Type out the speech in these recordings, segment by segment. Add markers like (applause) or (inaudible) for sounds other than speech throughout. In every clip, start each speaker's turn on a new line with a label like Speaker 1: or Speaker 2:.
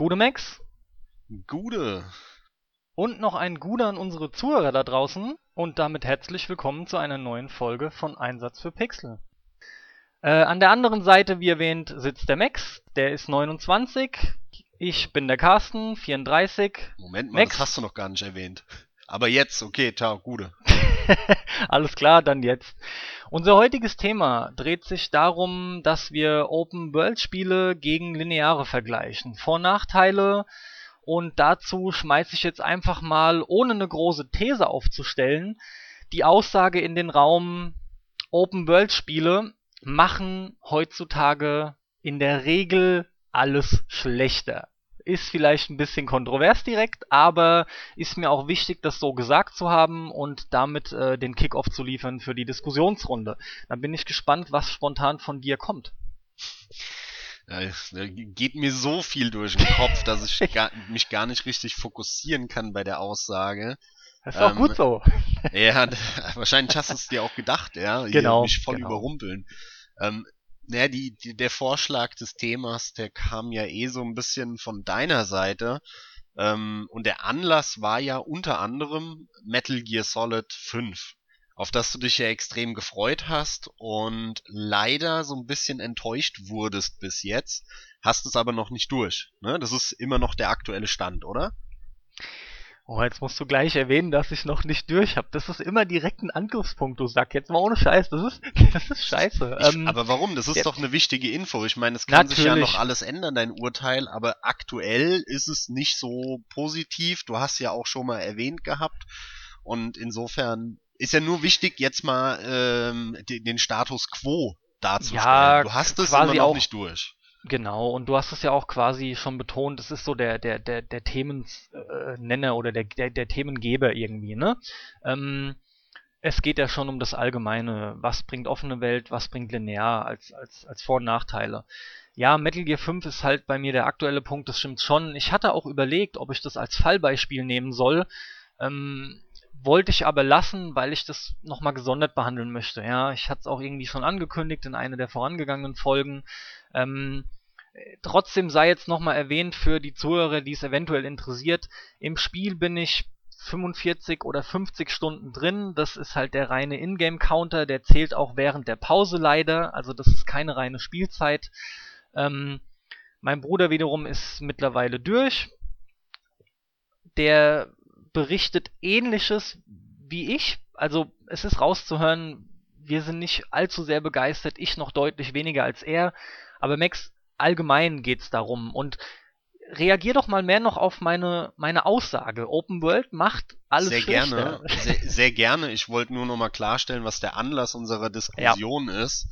Speaker 1: Gute Max.
Speaker 2: Gute.
Speaker 1: Und noch ein Gude an unsere Zuhörer da draußen und damit herzlich willkommen zu einer neuen Folge von Einsatz für Pixel. Äh, an der anderen Seite, wie erwähnt, sitzt der Max, der ist 29. Ich bin der Carsten, 34.
Speaker 2: Moment mal, Max. das hast du noch gar nicht erwähnt. Aber jetzt, okay, ciao, Gude. (laughs) (laughs)
Speaker 1: Alles klar, dann jetzt. Unser heutiges Thema dreht sich darum, dass wir Open-World-Spiele gegen Lineare vergleichen. Vor- und Nachteile. Und dazu schmeiße ich jetzt einfach mal, ohne eine große These aufzustellen, die Aussage in den Raum, Open-World-Spiele machen heutzutage in der Regel alles schlechter. Ist vielleicht ein bisschen kontrovers direkt, aber ist mir auch wichtig, das so gesagt zu haben und damit äh, den Kickoff zu liefern für die Diskussionsrunde. Dann bin ich gespannt, was spontan von dir kommt.
Speaker 2: Da geht mir so viel durch den Kopf, dass ich (laughs) gar, mich gar nicht richtig fokussieren kann bei der Aussage.
Speaker 1: Das ist ähm, auch gut so.
Speaker 2: Ja, wahrscheinlich hast du es dir auch gedacht, ja.
Speaker 1: Genau.
Speaker 2: Mich voll
Speaker 1: genau.
Speaker 2: überrumpeln. Ähm, naja, die, die, der Vorschlag des Themas, der kam ja eh so ein bisschen von deiner Seite. Ähm, und der Anlass war ja unter anderem Metal Gear Solid 5, auf das du dich ja extrem gefreut hast und leider so ein bisschen enttäuscht wurdest bis jetzt, hast es aber noch nicht durch. Ne? Das ist immer noch der aktuelle Stand, oder?
Speaker 1: Oh, jetzt musst du gleich erwähnen, dass ich noch nicht durch habe. Das ist immer direkt ein Angriffspunkt, du sagst jetzt mal ohne Scheiß. Das ist, (laughs) das ist scheiße.
Speaker 2: Ich, ähm, aber warum? Das ist jetzt, doch eine wichtige Info. Ich meine, es kann natürlich. sich ja noch alles ändern, dein Urteil, aber aktuell ist es nicht so positiv. Du hast ja auch schon mal erwähnt gehabt. Und insofern ist ja nur wichtig, jetzt mal ähm, den, den Status quo darzustellen. Ja, du hast es immer noch auch, nicht durch.
Speaker 1: Genau, und du hast es ja auch quasi schon betont, es ist so der, der, der, der Themennenner äh, oder der, der, der Themengeber irgendwie, ne? Ähm, es geht ja schon um das Allgemeine. Was bringt offene Welt, was bringt linear als, als, als Vor- und Nachteile. Ja, Metal Gear 5 ist halt bei mir der aktuelle Punkt, das stimmt schon. Ich hatte auch überlegt, ob ich das als Fallbeispiel nehmen soll. Ähm, wollte ich aber lassen, weil ich das nochmal gesondert behandeln möchte. Ja, ich hatte es auch irgendwie schon angekündigt in einer der vorangegangenen Folgen. Ähm, trotzdem sei jetzt nochmal erwähnt für die Zuhörer, die es eventuell interessiert, im Spiel bin ich 45 oder 50 Stunden drin. Das ist halt der reine Ingame-Counter, der zählt auch während der Pause leider, also das ist keine reine Spielzeit. Ähm, mein Bruder wiederum ist mittlerweile durch. Der berichtet ähnliches wie ich. Also es ist rauszuhören, wir sind nicht allzu sehr begeistert, ich noch deutlich weniger als er. Aber Max, allgemein geht's darum. Und reagier doch mal mehr noch auf meine, meine Aussage. Open World macht alles
Speaker 2: sehr
Speaker 1: schlechter.
Speaker 2: gerne, (laughs) sehr, sehr gerne. Ich wollte nur noch mal klarstellen, was der Anlass unserer Diskussion ja. ist.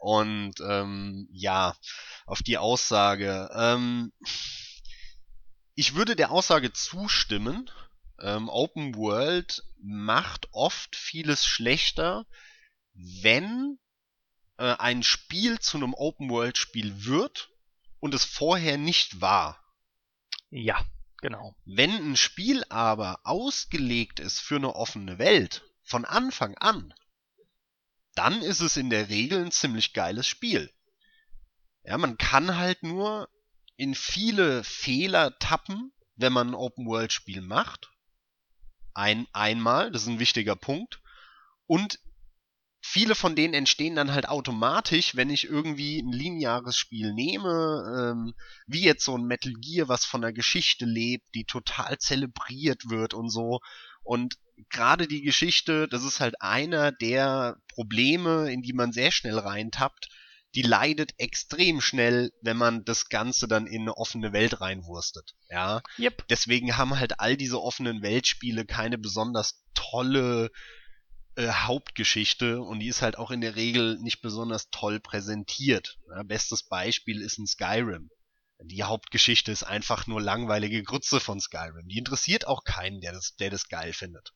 Speaker 2: Und ähm, ja, auf die Aussage. Ähm, ich würde der Aussage zustimmen. Ähm, Open World macht oft vieles schlechter, wenn äh, ein Spiel zu einem Open-World-Spiel wird und es vorher nicht war.
Speaker 1: Ja, genau.
Speaker 2: Wenn ein Spiel aber ausgelegt ist für eine offene Welt, von Anfang an, dann ist es in der Regel ein ziemlich geiles Spiel. Ja, man kann halt nur in viele Fehler tappen, wenn man ein Open-World-Spiel macht. Ein, einmal, das ist ein wichtiger Punkt. Und viele von denen entstehen dann halt automatisch, wenn ich irgendwie ein lineares Spiel nehme, ähm, wie jetzt so ein Metal Gear, was von der Geschichte lebt, die total zelebriert wird und so. Und gerade die Geschichte, das ist halt einer der Probleme, in die man sehr schnell reintappt. Die leidet extrem schnell, wenn man das Ganze dann in eine offene Welt reinwurstet. Ja.
Speaker 1: Yep.
Speaker 2: Deswegen haben halt all diese offenen Weltspiele keine besonders tolle äh, Hauptgeschichte und die ist halt auch in der Regel nicht besonders toll präsentiert. Ja, bestes Beispiel ist ein Skyrim. Die Hauptgeschichte ist einfach nur langweilige Grütze von Skyrim. Die interessiert auch keinen, der das, der das geil findet.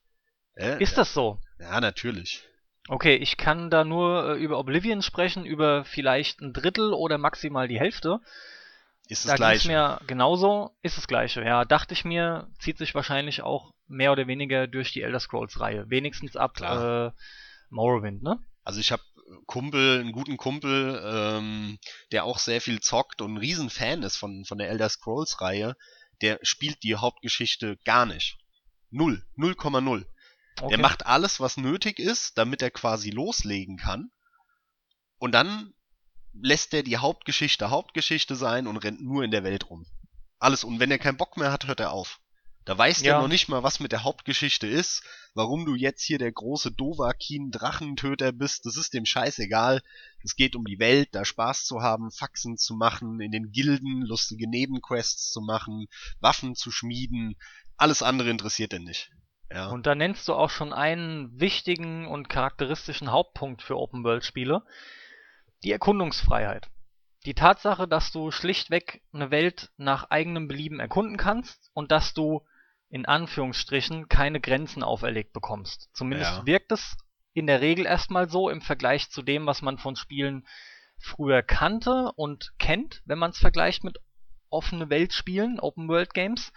Speaker 1: Äh, ist das so?
Speaker 2: Ja, natürlich.
Speaker 1: Okay, ich kann da nur äh, über Oblivion sprechen, über vielleicht ein Drittel oder maximal die Hälfte.
Speaker 2: Ist das da gleiche.
Speaker 1: mir genauso, ist das gleiche. Ja, dachte ich mir, zieht sich wahrscheinlich auch mehr oder weniger durch die Elder Scrolls Reihe. Wenigstens ab äh, Morrowind, ne?
Speaker 2: Also ich habe Kumpel, einen guten Kumpel, ähm, der auch sehr viel zockt und ein Riesenfan ist von, von der Elder Scrolls-Reihe, der spielt die Hauptgeschichte gar nicht. Null. 0,0.
Speaker 1: Okay.
Speaker 2: Der macht alles, was nötig ist, damit er quasi loslegen kann. Und dann lässt er die Hauptgeschichte Hauptgeschichte sein und rennt nur in der Welt rum. Alles. Und wenn er keinen Bock mehr hat, hört er auf. Da weiß
Speaker 1: Ja.
Speaker 2: der noch nicht mal, was mit der Hauptgeschichte ist, warum du jetzt hier der große Dovakin Drachentöter bist, das ist dem scheißegal. Es geht um die Welt, da Spaß zu haben, Faxen zu machen, in den Gilden lustige Nebenquests zu machen, Waffen zu schmieden. Alles andere interessiert den nicht. Ja.
Speaker 1: Und da nennst du auch schon einen wichtigen und charakteristischen Hauptpunkt für Open-World-Spiele. Die Erkundungsfreiheit. Die Tatsache, dass du schlichtweg eine Welt nach eigenem Belieben erkunden kannst und dass du in Anführungsstrichen keine Grenzen auferlegt bekommst. Zumindest
Speaker 2: Ja.
Speaker 1: wirkt es in der Regel erstmal so im Vergleich zu dem, was man von Spielen früher kannte und kennt, wenn man es vergleicht mit offene Weltspielen, Open World Games.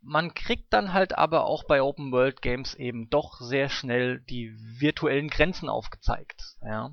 Speaker 1: Man kriegt dann halt aber auch bei Open World Games eben doch sehr schnell die virtuellen Grenzen aufgezeigt. Ja.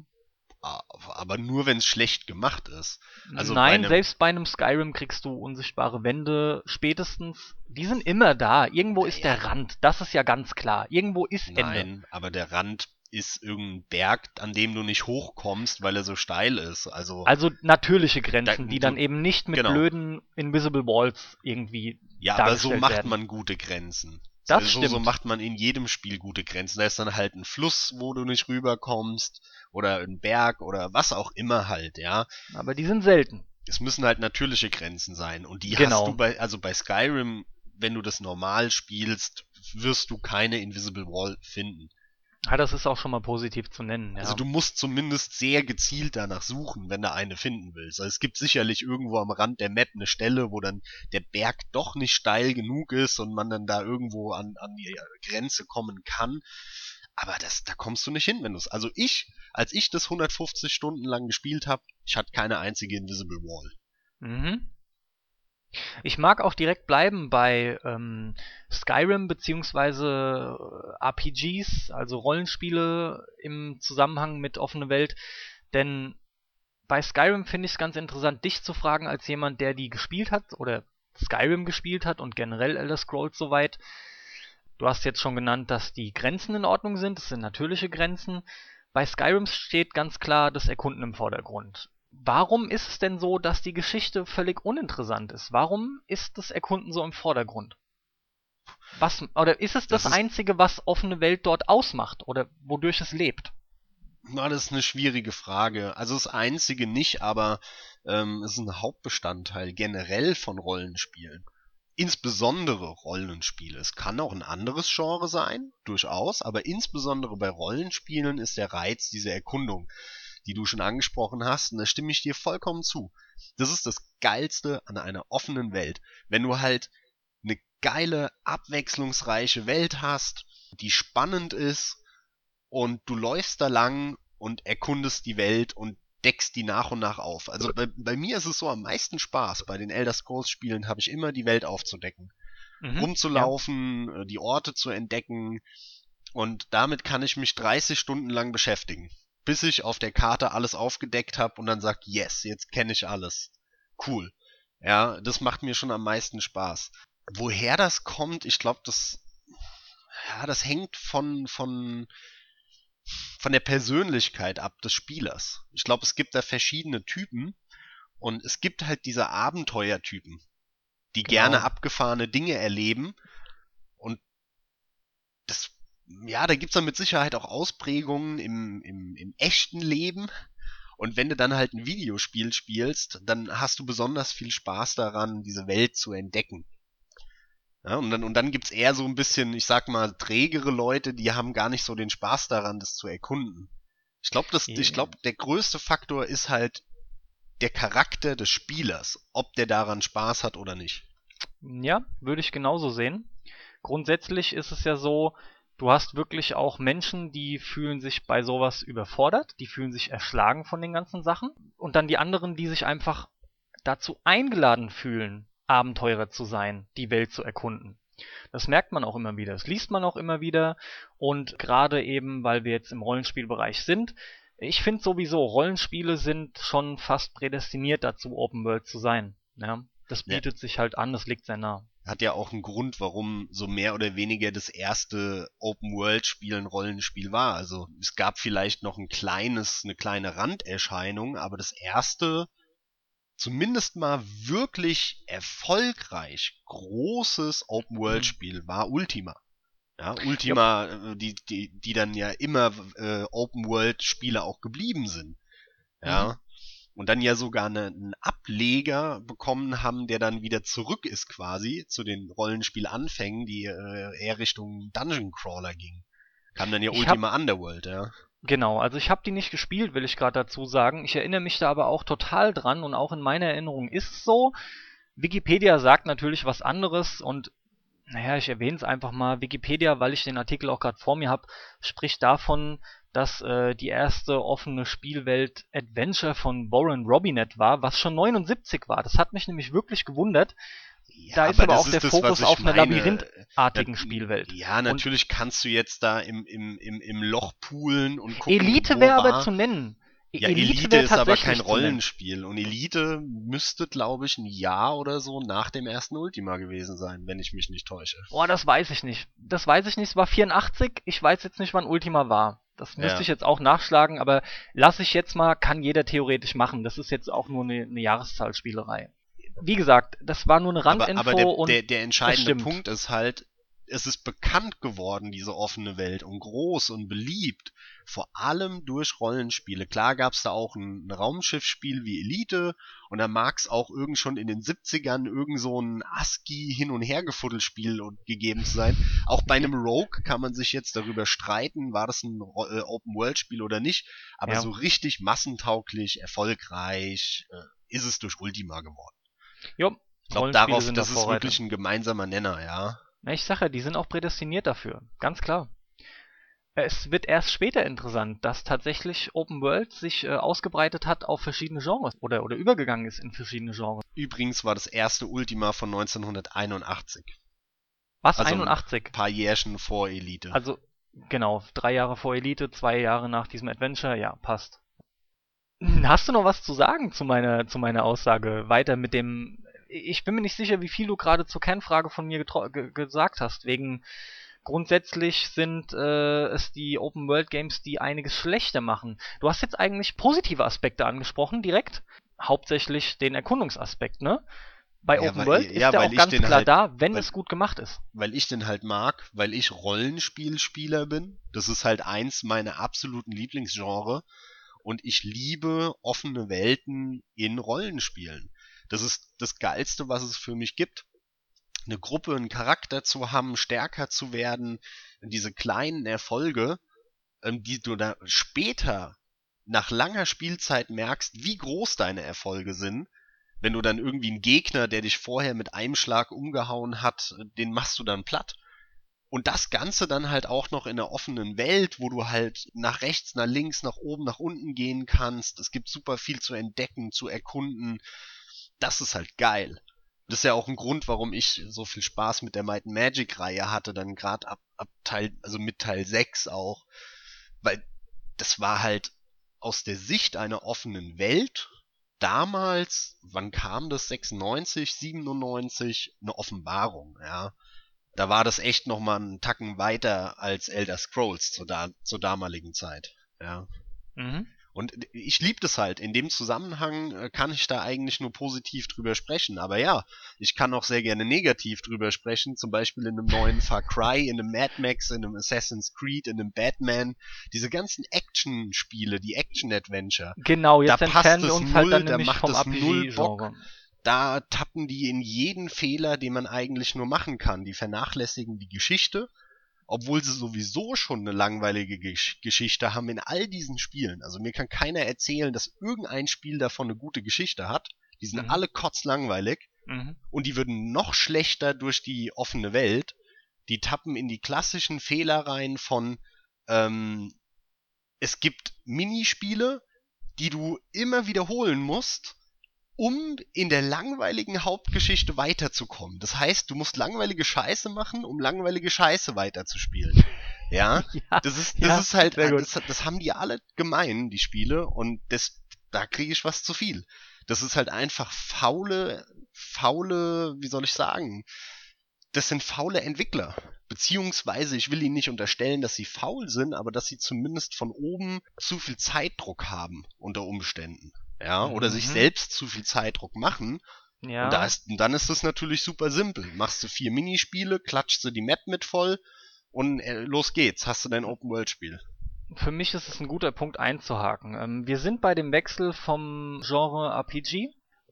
Speaker 2: Aber nur wenn es schlecht gemacht ist. Also bei
Speaker 1: Nein,
Speaker 2: einem-
Speaker 1: selbst bei einem Skyrim kriegst du unsichtbare Wände spätestens. Die sind immer da. Irgendwo ist der Rand. Das ist ja ganz klar. Irgendwo ist Ende.
Speaker 2: Nein, aber der Rand ist irgendein Berg, an dem du nicht hochkommst, weil er so steil ist. Also,
Speaker 1: Also natürliche Grenzen,
Speaker 2: Da-
Speaker 1: die dann eben nicht mit
Speaker 2: genau.
Speaker 1: blöden Invisible Walls irgendwie.
Speaker 2: ja, aber so macht
Speaker 1: werden.
Speaker 2: man gute Grenzen.
Speaker 1: Das
Speaker 2: so, so
Speaker 1: stimmt.
Speaker 2: macht man in jedem Spiel gute Grenzen. Da ist dann halt ein Fluss, wo du nicht rüberkommst, oder ein Berg oder was auch immer halt, ja.
Speaker 1: Aber die sind selten.
Speaker 2: Es müssen halt natürliche Grenzen sein. Und die
Speaker 1: Genau.
Speaker 2: hast du bei, also bei Skyrim, wenn du das normal spielst, wirst du keine Invisible Wall finden.
Speaker 1: Ja, das ist auch schon mal positiv zu nennen. Ja.
Speaker 2: Also du musst zumindest sehr gezielt danach suchen, wenn du eine finden willst. Also es gibt sicherlich irgendwo am Rand der Map eine Stelle, wo dann der Berg doch nicht steil genug ist und man dann da irgendwo an, an die Grenze kommen kann. Aber das, da kommst du nicht hin, wenn du es. Also ich, als ich das 150 Stunden lang gespielt habe, ich hatte keine einzige Invisible Wall.
Speaker 1: Mhm. Ich mag auch direkt bleiben bei ähm, Skyrim beziehungsweise äh, RPGs, also Rollenspiele im Zusammenhang mit offene Welt, denn bei Skyrim finde ich es ganz interessant, dich zu fragen als jemand, der die gespielt hat oder Skyrim gespielt hat und generell Elder Scrolls soweit. Du hast jetzt schon genannt, dass die Grenzen in Ordnung sind, das sind natürliche Grenzen. Bei Skyrim steht ganz klar das Erkunden im Vordergrund. Warum ist es denn so, dass die Geschichte völlig uninteressant ist? Warum ist das Erkunden so im Vordergrund? Was, oder ist es das,
Speaker 2: Das ist-
Speaker 1: Einzige, was offene Welt dort ausmacht oder wodurch es lebt?
Speaker 2: Na, das ist eine schwierige Frage. Also das einzige nicht, aber ähm, es ist ein Hauptbestandteil generell von Rollenspielen. Insbesondere Rollenspiele. Es kann auch ein anderes Genre sein, durchaus, aber insbesondere bei Rollenspielen ist der Reiz diese Erkundung, die du schon angesprochen hast, und da stimme ich dir vollkommen zu. Das ist das Geilste an einer offenen Welt. Wenn du halt eine geile, abwechslungsreiche Welt hast, die spannend ist, und du läufst da lang und erkundest die Welt und deckst die nach und nach auf. Also bei, bei mir ist es so am meisten Spaß. Bei den Elder Scrolls Spielen habe ich immer die Welt aufzudecken,
Speaker 1: Mhm.
Speaker 2: rumzulaufen, äh, die Orte zu entdecken und damit kann ich mich 30 Stunden lang beschäftigen, bis ich auf der Karte alles aufgedeckt habe und dann sag, yes, jetzt kenne ich alles. Cool. Ja, das macht mir schon am meisten Spaß. Woher das kommt, ich glaube, das ja, das hängt von von von der Persönlichkeit ab des Spielers. Ich glaube, es gibt da verschiedene Typen und es gibt halt diese Abenteuertypen, die
Speaker 1: Genau.
Speaker 2: gerne abgefahrene Dinge erleben und das, ja, da gibt's dann mit Sicherheit auch Ausprägungen im, im, im echten Leben. Und wenn du dann halt ein Videospiel spielst, dann hast du besonders viel Spaß daran, diese Welt zu entdecken. Ja, und dann, und dann gibt's eher so ein bisschen, ich sag mal, trägere Leute, die haben gar nicht so den Spaß daran, das zu erkunden. Ich glaube, ich glaube, der größte Faktor ist halt der Charakter des Spielers, ob der daran Spaß hat oder nicht.
Speaker 1: Ja, würde ich genauso sehen. Grundsätzlich ist es ja so, du hast wirklich auch Menschen, die fühlen sich bei sowas überfordert, die fühlen sich erschlagen von den ganzen Sachen. Und dann die anderen, die sich einfach dazu eingeladen fühlen, Abenteurer zu sein, die Welt zu erkunden. Das merkt man auch immer wieder, das liest man auch immer wieder und gerade eben, weil wir jetzt im Rollenspielbereich sind, Ich finde sowieso, Rollenspiele sind schon fast prädestiniert dazu, Open World zu sein. Ja, das
Speaker 2: Ja.
Speaker 1: bietet sich halt an, das liegt sehr nah.
Speaker 2: Hat ja auch einen Grund, warum so mehr oder weniger das erste Open-World-Spiel ein Rollenspiel war. Also es gab vielleicht noch ein kleines, eine kleine Randerscheinung, aber das erste, zumindest mal wirklich erfolgreich großes Open-World-Spiel war Ultima. Ja, Ultima, äh, die, die, die dann ja immer äh, Open-World-Spiele auch geblieben sind. Ja. Und dann ja sogar eine, einen Ableger bekommen haben, der dann wieder zurück ist quasi zu den Rollenspielanfängen, die äh, eher Richtung Dungeon Crawler ging. Kam dann ja
Speaker 1: Ich
Speaker 2: Ultima Underworld, ja.
Speaker 1: Genau, also ich habe die nicht gespielt, will ich gerade dazu sagen. Ich erinnere mich da aber auch total dran und auch in meiner Erinnerung ist es so. Wikipedia sagt natürlich was anderes und naja, ich erwähne es einfach mal. Wikipedia, weil ich den Artikel auch gerade vor mir habe, spricht davon, dass äh, die erste offene Spielwelt Adventure von Warren Robinet war, was schon 79 war. Das hat mich nämlich wirklich gewundert.
Speaker 2: ja
Speaker 1: Da ist aber
Speaker 2: das
Speaker 1: auch der
Speaker 2: das,
Speaker 1: Fokus auf einer. Labyrinthartigen
Speaker 2: Ja,
Speaker 1: Spielwelt.
Speaker 2: Ja, natürlich kannst du jetzt da im, im, im, im Loch poolen und gucken,
Speaker 1: Elite wäre aber zu nennen.
Speaker 2: Ja, Elite,
Speaker 1: wär
Speaker 2: ist aber kein
Speaker 1: nennen.
Speaker 2: Rollenspiel. Und Elite müsste, glaube ich, ein Jahr oder so nach dem ersten Ultima gewesen sein, wenn ich mich nicht täusche.
Speaker 1: Boah, das weiß ich nicht. Das weiß ich nicht. Es war 84. Ich weiß jetzt nicht, wann Ultima war. Das müsste
Speaker 2: Ja.
Speaker 1: ich jetzt auch nachschlagen, aber lasse ich jetzt mal, kann jeder theoretisch machen. Das ist jetzt auch nur eine, eine Jahreszahlspielerei. Wie gesagt, das war nur eine
Speaker 2: Aber,
Speaker 1: Randinfo
Speaker 2: aber der,
Speaker 1: und
Speaker 2: der, der entscheidende. Punkt ist halt, es ist bekannt geworden, diese offene Welt, und groß und beliebt, vor allem durch Rollenspiele. Klar gab's da auch ein, ein Raumschiffspiel wie Elite, und da mag's auch irgend schon in den 70ern irgend so ein ASCII hin und her Spiel und gegeben zu sein. Auch bei einem Rogue kann man sich jetzt darüber streiten, war das ein äh, Open-World-Spiel oder nicht, aber
Speaker 1: Ja.
Speaker 2: so richtig massentauglich, erfolgreich äh, ist es durch Ultima geworden.
Speaker 1: jo,
Speaker 2: Ich glaube, darauf, das
Speaker 1: da
Speaker 2: ist wirklich ein gemeinsamer Nenner, ja.
Speaker 1: Na, ich sage ja, die sind auch prädestiniert dafür. Ganz klar. Es wird erst später interessant, dass tatsächlich Open World sich äh, ausgebreitet hat auf verschiedene Genres oder, oder übergegangen ist in verschiedene Genres.
Speaker 2: Übrigens war das erste Ultima von 1981.
Speaker 1: Was?
Speaker 2: Also-
Speaker 1: 81?
Speaker 2: Ein paar Jährchen vor Elite.
Speaker 1: Also, genau, drei Jahre vor Elite, zwei Jahre nach diesem Adventure, ja, passt. Hast du noch was zu sagen zu meiner, zu meiner Aussage? Weiter mit dem. Ich bin mir nicht sicher, wie viel du gerade zur Kernfrage von mir getro- ge gesagt hast. Wegen grundsätzlich sind äh, es die Open World Games, die einiges schlechter machen. Du hast jetzt eigentlich positive Aspekte angesprochen, direkt. Hauptsächlich den Erkundungsaspekt, ne? Bei
Speaker 2: Ja,
Speaker 1: Open
Speaker 2: weil-
Speaker 1: World ist
Speaker 2: ja,
Speaker 1: der
Speaker 2: weil
Speaker 1: auch
Speaker 2: ich
Speaker 1: ganz klar
Speaker 2: halt-
Speaker 1: da, wenn
Speaker 2: weil-
Speaker 1: es gut gemacht ist.
Speaker 2: weil ich den halt mag, weil ich Rollenspielspieler bin. Das ist halt eins meiner absoluten Lieblingsgenre. Und ich liebe offene Welten in Rollenspielen. Das ist das Geilste, was es für mich gibt. Eine Gruppe, einen Charakter zu haben, stärker zu werden, diese kleinen Erfolge, ähm, die du da später nach langer Spielzeit merkst, wie groß deine Erfolge sind. Wenn du dann irgendwie einen Gegner, der dich vorher mit einem Schlag umgehauen hat, den machst du dann platt. Und das Ganze dann halt auch noch in einer offenen Welt, wo du halt nach rechts, nach links, nach oben, nach unten gehen kannst. Es gibt super viel zu entdecken, zu erkunden. Das ist halt geil. Das ist ja auch ein Grund, warum ich so viel Spaß mit der Might Magic Reihe hatte, dann gerade ab, ab Teil, also mit Teil 6 auch. Weil das war halt aus der Sicht einer offenen Welt damals, wann kam das? 96, 97, eine Offenbarung, ja. Da war das echt noch mal einen Tacken weiter als Elder Scrolls zur, da zur damaligen Zeit, ja.
Speaker 1: Mhm.
Speaker 2: Und ich liebe das halt. In dem Zusammenhang äh, kann ich da eigentlich nur positiv drüber sprechen. Aber ja, ich kann auch sehr gerne negativ drüber sprechen. Zum Beispiel in einem neuen Far Cry, in einem Mad Max, in einem Assassin's Creed, in einem Batman. Diese ganzen Action-Spiele, die Action-Adventure.
Speaker 1: Genau, jetzt
Speaker 2: Da passt
Speaker 1: entfernen wir
Speaker 2: es
Speaker 1: uns halt
Speaker 2: null,
Speaker 1: dann
Speaker 2: da
Speaker 1: nämlich
Speaker 2: macht
Speaker 1: vom
Speaker 2: es null Bock. Da tappen die in jeden Fehler, den man eigentlich nur machen kann. Die vernachlässigen die Geschichte, obwohl sie sowieso schon eine langweilige Gesch Geschichte haben in all diesen Spielen. Also mir kann keiner erzählen, dass irgendein Spiel davon eine gute Geschichte hat. Die sind
Speaker 1: Mhm.
Speaker 2: alle kotzlangweilig
Speaker 1: Mhm.
Speaker 2: und die würden noch schlechter durch die offene Welt. Die tappen in die klassischen Fehler rein von ähm, es gibt Minispiele, die du immer wiederholen musst, um in der langweiligen Hauptgeschichte weiterzukommen. Das heißt, du musst langweilige Scheiße machen, um langweilige Scheiße weiterzuspielen. (laughs) Ja,
Speaker 1: ja,
Speaker 2: das ist, das
Speaker 1: ja,
Speaker 2: ist halt, das, das haben die alle gemein, die Spiele, und das, da kriege ich was zu viel. Das ist halt einfach faule, faule, wie soll ich sagen? Das sind faule Entwickler. Beziehungsweise, ich will ihnen nicht unterstellen, dass sie faul sind, aber dass sie zumindest von oben zu viel Zeitdruck haben unter Umständen. Ja, oder sich
Speaker 1: Mhm.
Speaker 2: selbst zu viel Zeitdruck machen.
Speaker 1: ja.
Speaker 2: Und da ist, und dann ist es natürlich super simpel. Machst du vier Minispiele, klatschst du die Map mit voll und äh, los geht's, hast du dein Open-World-Spiel.
Speaker 1: Für mich ist es ein guter Punkt einzuhaken. Ähm, wir sind bei dem Wechsel vom Genre RPG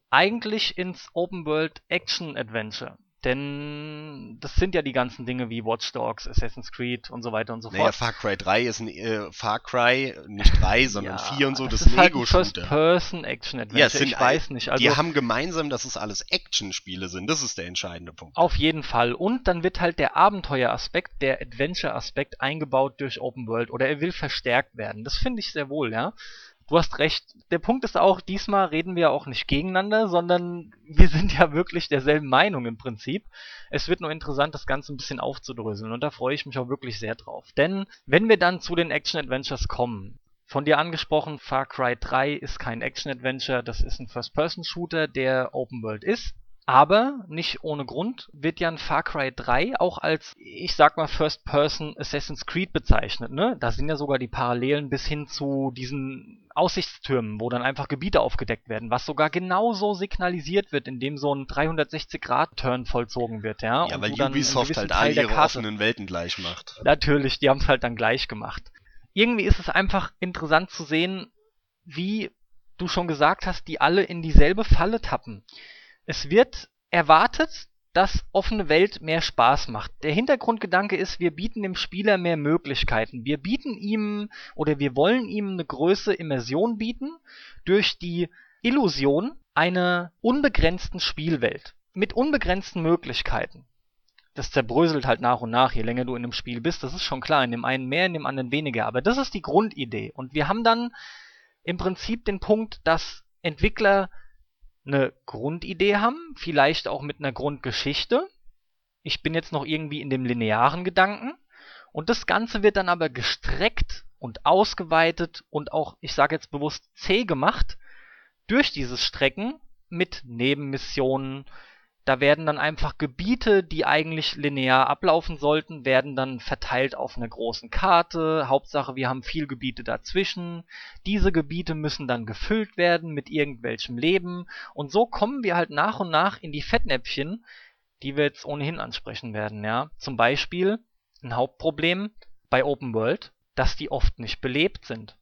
Speaker 1: eigentlich ins Open World Action Adventure. Denn das sind ja die ganzen Dinge wie Watch Dogs, Assassin's Creed und so weiter und so
Speaker 2: Naja,
Speaker 1: fort.
Speaker 2: Far Cry 3 ist ein äh, Far Cry, nicht 3, (laughs) sondern 4 und so, das,
Speaker 1: das ist halt ein
Speaker 2: Lego-Shooter.
Speaker 1: First-Person-Action-Adventure.
Speaker 2: Ja, sind
Speaker 1: ich weiß nicht. Also
Speaker 2: die haben gemeinsam, dass es alles Action-Spiele sind. Das ist der entscheidende Punkt.
Speaker 1: Auf jeden Fall. Und dann wird halt der Abenteueraspekt, der Adventure-Aspekt eingebaut durch Open World oder er will verstärkt werden. Das finde ich sehr wohl, ja. Du hast recht. Der Punkt ist auch, diesmal reden wir auch nicht gegeneinander, sondern wir sind ja wirklich derselben Meinung im Prinzip. Es wird nur interessant, das Ganze ein bisschen aufzudröseln und da freue ich mich auch wirklich sehr drauf. Denn wenn wir dann zu den Action-Adventures kommen, von dir angesprochen, Far Cry 3 ist kein Action-Adventure, das ist ein First-Person-Shooter, der Open World ist. Aber nicht ohne Grund wird ja ein Far Cry 3 auch als, ich sag mal, First-Person Assassin's Creed bezeichnet. Ne? Da sind ja sogar die Parallelen bis hin zu diesen Aussichtstürmen, wo dann einfach Gebiete aufgedeckt werden, was sogar genauso signalisiert wird, indem so ein 360-Grad-Turn vollzogen wird. Ja,
Speaker 2: Ja, weil Ubisoft halt
Speaker 1: Teil
Speaker 2: all ihre
Speaker 1: Karte-
Speaker 2: offenen Welten gleich macht.
Speaker 1: Natürlich, die haben es halt dann gleich gemacht. Irgendwie ist es einfach interessant zu sehen, wie du schon gesagt hast, die alle in dieselbe Falle tappen. Es wird erwartet, dass offene Welt mehr Spaß macht. Der Hintergrundgedanke ist, wir bieten dem Spieler mehr Möglichkeiten. Wir bieten ihm oder wir wollen ihm eine größere Immersion bieten durch die Illusion einer unbegrenzten Spielwelt mit unbegrenzten Möglichkeiten das zerbröselt halt nach und nach, je länger du in einem Spiel bist. Das ist schon klar, in dem einen mehr, in dem anderen weniger. Aber das ist die Grundidee. Und wir haben dann im Prinzip den Punkt, dass Entwickler eine Grundidee haben, vielleicht auch mit einer Grundgeschichte. Ich bin jetzt noch irgendwie in dem linearen Gedanken. Und das Ganze wird dann aber gestreckt und ausgeweitet und auch, ich sage jetzt bewusst, zäh gemacht durch dieses Strecken mit Nebenmissionen, da werden dann einfach Gebiete, die eigentlich linear ablaufen sollten, werden dann verteilt auf einer großen Karte. Hauptsache, wir haben viel Gebiete dazwischen. Diese Gebiete müssen dann gefüllt werden mit irgendwelchem Leben. Und so kommen wir halt nach und nach in die Fettnäpfchen, die wir jetzt ohnehin ansprechen werden, ja. Zum Beispiel ein Hauptproblem bei Open World, dass die oft nicht belebt sind.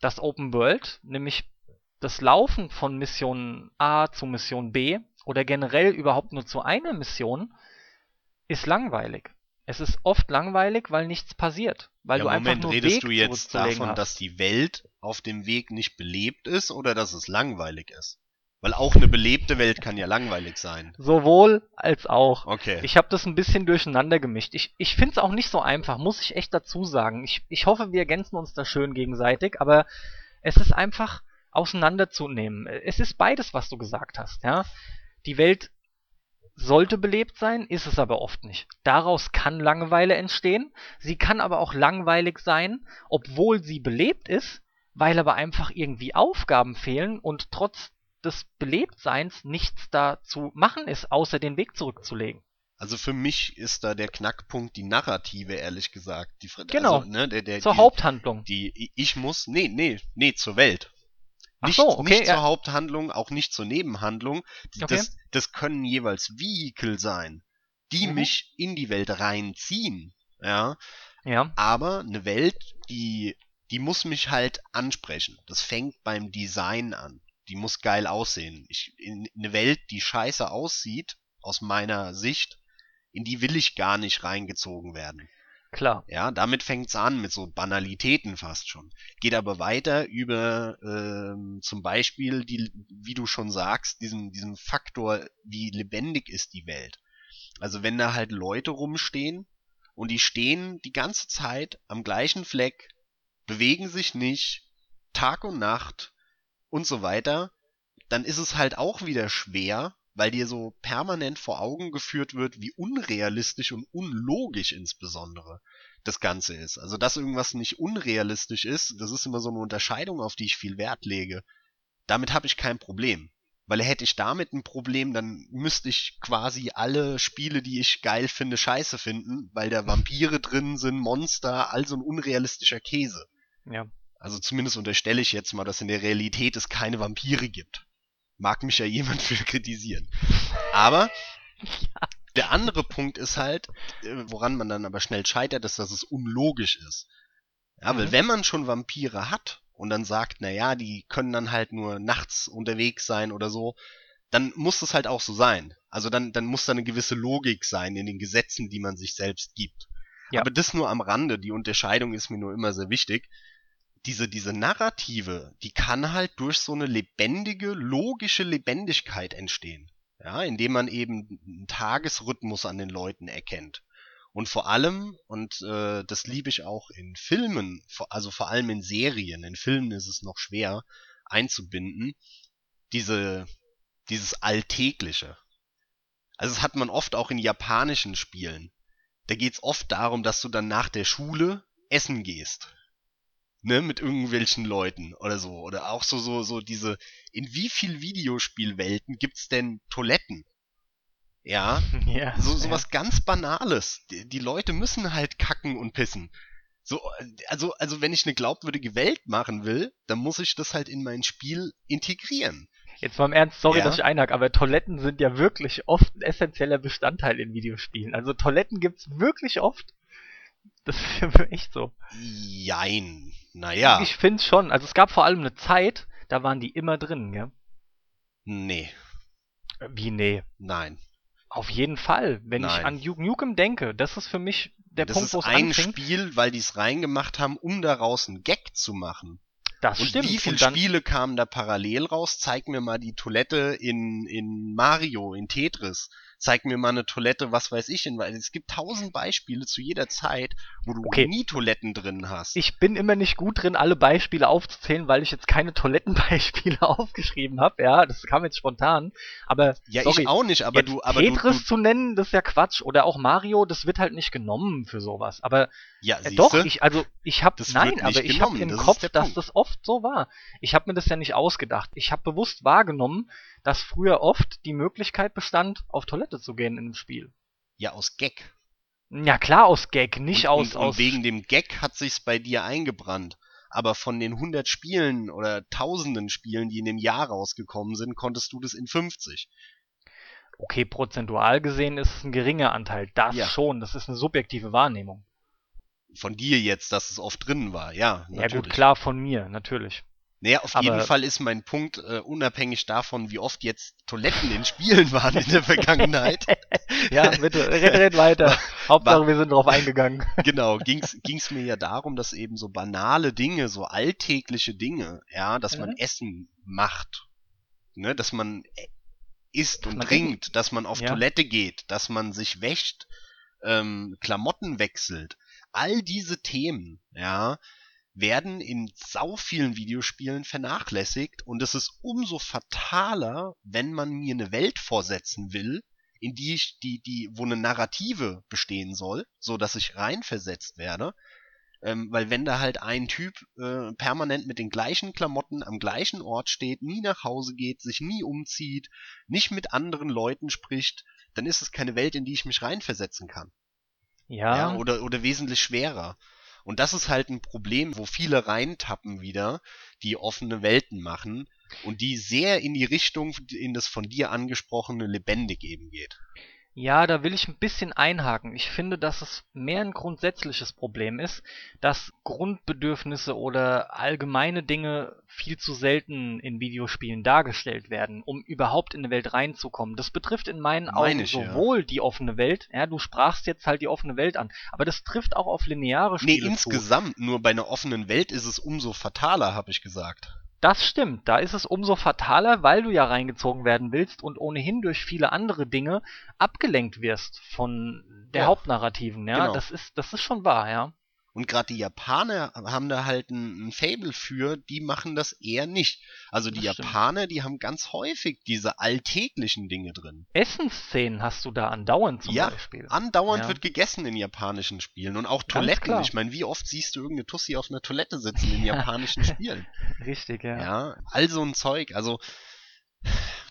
Speaker 1: Das Open World, nämlich das Laufen von Mission A zu Mission B oder generell überhaupt nur zu einer Mission, ist langweilig. Es ist oft langweilig, weil nichts passiert. Weil
Speaker 2: ja,
Speaker 1: du
Speaker 2: Moment,
Speaker 1: einfach nur
Speaker 2: redest
Speaker 1: Weg
Speaker 2: du jetzt davon,
Speaker 1: hast.
Speaker 2: dass die Welt auf dem Weg nicht belebt ist oder dass es langweilig ist? Weil auch eine belebte Welt kann ja langweilig sein.
Speaker 1: Sowohl als auch.
Speaker 2: Okay.
Speaker 1: Ich habe das ein bisschen durcheinander gemischt. Ich, ich finde es auch nicht so einfach, muss ich echt dazu sagen. Ich, ich hoffe, wir ergänzen uns da schön gegenseitig, aber es ist einfach auseinanderzunehmen. Es ist beides, was du gesagt hast, ja. Die Welt sollte belebt sein, ist es aber oft nicht. Daraus kann Langeweile entstehen. Sie kann aber auch langweilig sein, obwohl sie belebt ist, weil aber einfach irgendwie Aufgaben fehlen und trotz des Belebtseins nichts da zu machen ist, außer den Weg zurückzulegen.
Speaker 2: Also für mich ist da der Knackpunkt die Narrative, ehrlich gesagt. Die,
Speaker 1: Genau.
Speaker 2: Also, ne, der, der,
Speaker 1: Zur
Speaker 2: die,
Speaker 1: Haupthandlung.
Speaker 2: die ich muss, nee, nee, nee, zur Welt. Nicht,
Speaker 1: so, okay,
Speaker 2: nicht
Speaker 1: ja.
Speaker 2: zur Haupthandlung, auch nicht zur Nebenhandlung.
Speaker 1: Okay.
Speaker 2: das, das können jeweils Vehikel sein, die
Speaker 1: Mhm.
Speaker 2: mich in die Welt reinziehen. Ja,
Speaker 1: Ja,
Speaker 2: aber eine Welt, die, die muss mich halt ansprechen. Das fängt beim Design an. Die muss geil aussehen. Ich, in eine Welt, die scheiße aussieht, aus meiner Sicht, in die will ich gar nicht reingezogen werden.
Speaker 1: Klar.
Speaker 2: Ja, damit fängt's an, mit so Banalitäten fast schon. Geht aber weiter über ähm, zum Beispiel, die, wie du schon sagst, diesen, diesen Faktor, wie lebendig ist die Welt. Also wenn da halt Leute rumstehen und die stehen die ganze Zeit am gleichen Fleck, bewegen sich nicht, Tag und Nacht und so weiter, dann ist es halt auch wieder schwer, weil dir so permanent vor Augen geführt wird, wie unrealistisch und unlogisch insbesondere das Ganze ist. Also, dass irgendwas nicht unrealistisch ist, das ist immer so eine Unterscheidung, auf die ich viel Wert lege. Damit habe ich kein Problem. Weil hätte ich damit ein Problem, dann müsste ich quasi alle Spiele, die ich geil finde, scheiße finden, weil da Vampire (laughs) drin sind, Monster, all so ein unrealistischer Käse.
Speaker 1: Ja.
Speaker 2: Also zumindest unterstelle ich jetzt mal, dass in der Realität es keine Vampire gibt. Mag mich ja (laughs) jemand für kritisieren. Aber ja. (laughs) der andere Punkt ist halt, äh, woran man dann aber schnell scheitert, ist, dass es unlogisch ist. Ja, mhm. weil wenn man schon Vampire hat und dann sagt, na ja, die können dann halt nur nachts unterwegs sein oder so, dann muss es halt auch so sein. Also dann, dann muss da eine gewisse Logik sein in den Gesetzen, die man sich selbst gibt. Ja. Aber das nur am Rande, die Unterscheidung ist mir nur immer sehr wichtig. Diese, diese Narrative, die kann halt durch so eine lebendige, logische Lebendigkeit entstehen. Ja, indem man eben einen Tagesrhythmus an den Leuten erkennt. Und vor allem, und äh, das liebe ich auch in Filmen, also vor allem in Serien, in Filmen ist es noch schwer einzubinden, diese, dieses Alltägliche. Also das hat man oft auch in japanischen Spielen. Da geht's oft darum, dass du dann nach der Schule essen gehst. Ne, mit irgendwelchen Leuten oder so. Oder auch so, so, so diese, in wie viel Videospielwelten gibt's denn Toiletten? Ja, (laughs) ja so sowas ja. ganz Banales. Die, die, Leute müssen halt kacken und pissen. So, also, also wenn ich eine glaubwürdige Welt machen will, dann muss ich das halt in mein Spiel integrieren.
Speaker 1: Jetzt mal im Ernst, sorry, ja. dass ich einhake, aber Toiletten sind ja wirklich oft ein essentieller Bestandteil in Videospielen. Also Toiletten gibt's wirklich oft. Das ist ja echt so.
Speaker 2: Jein. Naja.
Speaker 1: Ich finde schon. Also es gab vor allem eine Zeit, da waren die immer drin, gell?
Speaker 2: Nee.
Speaker 1: Wie nee?
Speaker 2: Nein.
Speaker 1: Auf jeden Fall. Wenn Nein. ich an Duke Nukem denke, das ist für mich der
Speaker 2: das
Speaker 1: Punkt,
Speaker 2: wo es ein anfängt. Spiel, weil die es reingemacht haben, um daraus einen Gag zu machen.
Speaker 1: Das
Speaker 2: und
Speaker 1: stimmt.
Speaker 2: Wie viele Spiele kamen da parallel raus? Zeig mir mal die Toilette in, in Mario, in Tetris zeig mir mal eine Toilette, was weiß ich, in, weil es gibt tausend Beispiele zu jeder Zeit, wo du okay. nie Toiletten drin hast.
Speaker 1: Ich bin immer nicht gut drin, alle Beispiele aufzuzählen, weil ich jetzt keine Toilettenbeispiele (laughs) aufgeschrieben habe. Ja, das kam jetzt spontan. Aber
Speaker 2: ja,
Speaker 1: sorry,
Speaker 2: ich auch nicht. Aber du, aber
Speaker 1: Tetris
Speaker 2: du, du,
Speaker 1: zu nennen, das ist ja Quatsch. Oder auch Mario, das wird halt nicht genommen für sowas. Aber
Speaker 2: ja,
Speaker 1: äh, doch, ich also ich habe nein, aber ich habe im
Speaker 2: das
Speaker 1: Kopf, dass das oft so war. Ich habe mir das ja nicht ausgedacht. Ich habe bewusst wahrgenommen, dass früher oft die Möglichkeit bestand, auf Toilette zu gehen in einem Spiel.
Speaker 2: Ja, aus Gag.
Speaker 1: Ja, klar, aus Gag, nicht
Speaker 2: und,
Speaker 1: aus,
Speaker 2: und,
Speaker 1: aus.
Speaker 2: Und wegen dem Gag hat sich's bei dir eingebrannt. Aber von den 100 Spielen oder tausenden Spielen, die in dem Jahr rausgekommen sind, konntest du das in 50.
Speaker 1: Okay, prozentual gesehen ist es ein geringer Anteil. Das ja. schon, das ist eine subjektive Wahrnehmung.
Speaker 2: Von dir jetzt, dass es oft drin war, ja.
Speaker 1: Natürlich. Ja, gut, klar, von mir, natürlich.
Speaker 2: Naja, auf aber jeden Fall ist mein Punkt, äh, unabhängig davon, wie oft jetzt Toiletten in Spielen (laughs) waren in der Vergangenheit. (laughs)
Speaker 1: ja, bitte, red, red weiter. (laughs) Hauptsache, war, wir sind drauf eingegangen.
Speaker 2: genau, ging's, ging's mir ja darum, dass eben so banale Dinge, so alltägliche Dinge, ja, dass ja. man Essen macht, ne, dass man äh, isst und man trinkt, dass man auf ja. Toilette geht, dass man sich wäscht, ähm, Klamotten wechselt. All diese Themen, ja, werden in sau vielen Videospielen vernachlässigt und es ist umso fataler, wenn man mir eine Welt vorsetzen will, in die ich die die wo eine Narrative bestehen soll, so dass ich reinversetzt werde, ähm, weil wenn da halt ein Typ äh, permanent mit den gleichen Klamotten am gleichen Ort steht, nie nach Hause geht, sich nie umzieht, nicht mit anderen Leuten spricht, dann ist es keine Welt, in die ich mich reinversetzen kann.
Speaker 1: Ja. ja
Speaker 2: oder oder wesentlich schwerer. Und das ist halt ein Problem, wo viele reintappen wieder, die offene Welten machen und die sehr in die Richtung in das von dir angesprochene lebendig eben geht.
Speaker 1: Ja, da will ich ein bisschen einhaken. Ich finde, dass es mehr ein grundsätzliches Problem ist, dass Grundbedürfnisse oder allgemeine Dinge viel zu selten in Videospielen dargestellt werden, um überhaupt in eine Welt reinzukommen. Das betrifft in meinen Augen ich, sowohl ja. die offene Welt, ja, du sprachst jetzt halt die offene Welt an, aber das trifft auch auf lineare Spiele
Speaker 2: Nee, insgesamt, zu. nur bei einer offenen Welt ist es umso fataler, habe ich gesagt.
Speaker 1: Das stimmt, da ist es umso fataler, weil du ja reingezogen werden willst und ohnehin durch viele andere Dinge abgelenkt wirst von der ja, Hauptnarrativen, ja. Genau. Das ist, das ist schon wahr, ja.
Speaker 2: Und gerade die Japaner haben da halt ein, ein Fable für, die machen das eher nicht. Also die
Speaker 1: Das stimmt.
Speaker 2: Japaner, die haben ganz häufig diese alltäglichen Dinge drin.
Speaker 1: Essensszenen hast du da andauernd zum
Speaker 2: Ja,
Speaker 1: Beispiel.
Speaker 2: Andauernd
Speaker 1: Ja.
Speaker 2: wird gegessen in japanischen Spielen und auch
Speaker 1: Ganz
Speaker 2: Toiletten.
Speaker 1: klar.
Speaker 2: Ich meine, wie oft siehst du irgendeine Tussi auf einer Toilette sitzen in
Speaker 1: Ja. (laughs)
Speaker 2: japanischen Spielen?
Speaker 1: Richtig, ja.
Speaker 2: Ja, all so ein Zeug. Also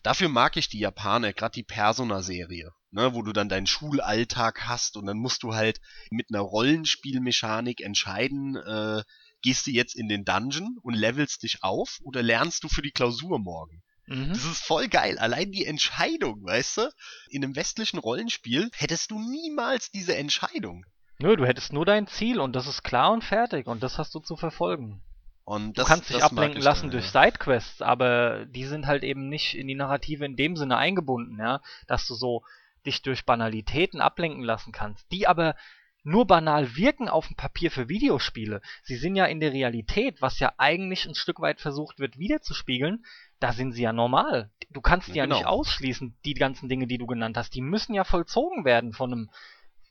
Speaker 2: dafür mag ich die Japaner, gerade die Persona-Serie, ne, wo du dann deinen Schulalltag hast und dann musst du halt mit einer Rollenspielmechanik entscheiden, äh, gehst du jetzt in den Dungeon und levelst dich auf oder lernst du für die Klausur morgen?
Speaker 1: Mhm.
Speaker 2: Das ist voll geil. Allein die Entscheidung, weißt du? In einem westlichen Rollenspiel hättest du niemals diese Entscheidung.
Speaker 1: Nö, du hättest nur dein Ziel und das ist klar und fertig und das hast du zu verfolgen.
Speaker 2: Und
Speaker 1: Du
Speaker 2: das,
Speaker 1: kannst dich ablenken lassen
Speaker 2: da,
Speaker 1: durch. Sidequests, aber die sind halt eben nicht in die Narrative in dem Sinne eingebunden, ja, dass du so dich durch Banalitäten ablenken lassen kannst, die aber nur banal wirken auf dem Papier für Videospiele. Sie sind ja in der Realität, was ja eigentlich ein Stück weit versucht wird wiederzuspiegeln, da sind sie ja normal. Du kannst die ja
Speaker 2: Genau.
Speaker 1: nicht ausschließen, die ganzen Dinge, die du genannt hast. Die müssen ja vollzogen werden von einem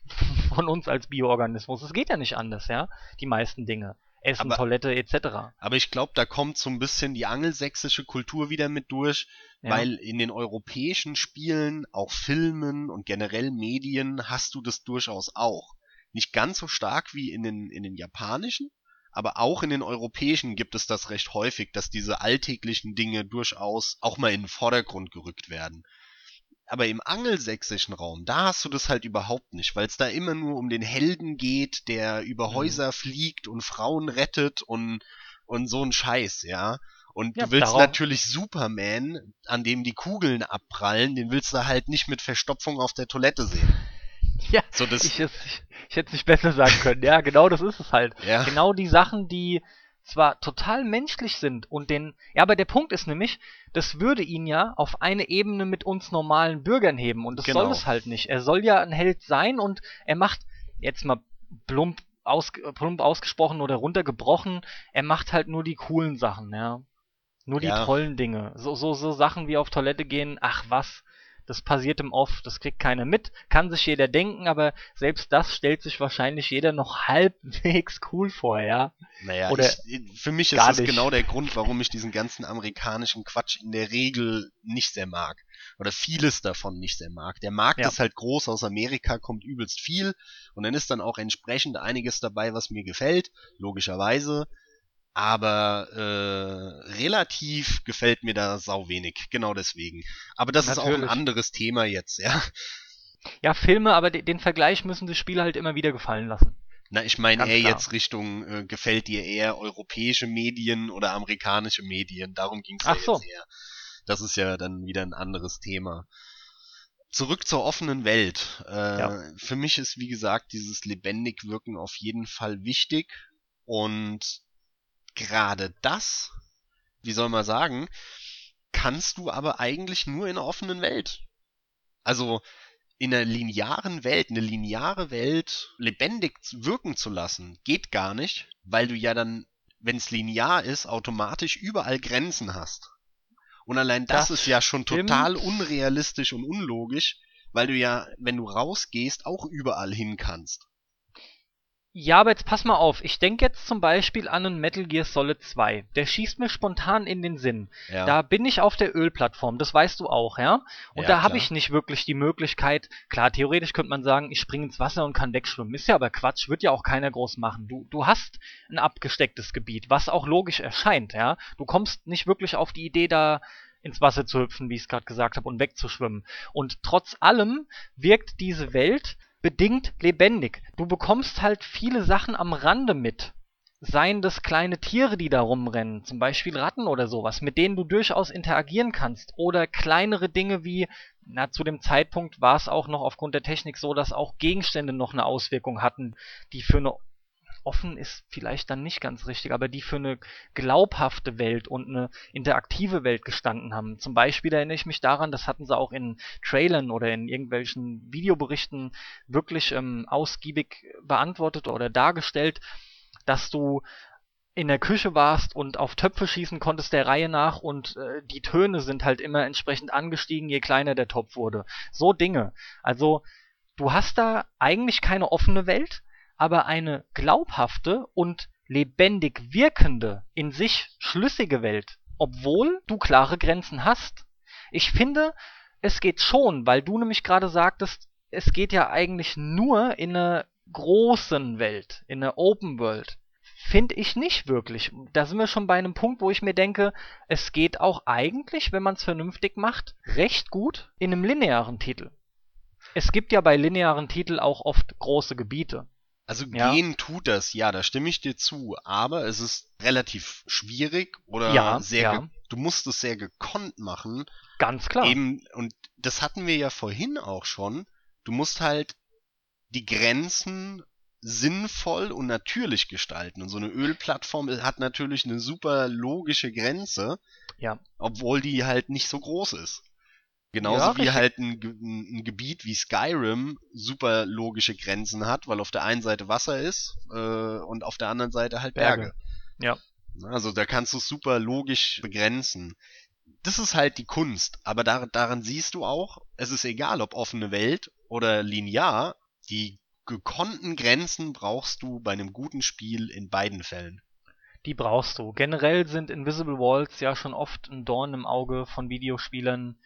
Speaker 1: (laughs) von uns als Bioorganismus. Es geht ja nicht anders, ja, die meisten Dinge. Essen,
Speaker 2: Aber-
Speaker 1: Toilette etc.
Speaker 2: Aber ich glaube, da kommt so ein bisschen die angelsächsische Kultur wieder mit durch,
Speaker 1: Ja.
Speaker 2: weil in den europäischen Spielen, auch Filmen und generell Medien hast du das durchaus auch. Nicht ganz so stark wie in den, in den japanischen, aber auch in den europäischen gibt es das recht häufig, dass diese alltäglichen Dinge durchaus auch mal in den Vordergrund gerückt werden. Aber im angelsächsischen Raum, da hast du das halt überhaupt nicht, weil es da immer nur um den Helden geht, der über
Speaker 1: Mhm.
Speaker 2: Häuser fliegt und Frauen rettet und, und so ein Scheiß, ja. Und
Speaker 1: Ja,
Speaker 2: du willst
Speaker 1: darauf-
Speaker 2: natürlich Superman, an dem die Kugeln abprallen, den willst du halt nicht mit Verstopfung auf der Toilette sehen. (laughs)
Speaker 1: Ja,
Speaker 2: So das,
Speaker 1: ich, ich, ich hätte es nicht besser sagen können. Ja, genau das ist es halt.
Speaker 2: ja,
Speaker 1: Genau die Sachen, die zwar total menschlich sind und den. Ja, aber der Punkt ist nämlich, das würde ihn ja auf eine Ebene mit uns normalen Bürgern heben und das
Speaker 2: Genau.
Speaker 1: soll es halt nicht. Er soll ja ein Held sein und er macht, jetzt mal plump, aus, plump ausgesprochen oder runtergebrochen, er macht halt nur die coolen Sachen, ja. Nur die
Speaker 2: Ja.
Speaker 1: tollen Dinge. So, so, so Sachen wie auf Toilette gehen, ach was, das passiert im Off, das kriegt keiner mit, kann sich jeder denken, aber selbst das stellt sich wahrscheinlich jeder noch (laughs) halbwegs cool vor, ja.
Speaker 2: naja,
Speaker 1: oder
Speaker 2: ich, für mich ist das
Speaker 1: nicht.
Speaker 2: genau der Grund, warum ich diesen ganzen amerikanischen Quatsch in der Regel nicht sehr mag. Oder vieles davon nicht sehr mag. Der Markt
Speaker 1: Ja.
Speaker 2: ist halt groß, aus Amerika kommt übelst viel und dann ist dann auch entsprechend einiges dabei, was mir gefällt, logischerweise. Aber äh, relativ gefällt mir da sau wenig, genau deswegen. Aber das ist auch ein
Speaker 1: Natürlich.
Speaker 2: anderes Thema jetzt, ja.
Speaker 1: Ja, Filme, aber de den Vergleich müssen die Spieler halt immer wieder gefallen lassen.
Speaker 2: Na, ich meine eher
Speaker 1: klar.
Speaker 2: jetzt Richtung, äh, gefällt dir eher europäische Medien oder amerikanische Medien? Darum ging's ja
Speaker 1: Ach so.
Speaker 2: jetzt eher. Das ist ja dann wieder ein anderes Thema. Zurück zur offenen Welt. Äh,
Speaker 1: Ja.
Speaker 2: Für mich ist, wie gesagt, dieses lebendig wirken auf jeden Fall wichtig. Und gerade das, wie soll man sagen, kannst du aber eigentlich nur in einer offenen Welt. Also in einer linearen Welt, eine lineare Welt lebendig wirken zu lassen, geht gar nicht, weil du ja dann, wenn es linear ist, automatisch überall Grenzen hast. Und allein das,
Speaker 1: Das
Speaker 2: ist ja schon
Speaker 1: stimmt.
Speaker 2: total unrealistisch und unlogisch, weil du ja, wenn du rausgehst, auch überall hin kannst.
Speaker 1: Ja, aber jetzt pass mal auf. Ich denke jetzt zum Beispiel an einen Metal Gear Solid 2. Der schießt mir spontan in den Sinn.
Speaker 2: Ja.
Speaker 1: Da bin ich auf der Ölplattform, das weißt du auch, ja? Und
Speaker 2: Ja,
Speaker 1: da habe ich nicht wirklich die Möglichkeit, klar, theoretisch könnte man sagen, ich springe ins Wasser und kann wegschwimmen. Ist ja aber Quatsch, wird ja auch keiner groß machen. Du, du hast ein abgestecktes Gebiet, was auch logisch erscheint, ja? Du kommst nicht wirklich auf die Idee, da ins Wasser zu hüpfen, wie ich es gerade gesagt habe, und wegzuschwimmen. Und trotz allem wirkt diese Welt bedingt lebendig. Du bekommst halt viele Sachen am Rande mit. Seien das kleine Tiere, die da rumrennen, zum Beispiel Ratten oder sowas, mit denen du durchaus interagieren kannst. Oder kleinere Dinge wie, na, zu dem Zeitpunkt war es auch noch aufgrund der Technik so, dass auch Gegenstände noch eine Auswirkung hatten, die für eine offen ist vielleicht dann nicht ganz richtig, aber die für eine glaubhafte Welt und eine interaktive Welt gestanden haben. Zum Beispiel erinnere ich mich daran, das hatten sie auch in Trailern oder in irgendwelchen Videoberichten wirklich ähm, ausgiebig beantwortet oder dargestellt, dass du in der Küche warst und auf Töpfe schießen konntest der Reihe nach und äh, die Töne sind halt immer entsprechend angestiegen, je kleiner der Topf wurde. So Dinge. Also du hast da eigentlich keine offene Welt, aber eine glaubhafte und lebendig wirkende, in sich schlüssige Welt, obwohl du klare Grenzen hast. Ich finde, es geht schon, weil du nämlich gerade sagtest, es geht ja eigentlich nur in einer großen Welt, in einer Open World. Finde ich nicht wirklich. Da sind wir schon bei einem Punkt, wo ich mir denke, es geht auch eigentlich, wenn man es vernünftig macht, recht gut in einem linearen Titel. Es gibt ja bei linearen Titeln auch oft große Gebiete.
Speaker 2: Also
Speaker 1: Ja.
Speaker 2: gehen tut das, ja, da stimme ich dir zu, aber es ist relativ schwierig oder
Speaker 1: Ja,
Speaker 2: sehr
Speaker 1: ja.
Speaker 2: du musst es sehr gekonnt machen.
Speaker 1: Ganz klar.
Speaker 2: Eben, und das hatten wir ja vorhin auch schon. Du musst halt die Grenzen sinnvoll und natürlich gestalten. Und so eine Ölplattform hat natürlich eine super logische Grenze,
Speaker 1: Ja.
Speaker 2: obwohl die halt nicht so groß ist. Genauso
Speaker 1: Ja,
Speaker 2: wie
Speaker 1: richtig.
Speaker 2: halt ein, ein, Gebiet wie Skyrim super logische Grenzen hat, weil auf der einen Seite Wasser ist äh, und auf der anderen Seite halt Berge.
Speaker 1: Berge. Ja.
Speaker 2: Also da kannst du es super logisch begrenzen. Das ist halt die Kunst, aber dar daran siehst du auch, es ist egal, ob offene Welt oder linear, die gekonnten Grenzen brauchst du bei einem guten Spiel in beiden Fällen.
Speaker 1: Die brauchst du. Generell sind Invisible Walls ja schon oft ein Dorn im Auge von Videospielern.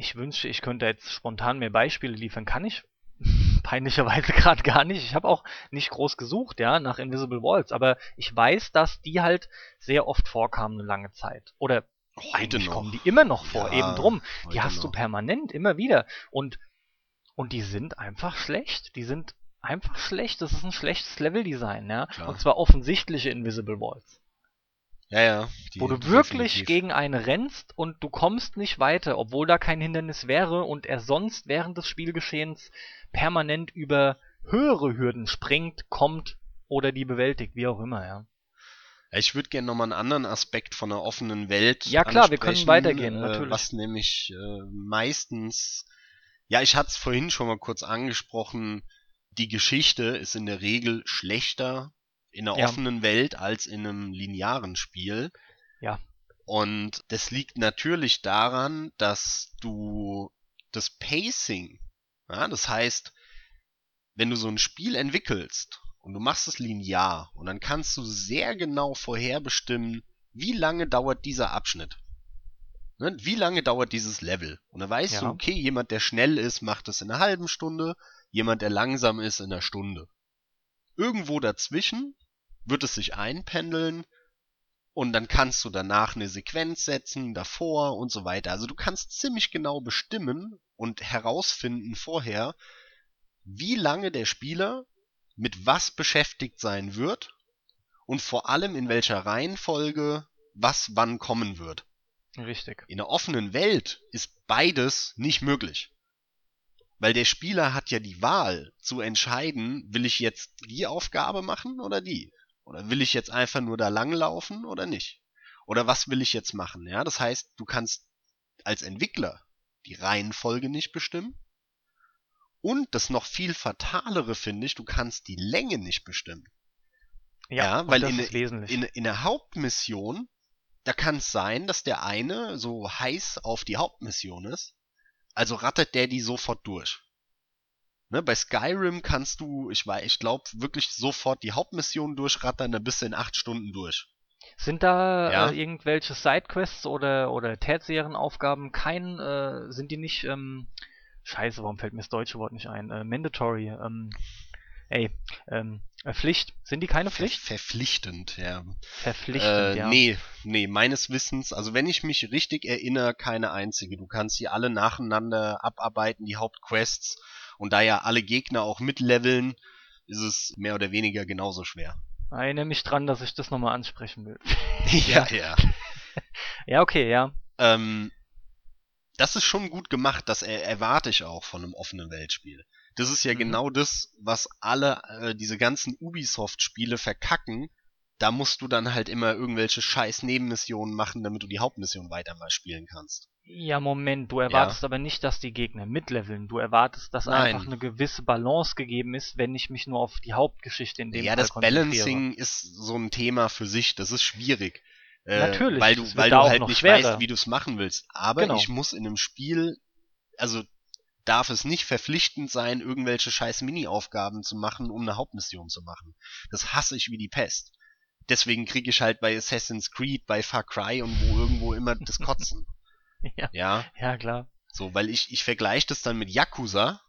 Speaker 1: Ich wünschte, ich könnte jetzt spontan mehr Beispiele liefern. Kann ich (laughs) peinlicherweise gerade gar nicht. Ich habe auch nicht groß gesucht, ja, nach Invisible Walls, aber ich weiß, dass die halt sehr oft vorkamen eine lange Zeit. Oder
Speaker 2: Heute
Speaker 1: eigentlich
Speaker 2: noch.
Speaker 1: kommen die immer noch vor,
Speaker 2: Ja,
Speaker 1: eben drum. Die hast du
Speaker 2: noch.
Speaker 1: permanent immer wieder. Und, und die sind einfach schlecht. Die sind einfach schlecht. Das ist ein schlechtes Leveldesign, ja.
Speaker 2: Klar.
Speaker 1: Und zwar offensichtliche Invisible Walls.
Speaker 2: Ja, ja.
Speaker 1: wo du wirklich
Speaker 2: definitiv.
Speaker 1: gegen eine rennst und du kommst nicht weiter, obwohl da kein Hindernis wäre und er sonst während des Spielgeschehens permanent über höhere Hürden springt, kommt oder die bewältigt, wie auch immer, ja.
Speaker 2: Ich würde gerne nochmal einen anderen Aspekt von einer offenen Welt
Speaker 1: Ja, klar, wir können weitergehen,
Speaker 2: äh,
Speaker 1: natürlich.
Speaker 2: Was nämlich äh, meistens, ja, ich hatte es vorhin schon mal kurz angesprochen, die Geschichte ist in der Regel schlechter in einer
Speaker 1: Ja.
Speaker 2: offenen Welt als in einem linearen Spiel.
Speaker 1: Ja.
Speaker 2: Und das liegt natürlich daran, dass du das Pacing, ja, das heißt, wenn du so ein Spiel entwickelst und du machst es linear und dann kannst du sehr genau vorherbestimmen, wie lange dauert dieser Abschnitt. Ne? Wie lange dauert dieses Level? Und dann weißt
Speaker 1: Ja.
Speaker 2: du, okay, jemand, der schnell ist, macht es in einer halben Stunde, jemand, der langsam ist, in einer Stunde. Irgendwo dazwischen wird es sich einpendeln und dann kannst du danach eine Sequenz setzen, davor und so weiter. Also du kannst ziemlich genau bestimmen und herausfinden vorher, wie lange der Spieler mit was beschäftigt sein wird und vor allem in welcher Reihenfolge was wann kommen wird.
Speaker 1: Richtig.
Speaker 2: In einer offenen Welt ist beides nicht möglich. Weil der Spieler hat ja die Wahl zu entscheiden, will ich jetzt die Aufgabe machen oder die? Oder will ich jetzt einfach nur da langlaufen oder nicht? Oder was will ich jetzt machen? Ja, das heißt, du kannst als Entwickler die Reihenfolge nicht bestimmen. Und das noch viel fatalere finde ich, du kannst die Länge nicht bestimmen. Ja,
Speaker 1: und
Speaker 2: weil in, in, in der Hauptmission, da kann es sein, dass der eine so heiß auf die Hauptmission ist, also rattert der die sofort durch. Ne, bei Skyrim kannst du, ich weiß, ich glaube, wirklich sofort die Hauptmission durchrattern, dann bist du in acht Stunden durch.
Speaker 1: Sind da
Speaker 2: Ja.
Speaker 1: äh, irgendwelche Sidequests oder, oder tertiären Aufgaben kein, äh, sind die nicht, ähm, scheiße, warum fällt mir das deutsche Wort nicht ein? Äh, mandatory, ähm, ey, ähm, äh, Pflicht. Sind die keine
Speaker 2: Ver
Speaker 1: Pflicht?
Speaker 2: verpflichtend, ja.
Speaker 1: Verpflichtend,
Speaker 2: Äh,
Speaker 1: ja.
Speaker 2: Nee, nee, meines Wissens, also wenn ich mich richtig erinnere, keine einzige. Du kannst sie alle nacheinander abarbeiten, die Hauptquests. Und da ja alle Gegner auch mitleveln, ist es mehr oder weniger genauso schwer.
Speaker 1: Erinnere mich dran, dass ich das nochmal ansprechen will. (laughs)
Speaker 2: ja, ja. (laughs)
Speaker 1: ja, okay, ja.
Speaker 2: Ähm, das ist schon gut gemacht, das er erwarte ich auch von einem offenen Weltspiel. Das ist ja
Speaker 1: Mhm.
Speaker 2: genau das, was alle äh, diese ganzen Ubisoft-Spiele verkacken. Da musst du dann halt immer irgendwelche scheiß Nebenmissionen machen, damit du die Hauptmission weiter mal spielen kannst.
Speaker 1: Ja, Moment, du erwartest aber nicht, dass die Gegner mitleveln. Du erwartest, dass
Speaker 2: Nein.
Speaker 1: einfach eine gewisse Balance gegeben ist, wenn ich mich nur auf die Hauptgeschichte in dem
Speaker 2: ja,
Speaker 1: Fall
Speaker 2: das. Balancing ist so ein Thema für sich, das ist schwierig. Äh,
Speaker 1: Natürlich,
Speaker 2: Weil du, weil du halt nicht
Speaker 1: schwerer.
Speaker 2: weißt, wie du es machen willst. Aber
Speaker 1: Genau.
Speaker 2: ich muss in einem Spiel, also darf es nicht verpflichtend sein, irgendwelche scheiß Mini-Aufgaben zu machen, um eine Hauptmission zu machen. Das hasse ich wie die Pest. Deswegen kriege ich halt bei Assassin's Creed, bei Far Cry und wo irgendwo immer das (laughs) Kotzen.
Speaker 1: Ja.
Speaker 2: Ja,
Speaker 1: Ja, klar.
Speaker 2: so, weil ich, ich vergleiche das dann mit Yakuza.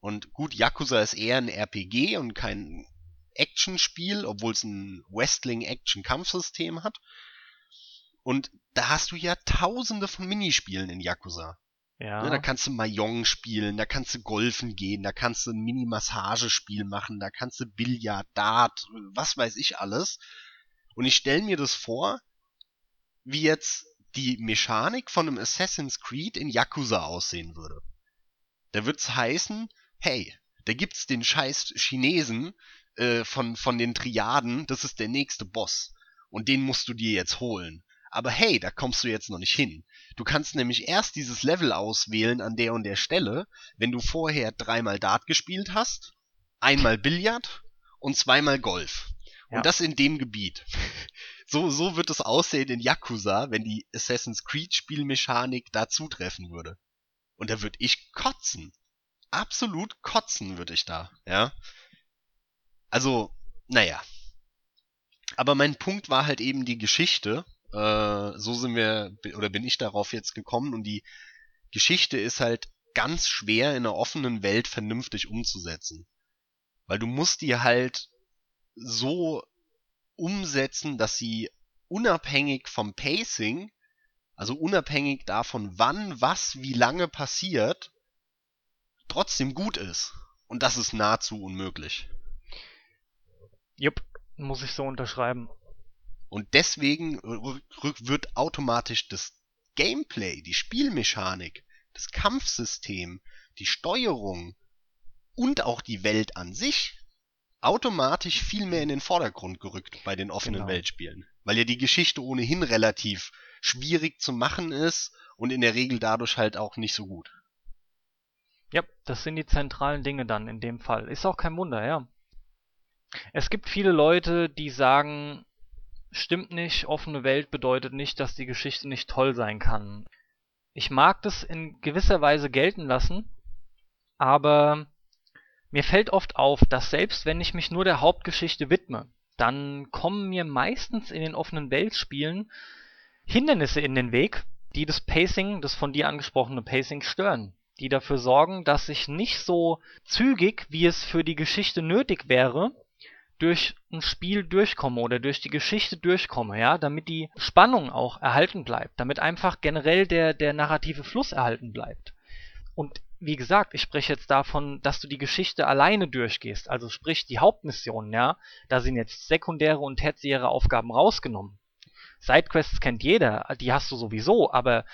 Speaker 2: Und gut, Yakuza ist eher ein RPG und kein Actionspiel, obwohl es ein Wrestling-Action-Kampfsystem hat. Und da hast du ja tausende von Minispielen in Yakuza.
Speaker 1: Ja.
Speaker 2: Ne, da kannst du Mahjong spielen, da kannst du Golfen gehen, da kannst du ein Mini-Massagespiel machen, da kannst du Billard, Dart, was weiß ich alles. Und ich stelle mir das vor, wie jetzt die Mechanik von einem Assassin's Creed in Yakuza aussehen würde. Da wird's heißen, hey, da gibt's den scheiß Chinesen äh, von, von den Triaden, das ist der nächste Boss. Und den musst du dir jetzt holen. Aber hey, da kommst du jetzt noch nicht hin. Du kannst nämlich erst dieses Level auswählen an der und der Stelle, wenn du vorher dreimal Dart gespielt hast, einmal Billard und zweimal Golf.
Speaker 1: Ja.
Speaker 2: Und das in dem Gebiet. (laughs) So, so wird es aussehen in Yakuza, wenn die Assassin's Creed Spielmechanik da zutreffen würde. Und da würde ich kotzen. Absolut kotzen würde ich da, ja. Also, naja. Aber mein Punkt war halt eben die Geschichte. Äh, so sind wir, oder bin ich darauf jetzt gekommen und die Geschichte ist halt ganz schwer in einer offenen Welt vernünftig umzusetzen. Weil du musst die halt so umsetzen, dass sie unabhängig vom Pacing, also unabhängig davon, wann, was, wie lange passiert, trotzdem gut ist. Und das ist nahezu unmöglich.
Speaker 1: Jupp, muss ich so unterschreiben.
Speaker 2: Und deswegen rück- wird automatisch das Gameplay, die Spielmechanik, das Kampfsystem, die Steuerung und auch die Welt an sich automatisch viel mehr in den Vordergrund gerückt bei den offenen
Speaker 1: Genau.
Speaker 2: Weltspielen. Weil ja die Geschichte ohnehin relativ schwierig zu machen ist und in der Regel dadurch halt auch nicht so gut.
Speaker 1: Ja, das sind die zentralen Dinge dann in dem Fall. Ist auch kein Wunder, ja. Es gibt viele Leute, die sagen, stimmt nicht, offene Welt bedeutet nicht, dass die Geschichte nicht toll sein kann. Ich mag das in gewisser Weise gelten lassen, aber mir fällt oft auf, dass selbst wenn ich mich nur der Hauptgeschichte widme, dann kommen mir meistens in den offenen Weltspielen Hindernisse in den Weg, die das Pacing, das von dir angesprochene Pacing stören die dafür sorgen, dass ich nicht so zügig, wie es für die Geschichte nötig wäre, durch ein Spiel durchkomme oder durch die Geschichte durchkomme, ja, damit die Spannung auch erhalten bleibt, damit einfach generell der, der narrative Fluss erhalten bleibt. Und wie gesagt, ich spreche jetzt davon, dass du die Geschichte alleine durchgehst, also sprich die Hauptmissionen, ja, da sind jetzt sekundäre und tertiäre Aufgaben rausgenommen. Sidequests kennt jeder, die hast du sowieso, aber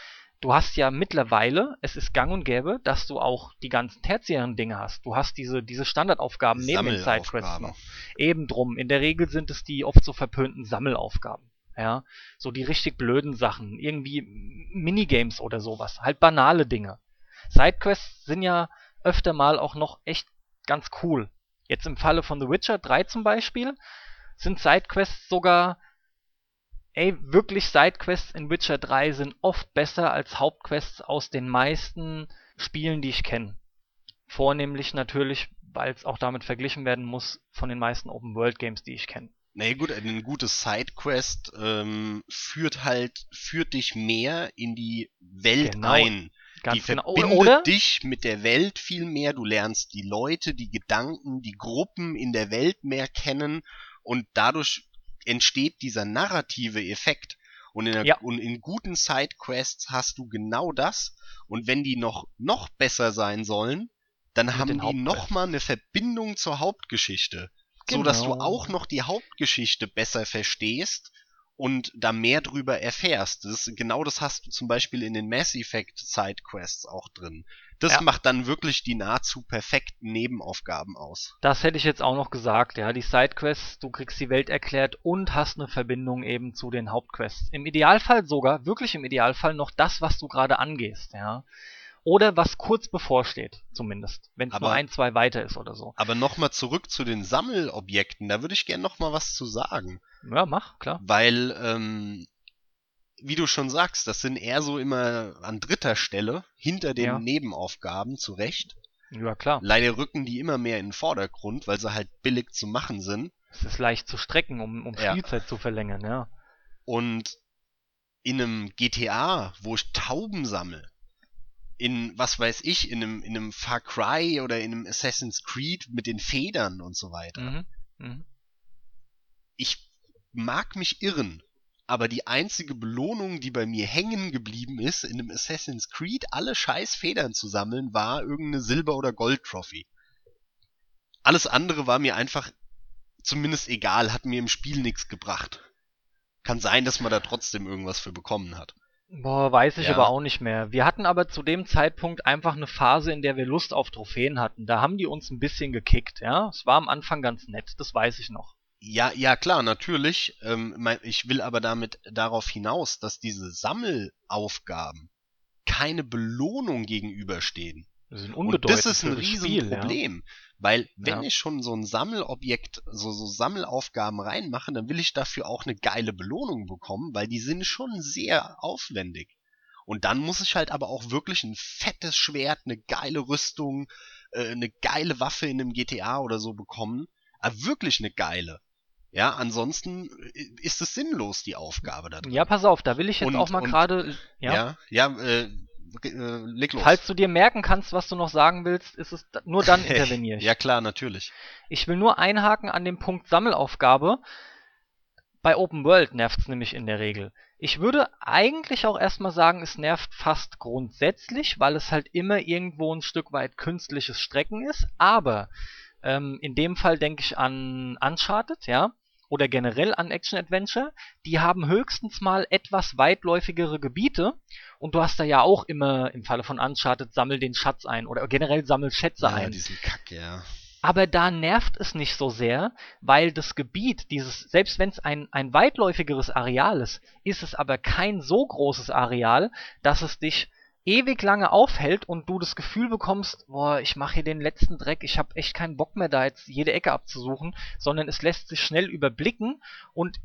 Speaker 1: du hast ja mittlerweile, es ist gang und gäbe, dass du auch die ganzen tertiären Dinge hast. Du hast diese, diese Standardaufgaben neben den Sidequests noch. Eben drum. In der Regel sind es die oft so verpönten Sammelaufgaben. Ja, so die richtig blöden Sachen, irgendwie Minigames oder sowas, halt banale Dinge. Sidequests sind ja öfter mal auch noch echt ganz cool. Jetzt im Falle von The Witcher 3 zum Beispiel sind Sidequests sogar Ey, wirklich Sidequests in Witcher 3 sind oft besser als Hauptquests aus den meisten Spielen, die ich kenne. Vornehmlich natürlich, weil es auch damit verglichen werden muss, von den meisten Open-World-Games, die ich kenne.
Speaker 2: Nee, gut, ein gutes Sidequest ähm, führt halt, führt dich mehr in die Welt
Speaker 1: Genau.
Speaker 2: ein. die
Speaker 1: Ganz genau.
Speaker 2: verbindet
Speaker 1: Oder?
Speaker 2: dich mit der Welt viel mehr. Du lernst die Leute, die Gedanken, die Gruppen in der Welt mehr kennen und dadurch entsteht dieser narrative Effekt. Und in, der,
Speaker 1: Ja.
Speaker 2: und in guten Sidequests hast du genau das. Und wenn die noch, noch besser sein sollen, dann
Speaker 1: Mit
Speaker 2: haben die nochmal eine Verbindung zur Hauptgeschichte. So dass du
Speaker 1: Genau.
Speaker 2: auch noch die Hauptgeschichte besser verstehst und da mehr drüber erfährst. Das, ist- genau das hast du zum Beispiel in den Mass Effect Sidequests auch drin. Das
Speaker 1: Ja.
Speaker 2: macht dann wirklich die nahezu perfekten Nebenaufgaben aus.
Speaker 1: Das hätte ich jetzt auch noch gesagt, ja. Die Sidequests, du kriegst die Welt erklärt und hast eine Verbindung eben zu den Hauptquests. Im Idealfall sogar, wirklich im Idealfall noch das, was du gerade angehst, ja. Oder was kurz bevorsteht, zumindest. Wenn es nur ein, zwei weiter ist oder so.
Speaker 2: Aber nochmal zurück zu den Sammelobjekten, da würde ich gerne nochmal was zu sagen.
Speaker 1: Ja, mach, klar.
Speaker 2: Weil ähm, wie du schon sagst, das sind eher so immer an dritter Stelle, hinter den
Speaker 1: Ja.
Speaker 2: Nebenaufgaben zurecht.
Speaker 1: Ja, klar.
Speaker 2: Leider rücken die immer mehr in den Vordergrund, weil sie halt billig zu machen sind.
Speaker 1: Es ist leicht zu strecken, um, um
Speaker 2: Ja.
Speaker 1: Spielzeit zu verlängern, ja.
Speaker 2: Und in einem GTA, wo ich Tauben sammle, in, was weiß ich, in einem, in einem Far Cry oder in einem Assassin's Creed mit den Federn und so weiter.
Speaker 1: Mhm. Mhm.
Speaker 2: Ich mag mich irren, aber die einzige Belohnung, die bei mir hängen geblieben ist, in einem Assassin's Creed alle scheiß Federn zu sammeln, war irgendeine Silber- oder Gold-Trophy. Alles andere war mir einfach zumindest egal, hat mir im Spiel nichts gebracht. Kann sein, dass man da trotzdem irgendwas für bekommen hat.
Speaker 1: Boah, weiß ich
Speaker 2: Ja.
Speaker 1: aber auch nicht mehr. Wir hatten aber zu dem Zeitpunkt einfach eine Phase, in der wir Lust auf Trophäen hatten. Da haben die uns ein bisschen gekickt, ja. Es war am Anfang ganz nett, das weiß ich noch.
Speaker 2: Ja, ja klar, natürlich. Ähm, ich will aber damit darauf hinaus, dass diese Sammelaufgaben keine Belohnung gegenüberstehen.
Speaker 1: Das ist ein
Speaker 2: Und das ist ein
Speaker 1: Spiel, ja.
Speaker 2: Riesenproblem. Weil wenn
Speaker 1: Ja.
Speaker 2: ich schon so ein Sammelobjekt, so, so Sammelaufgaben reinmache, dann will ich dafür auch eine geile Belohnung bekommen, weil die sind schon sehr aufwendig. Und dann muss ich halt aber auch wirklich ein fettes Schwert, eine geile Rüstung, äh, eine geile Waffe in einem GTA oder so bekommen. Aber wirklich eine geile. Ja, ansonsten äh, ist es sinnlos, die Aufgabe da drin.
Speaker 1: Ja, pass auf, da will ich jetzt
Speaker 2: Und-
Speaker 1: auch mal gerade. Ja,
Speaker 2: ja, ja äh, äh, leg los.
Speaker 1: Falls du dir merken kannst, was du noch sagen willst, ist es nur dann (laughs) interveniere ich.
Speaker 2: ja klar, natürlich.
Speaker 1: Ich will nur einhaken an dem Punkt Sammelaufgabe. Bei Open World nervt's nämlich in der Regel. Ich würde eigentlich auch erstmal sagen, es nervt fast grundsätzlich, weil es halt immer irgendwo ein Stück weit künstliches Strecken ist. Aber ähm, in dem Fall denke ich an Uncharted, ja, oder generell an Action Adventure. Die haben höchstens mal etwas weitläufigere Gebiete. Und du hast da ja auch immer im Falle von Uncharted sammel den Schatz ein oder generell sammel Schätze
Speaker 2: Ja,
Speaker 1: ein.
Speaker 2: diesen Kack, ja.
Speaker 1: Aber da nervt es nicht so sehr, weil das Gebiet, dieses, selbst wenn es ein, ein weitläufigeres Areal ist, ist es aber kein so großes Areal, dass es dich ewig lange aufhält und du das Gefühl bekommst, boah, ich mache hier den letzten Dreck, ich habe echt keinen Bock mehr da jetzt jede Ecke abzusuchen, sondern es lässt sich schnell überblicken und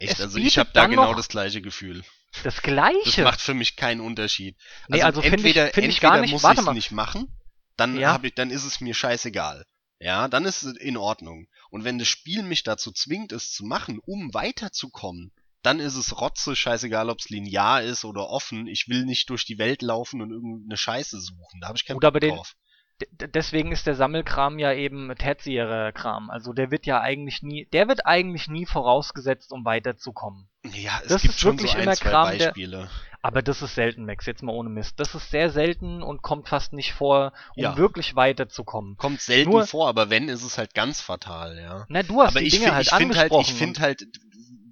Speaker 2: Echt,
Speaker 1: Es
Speaker 2: also ich habe da genau das gleiche Gefühl.
Speaker 1: das
Speaker 2: Das
Speaker 1: Gleiche.
Speaker 2: macht für mich keinen Unterschied.
Speaker 1: Nee, also find ich-
Speaker 2: entweder,
Speaker 1: find ich
Speaker 2: entweder
Speaker 1: gar nicht.
Speaker 2: muss ich
Speaker 1: mal.
Speaker 2: nicht machen, dann
Speaker 1: Ja.
Speaker 2: hab ich, dann ist es mir scheißegal. Ja, dann ist es in Ordnung. Und wenn das Spiel mich dazu zwingt, es zu machen, um weiterzukommen, dann ist es Rotze, scheißegal, ob es linear ist oder offen. Ich will nicht durch die Welt laufen und irgendeine Scheiße suchen. Da habe ich keinen Bock
Speaker 1: den-
Speaker 2: drauf.
Speaker 1: D- deswegen ist der Sammelkram ja eben tertiärer Kram. Also der wird ja eigentlich nie, der wird eigentlich nie vorausgesetzt, um weiterzukommen.
Speaker 2: Ja, es
Speaker 1: das
Speaker 2: gibt
Speaker 1: ist
Speaker 2: schon
Speaker 1: wirklich
Speaker 2: so ein,
Speaker 1: immer
Speaker 2: zwei
Speaker 1: Kram, der-
Speaker 2: Beispiele.
Speaker 1: Aber das ist selten, Max, jetzt mal ohne Mist. Das ist sehr selten und kommt fast nicht vor, um
Speaker 2: Ja.
Speaker 1: wirklich weiterzukommen.
Speaker 2: Kommt selten
Speaker 1: Nur-
Speaker 2: vor, aber wenn, ist es halt ganz fatal, ja.
Speaker 1: Na, du hast
Speaker 2: aber
Speaker 1: die
Speaker 2: ich,
Speaker 1: Dinge
Speaker 2: find-
Speaker 1: halt
Speaker 2: ich finde halt,
Speaker 1: angesprochen.
Speaker 2: ich finde halt,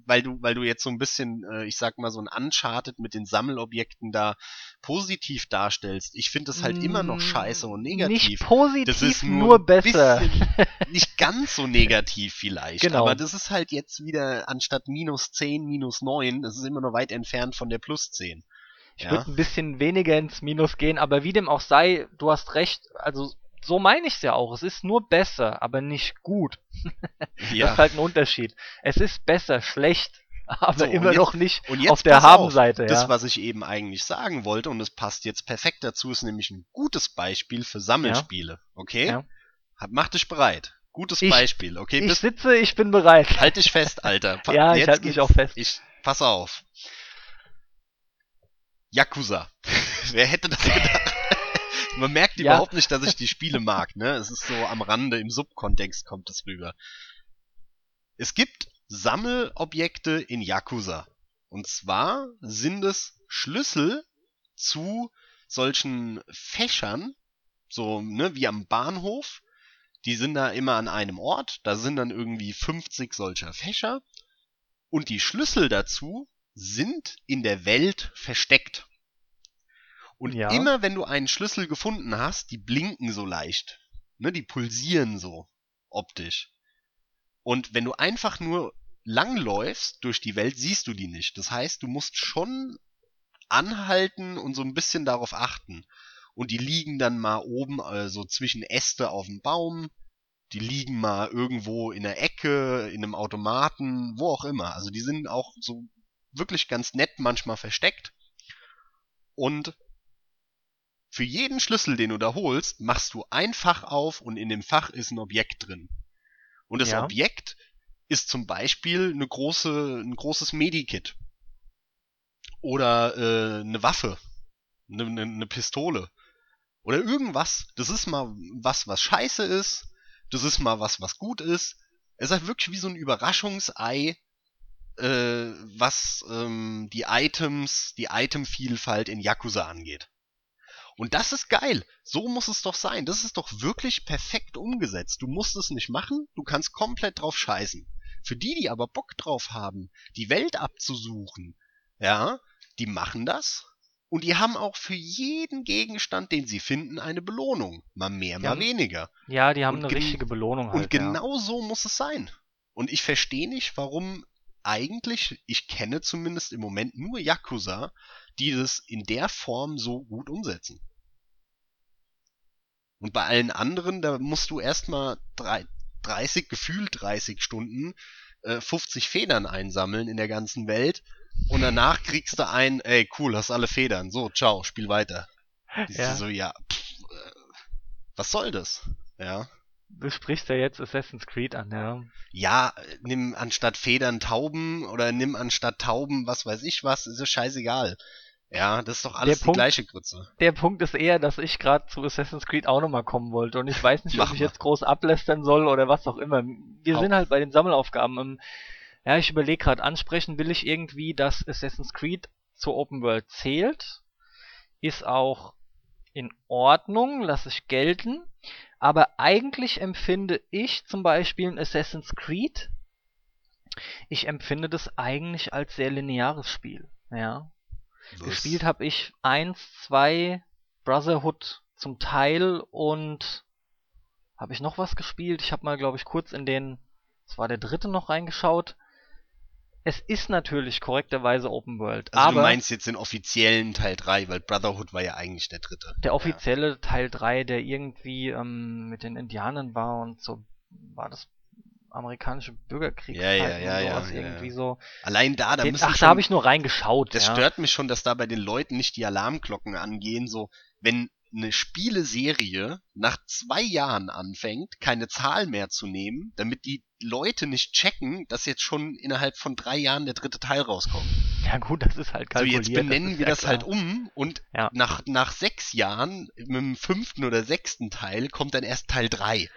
Speaker 2: weil du, weil du jetzt so ein bisschen, äh, ich sag mal, so ein Uncharted mit den Sammelobjekten da positiv darstellst. Ich finde das halt immer noch
Speaker 1: Mm,
Speaker 2: scheiße und
Speaker 1: Nicht
Speaker 2: negativ.
Speaker 1: positiv,
Speaker 2: Das ist
Speaker 1: nur,
Speaker 2: nur,
Speaker 1: besser. (laughs)
Speaker 2: Nicht ganz so negativ vielleicht,
Speaker 1: Genau.
Speaker 2: aber das ist halt jetzt wieder anstatt minus 10, minus 9, das ist immer noch weit entfernt von der plus 10.
Speaker 1: Ich
Speaker 2: Ja.
Speaker 1: würde ein bisschen weniger ins Minus gehen, aber wie dem auch sei, du hast recht. Also so meine ich es ja auch. Es ist nur besser, aber nicht gut. (laughs) Das ist halt ein Unterschied. Es ist besser, schlecht, (laughs) aber
Speaker 2: So,
Speaker 1: immer
Speaker 2: jetzt-
Speaker 1: noch nicht
Speaker 2: Und jetzt
Speaker 1: auf der Habenseite.
Speaker 2: Das,
Speaker 1: Ja.
Speaker 2: was ich eben eigentlich sagen wollte, und es passt jetzt perfekt dazu, ist nämlich ein gutes Beispiel für Sammelspiele. Okay?
Speaker 1: Ja.
Speaker 2: Hab, mach dich bereit. Gutes
Speaker 1: Ich-
Speaker 2: Beispiel. Okay,
Speaker 1: Ich
Speaker 2: bis,
Speaker 1: sitze, ich bin bereit.
Speaker 2: halt dich fest, Alter. (laughs)
Speaker 1: Ja, ich
Speaker 2: jetzt
Speaker 1: halt mich
Speaker 2: geht's-
Speaker 1: auch fest.
Speaker 2: Ich, pass auf. Yakuza. Wer hätte das gedacht? Man merkt
Speaker 1: Ja.
Speaker 2: überhaupt nicht, dass ich die Spiele mag, ne? Es ist so am Rande, im Subkontext kommt es rüber. Es gibt Sammelobjekte in Yakuza. Und zwar sind es Schlüssel zu solchen Fächern, so, ne, wie am Bahnhof. Die sind da immer an einem Ort. Da sind dann irgendwie 50 solcher Fächer. Und die Schlüssel dazu sind in der Welt versteckt. Und
Speaker 1: Ja.
Speaker 2: immer wenn du einen Schlüssel gefunden hast, die blinken so leicht. Ne, die pulsieren so optisch. Und wenn du einfach nur langläufst durch die Welt, siehst du die nicht. Das heißt, du musst schon anhalten und so ein bisschen darauf achten. Und die liegen dann mal oben, also zwischen Äste auf dem Baum. Die liegen mal irgendwo in der Ecke, in einem Automaten, wo auch immer. Also die sind auch so wirklich ganz nett manchmal versteckt. Und für jeden Schlüssel, den du da holst, machst du ein Fach auf und in dem Fach ist ein Objekt drin. Und das
Speaker 1: Ja.
Speaker 2: Objekt ist zum Beispiel eine große, ein großes Medikit. Oder äh, eine Waffe. Eine, eine, eine Pistole. Oder irgendwas. Das ist mal was, was scheiße ist. Das ist mal was, was gut ist. Es ist halt wirklich wie so ein Überraschungsei, äh, was ähm, die Items, die Itemvielfalt in Yakuza angeht. Und das ist geil. So muss es doch sein. Das ist doch wirklich perfekt umgesetzt. Du musst es nicht machen, du kannst komplett drauf scheißen. Für die, die aber Bock drauf haben, die Welt abzusuchen, ja, die machen das. Und die haben auch für jeden Gegenstand, den sie finden, eine Belohnung. Mal mehr, mal
Speaker 1: Ja.
Speaker 2: weniger.
Speaker 1: Ja, die haben
Speaker 2: Und
Speaker 1: eine richtige Belohnung
Speaker 2: Und
Speaker 1: halt. ja.
Speaker 2: genau so muss es sein. Und ich verstehe nicht, warum eigentlich, ich kenne zumindest im Moment nur Yakuza, die das in der Form so gut umsetzen. Und bei allen anderen, da musst du erstmal drei- 30, gefühlt 30 Stunden, äh, 50 Federn einsammeln in der ganzen Welt. Und danach kriegst du ein, ey, cool, hast alle Federn. So, ciao, spiel weiter.
Speaker 1: Ja.
Speaker 2: So, ja, pff, äh, was soll das? Ja.
Speaker 1: Du sprichst ja jetzt Assassin's Creed an, ja.
Speaker 2: ja, nimm anstatt Federn Tauben oder nimm anstatt Tauben was weiß ich was, ist ja scheißegal. Ja, das ist doch alles
Speaker 1: Der
Speaker 2: die
Speaker 1: Punkt-
Speaker 2: gleiche Grütze.
Speaker 1: Der Punkt ist eher, dass ich gerade zu Assassin's Creed auch nochmal kommen wollte und ich weiß nicht, ob ich jetzt groß ablästern soll oder was auch immer. Wir
Speaker 2: Hau.
Speaker 1: sind halt bei den Sammelaufgaben. Ähm, Ja, ich überlege gerade, ansprechen will ich irgendwie, dass Assassin's Creed zur Open World zählt. Ist auch in Ordnung, lasse ich gelten. Aber eigentlich empfinde ich zum Beispiel ein Assassin's Creed, ich empfinde das eigentlich als sehr lineares Spiel. Ja. Gespielt habe ich 1, 2, Brotherhood zum Teil und habe ich noch was gespielt? Ich habe mal, glaube ich, kurz in den, das war der dritte noch reingeschaut. Es ist natürlich korrekterweise Open World,
Speaker 2: Also
Speaker 1: aber
Speaker 2: du meinst jetzt den offiziellen Teil 3, weil Brotherhood war ja eigentlich der dritte.
Speaker 1: der offizielle Teil 3, der irgendwie ähm, mit den Indianern war und so, war das amerikanische Bürgerkrieg
Speaker 2: Ja, ja, ja, ja,
Speaker 1: sowas
Speaker 2: ja,
Speaker 1: irgendwie
Speaker 2: ja.
Speaker 1: so.
Speaker 2: Allein da, da
Speaker 1: Den,
Speaker 2: müssen
Speaker 1: ach,
Speaker 2: schon,
Speaker 1: da habe ich nur reingeschaut.
Speaker 2: das
Speaker 1: ja.
Speaker 2: stört mich schon, dass da bei den Leuten nicht die Alarmglocken angehen, so, wenn eine Spieleserie nach zwei Jahren anfängt, keine Zahl mehr zu nehmen, damit die Leute nicht checken, dass jetzt schon innerhalb von drei Jahren der dritte Teil rauskommt.
Speaker 1: Ja gut, das ist halt
Speaker 2: Also
Speaker 1: kalkuliert.
Speaker 2: jetzt benennen wir das
Speaker 1: klar.
Speaker 2: halt um und
Speaker 1: Ja.
Speaker 2: nach, nach sechs Jahren, mit dem fünften oder sechsten Teil, kommt dann erst Teil 3.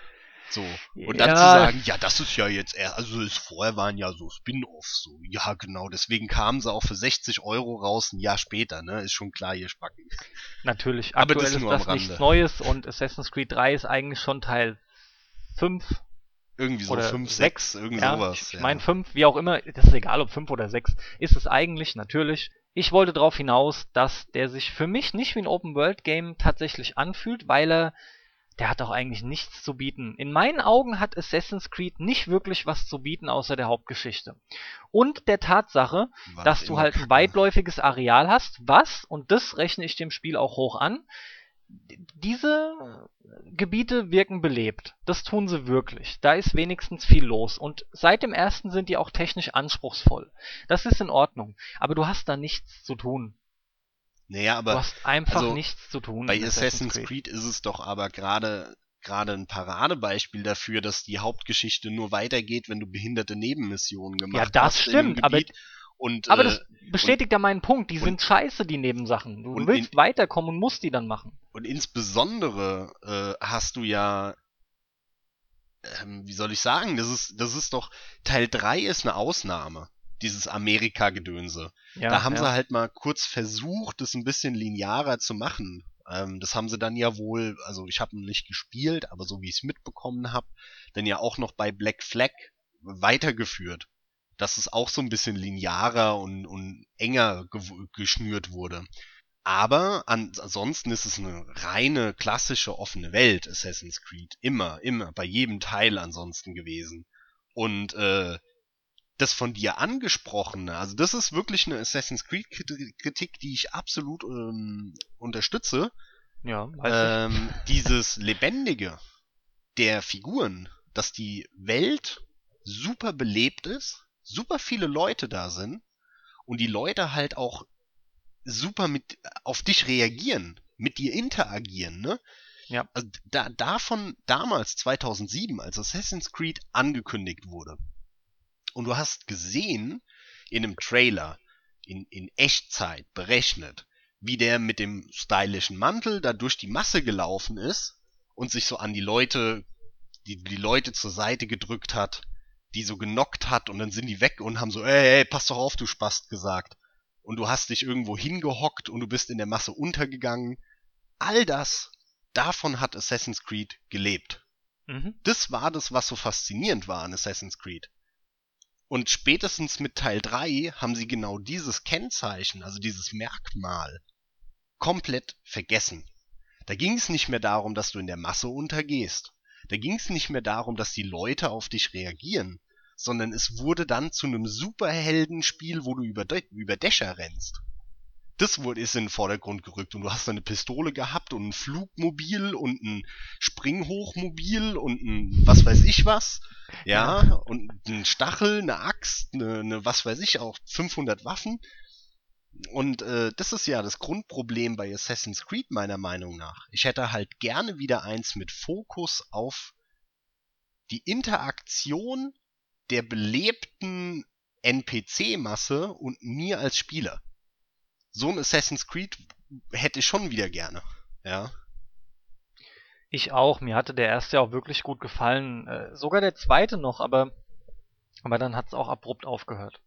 Speaker 2: So. Und dann
Speaker 1: Ja.
Speaker 2: zu sagen, ja, das ist ja jetzt eher, also es vorher waren ja so Spin-offs, so, ja genau, deswegen kamen sie auch für 60 Euro raus ein Jahr später, ne, ist schon klar, ihr Spacken.
Speaker 1: Natürlich,
Speaker 2: Aber
Speaker 1: aktuell
Speaker 2: das
Speaker 1: ist
Speaker 2: nur am
Speaker 1: das nichts. Neues und Assassin's Creed 3 ist eigentlich schon Teil 5
Speaker 2: Irgendwie so
Speaker 1: oder
Speaker 2: 5,
Speaker 1: 6.
Speaker 2: 6, irgend
Speaker 1: ja,
Speaker 2: sowas.
Speaker 1: Ich
Speaker 2: ja.
Speaker 1: meine 5, wie auch immer, das ist egal ob 5 oder 6, ist es eigentlich natürlich. Ich wollte darauf hinaus, dass der sich für mich nicht wie ein Open World Game tatsächlich anfühlt, weil er der hat auch eigentlich nichts zu bieten. In meinen Augen hat Assassin's Creed nicht wirklich was zu bieten außer der Hauptgeschichte. Und der Tatsache,
Speaker 2: War
Speaker 1: dass
Speaker 2: doch
Speaker 1: du halt ein weitläufiges Areal hast, was, und das rechne ich dem Spiel auch hoch an, diese Gebiete wirken belebt. Das tun sie wirklich. Da ist wenigstens viel los. Und seit dem ersten sind die auch technisch anspruchsvoll. Das ist in Ordnung. Aber du hast da nichts zu tun.
Speaker 2: Naja,
Speaker 1: Du
Speaker 2: aber
Speaker 1: hast einfach
Speaker 2: also,
Speaker 1: nichts zu tun.
Speaker 2: bei
Speaker 1: in
Speaker 2: Assassin's Creed ist es doch aber gerade gerade ein Paradebeispiel dafür, dass die Hauptgeschichte nur weitergeht, wenn du behinderte Nebenmissionen gemacht
Speaker 1: das
Speaker 2: hast in einem
Speaker 1: stimmt, aber-
Speaker 2: und
Speaker 1: Aber
Speaker 2: äh,
Speaker 1: das bestätigt ja meinen Punkt. Die
Speaker 2: und-
Speaker 1: sind scheiße, die Nebensachen. Du
Speaker 2: und
Speaker 1: willst
Speaker 2: in-
Speaker 1: weiterkommen und musst die dann machen.
Speaker 2: Und insbesondere äh, hast du ja, ähm, wie soll ich sagen, das ist, das ist doch, Teil 3 ist eine Ausnahme, dieses Amerika-Gedönse.
Speaker 1: Ja,
Speaker 2: da haben
Speaker 1: ja.
Speaker 2: sie halt mal kurz versucht, das ein bisschen linearer zu machen. Ähm, das haben sie dann ja wohl, also ich habe nicht gespielt, aber so wie ich es mitbekommen habe, dann ja auch noch bei Black Flag weitergeführt. Dass es auch so ein bisschen linearer und, und enger gew- geschnürt wurde. Aber an- ansonsten ist es eine reine klassische offene Welt, Assassin's Creed. Immer, immer, bei jedem Teil ansonsten gewesen. Und äh, das von dir angesprochene, also das ist wirklich eine Assassin's Creed Kritik, die ich absolut ähm, unterstütze.
Speaker 1: ja, weiß ich.
Speaker 2: Ähm, dieses Lebendige der Figuren, dass die Welt super belebt ist, super viele Leute da sind und die Leute halt auch super mit auf dich reagieren, mit dir interagieren, ne?
Speaker 1: Ja.
Speaker 2: Also da, davon damals 2007, als Assassin's Creed angekündigt wurde, und du hast gesehen in einem Trailer in, in Echtzeit berechnet, wie der mit dem stylischen Mantel da durch die Masse gelaufen ist und sich so an die Leute, die, die Leute zur Seite gedrückt hat, die so genockt hat und dann sind die weg und haben so, ey, ey, pass doch auf, du Spast gesagt. Und du hast dich irgendwo hingehockt und du bist in der Masse untergegangen. All das, davon hat Assassin's Creed gelebt.
Speaker 1: Mhm.
Speaker 2: Das war das, was so faszinierend war an Assassin's Creed. Und spätestens mit Teil 3 haben sie genau dieses Kennzeichen, also dieses Merkmal, komplett vergessen. Da ging es nicht mehr darum, dass du in der Masse untergehst. Da ging es nicht mehr darum, dass die Leute auf dich reagieren, sondern es wurde dann zu einem Superheldenspiel, wo du über, De über Dächer rennst. Das wurde ist in den Vordergrund gerückt und du hast eine Pistole gehabt und ein Flugmobil und ein Springhochmobil und ein was weiß ich was, ja,
Speaker 1: Ja.
Speaker 2: und ein Stachel, eine Axt, eine, eine was weiß ich auch 500 Waffen. Und äh, das ist ja das Grundproblem bei Assassin's Creed meiner Meinung nach. Ich hätte halt gerne wieder eins mit Fokus auf die Interaktion der belebten NPC-Masse und mir als Spieler. So ein Assassin's Creed hätte ich schon wieder gerne. Ja.
Speaker 1: Ich auch. Mir hatte der erste auch wirklich gut gefallen. Äh, sogar der zweite noch, aber, aber dann hat es auch abrupt aufgehört.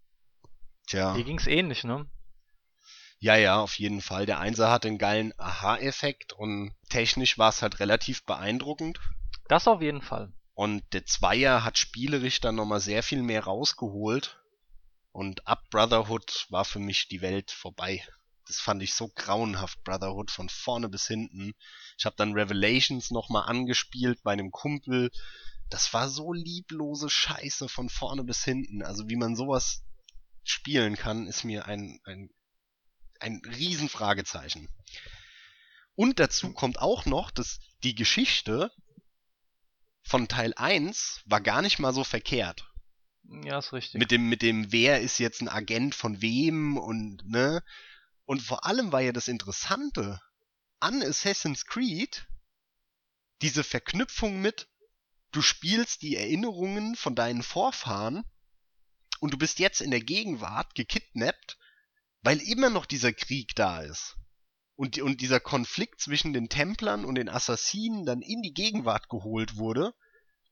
Speaker 2: Tja.
Speaker 1: Dir ging's ähnlich, ne?
Speaker 2: Ja, ja, auf jeden Fall. Der Einser hatte einen geilen Aha-Effekt und technisch war es halt relativ beeindruckend.
Speaker 1: Das auf jeden Fall.
Speaker 2: Und der Zweier hat spielerisch dann nochmal sehr viel mehr rausgeholt. Und ab Brotherhood war für mich die Welt vorbei. Das fand ich so grauenhaft, Brotherhood, von vorne bis hinten. Ich habe dann Revelations nochmal angespielt bei einem Kumpel. Das war so lieblose Scheiße von vorne bis hinten. Also wie man sowas spielen kann, ist mir ein, ein, ein Riesenfragezeichen. Und dazu kommt auch noch, dass die Geschichte von Teil 1 war gar nicht mal so verkehrt.
Speaker 1: Ja, ist richtig.
Speaker 2: Mit dem, mit dem, wer ist jetzt ein Agent von wem und, ne? Und vor allem war ja das Interessante an Assassin's Creed diese Verknüpfung mit, du spielst die Erinnerungen von deinen Vorfahren und du bist jetzt in der Gegenwart gekidnappt, weil immer noch dieser Krieg da ist. Und, und dieser Konflikt zwischen den Templern und den Assassinen dann in die Gegenwart geholt wurde.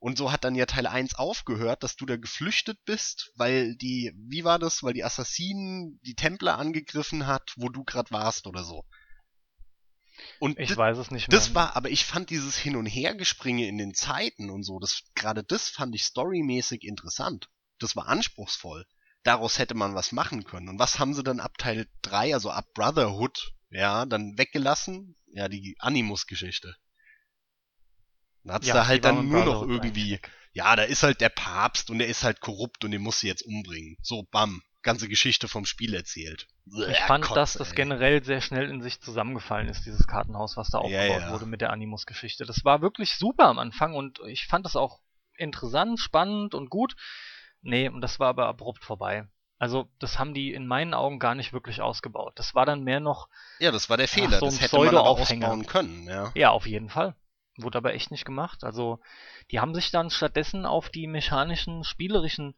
Speaker 2: Und so hat dann ja Teil 1 aufgehört, dass du da geflüchtet bist, weil die, wie war das, weil die Assassinen die Templer angegriffen hat, wo du grad warst oder so. Und
Speaker 1: ich weiß es nicht mehr.
Speaker 2: das war, aber ich fand dieses Hin- und Hergespringe in den Zeiten und so, das, gerade das fand ich storymäßig interessant. Das war anspruchsvoll. Daraus hätte man was machen können. Und was haben sie dann ab Teil 3, also ab Brotherhood, ja, dann weggelassen? Ja, die Animus-Geschichte. Da hat's
Speaker 1: Ja,
Speaker 2: da halt dann nur noch irgendwie, ja, da ist halt der Papst und der ist halt korrupt und den musst du jetzt umbringen. So, bam. Ganze Geschichte vom Spiel erzählt.
Speaker 1: Ich fand,
Speaker 2: Kotze,
Speaker 1: dass das
Speaker 2: ey.
Speaker 1: generell sehr schnell in sich zusammengefallen ist, dieses Kartenhaus, was da
Speaker 2: Ja,
Speaker 1: aufgebaut
Speaker 2: ja.
Speaker 1: wurde mit der Animus-Geschichte. Das war wirklich super am Anfang und ich fand das auch interessant, spannend und gut. Nee, und das war aber abrupt vorbei. Also, das haben die in meinen Augen gar nicht wirklich ausgebaut. Das war dann mehr noch,
Speaker 2: Ja, das war der Fehler.
Speaker 1: so ein
Speaker 2: das hätte man aber ausbauen können, ja.
Speaker 1: ja, auf jeden Fall. Wurde aber echt nicht gemacht. Also, die haben sich dann stattdessen auf die mechanischen, spielerischen,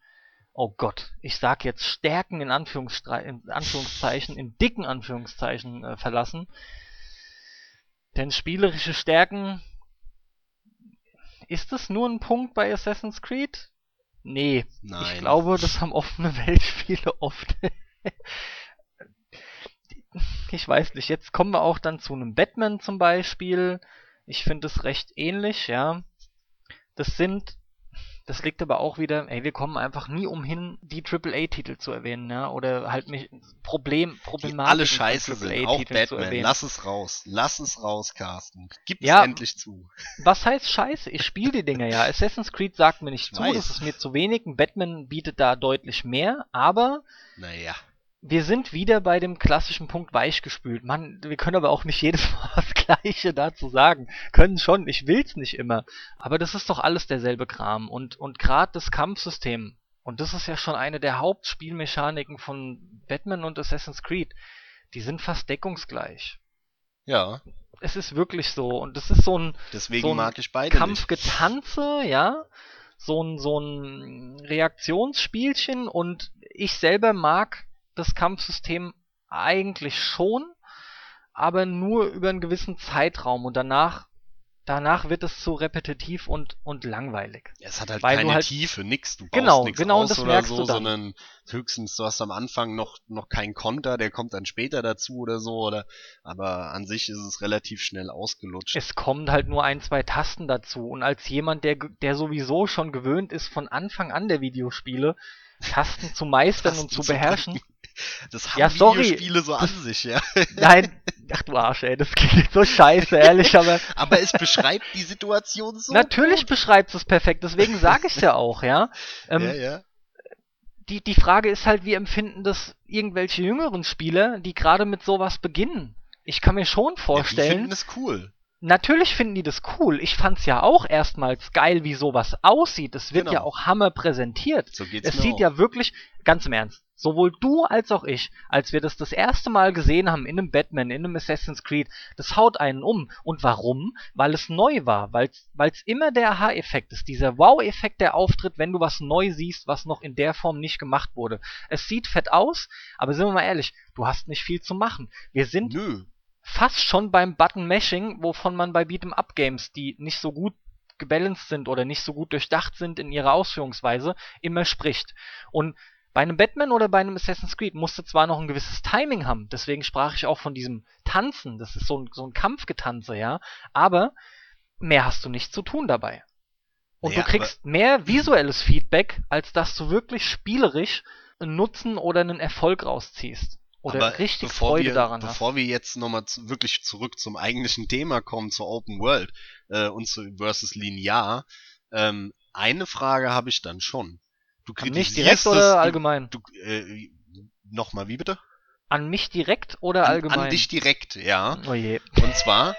Speaker 1: oh Gott, ich sag jetzt Stärken in, in Anführungszeichen, in dicken Anführungszeichen äh, verlassen. Denn spielerische Stärken, ist das nur ein Punkt bei Assassin's Creed? Nee,
Speaker 2: Nein.
Speaker 1: ich glaube, das haben offene (laughs) Weltspiele oft. ich weiß nicht, jetzt kommen wir auch dann zu einem Batman zum Beispiel. Ich finde es recht ähnlich, ja. Das sind, das liegt aber auch wieder, ey, wir kommen einfach nie umhin, die AAA-Titel zu erwähnen, ja, oder halt mich Problem,
Speaker 2: Die
Speaker 1: Problematiken
Speaker 2: alle scheiße sind. Auch Batman.
Speaker 1: erwähnen.
Speaker 2: Lass es raus. Lass es raus, Carsten. Gib
Speaker 1: Ja.
Speaker 2: es endlich zu.
Speaker 1: Was heißt scheiße? Ich spiele die Dinger ja. Assassin's Creed sagt mir nicht
Speaker 2: Ich
Speaker 1: zu,
Speaker 2: weiß.
Speaker 1: das ist mir zu wenig. Batman bietet da deutlich mehr, aber
Speaker 2: Naja.
Speaker 1: Wir sind wieder bei dem klassischen Punkt weichgespült. Mann, wir können aber auch nicht jedes (laughs) Mal das Gleiche dazu sagen. Können schon, ich will's nicht immer. Aber das ist doch alles derselbe Kram. Und, und gerade das Kampfsystem, Und das ist ja schon eine der Hauptspielmechaniken von Batman und Assassin's Creed. Die sind fast deckungsgleich.
Speaker 2: Ja,
Speaker 1: Es ist wirklich so. Und das ist so ein
Speaker 2: deswegen
Speaker 1: So ein
Speaker 2: mag ich beide nicht.
Speaker 1: Kampfgetanze, ja. So ein, so ein Reaktionsspielchen. Und ich selber mag das Kampfsystem eigentlich schon, aber nur über einen gewissen Zeitraum. Und danach, danach wird es zu repetitiv und, und langweilig.
Speaker 2: Es hat halt
Speaker 1: Weil
Speaker 2: keine
Speaker 1: halt-
Speaker 2: Tiefe, nix. Du baust
Speaker 1: Genau,
Speaker 2: nix
Speaker 1: genau, und
Speaker 2: aus
Speaker 1: das
Speaker 2: oder
Speaker 1: merkst
Speaker 2: so,
Speaker 1: du dann.
Speaker 2: sondern höchstens du hast am Anfang noch noch keinen Konter, der kommt dann später dazu oder so oder aber an sich ist es relativ schnell ausgelutscht.
Speaker 1: Es kommen halt nur ein, zwei Tasten dazu. Und als jemand, der, der sowieso schon gewöhnt ist, von Anfang an der Videospiele, Tasten zu meistern und
Speaker 2: Tasten
Speaker 1: zu
Speaker 2: zu
Speaker 1: beherrschen.
Speaker 2: Das haben
Speaker 1: Ja, sorry,
Speaker 2: Videospiele so an sich, ja. (laughs)
Speaker 1: Nein, ach du Arsch, ey, das klingt so scheiße, ehrlich, (laughs) aber
Speaker 2: Aber es beschreibt die Situation so.
Speaker 1: natürlich beschreibt es perfekt, deswegen sage ich es ja auch, ja. Ähm,
Speaker 2: ja, ja.
Speaker 1: Die, die Frage ist halt, wie empfinden das irgendwelche jüngeren Spieler, die gerade mit sowas beginnen? Ich kann mir schon
Speaker 2: ja. Die
Speaker 1: vorstellen,
Speaker 2: finden es cool.
Speaker 1: Natürlich finden die das cool. Ich fand's ja auch erstmals geil, wie sowas aussieht. Es wird
Speaker 2: Genau.
Speaker 1: ja auch Hammer präsentiert.
Speaker 2: So geht's
Speaker 1: Es
Speaker 2: mir
Speaker 1: sieht
Speaker 2: auch.
Speaker 1: ja wirklich, ganz im Ernst, sowohl du als auch ich, als wir das das erste Mal gesehen haben in einem Batman, in einem Assassin's Creed, das haut einen um. Und warum? Weil es neu war, weil es immer der Aha-Effekt ist, dieser Wow-Effekt, der auftritt, wenn du was neu siehst, was noch in der Form nicht gemacht wurde. Es sieht fett aus, aber sind wir mal ehrlich, du hast nicht viel zu machen. Wir sind
Speaker 2: Nö.
Speaker 1: Fast schon beim Button Mashing, wovon man bei Beat'em Up Games, die nicht so gut gebalanced sind oder nicht so gut durchdacht sind in ihrer Ausführungsweise, immer spricht. Und bei einem Batman oder bei einem Assassin's Creed musste zwar noch ein gewisses Timing haben, deswegen sprach ich auch von diesem Tanzen, das ist so ein, so ein Kampfgetanze, ja, aber mehr hast du nicht zu tun dabei. Und
Speaker 2: Naja,
Speaker 1: du kriegst mehr visuelles Feedback, als dass du wirklich spielerisch einen Nutzen oder einen Erfolg rausziehst. Oder
Speaker 2: Aber
Speaker 1: richtig Freude
Speaker 2: wir,
Speaker 1: daran.
Speaker 2: Bevor wir jetzt nochmal zu, wirklich zurück zum eigentlichen Thema kommen, zur Open World äh, und zu versus linear, ähm, eine Frage habe ich dann schon. Du
Speaker 1: An mich direkt oder
Speaker 2: du,
Speaker 1: allgemein?
Speaker 2: Du, äh, Nochmal, wie bitte?
Speaker 1: An mich direkt oder
Speaker 2: An,
Speaker 1: allgemein?
Speaker 2: an dich direkt, ja.
Speaker 1: Oh je.
Speaker 2: Und zwar,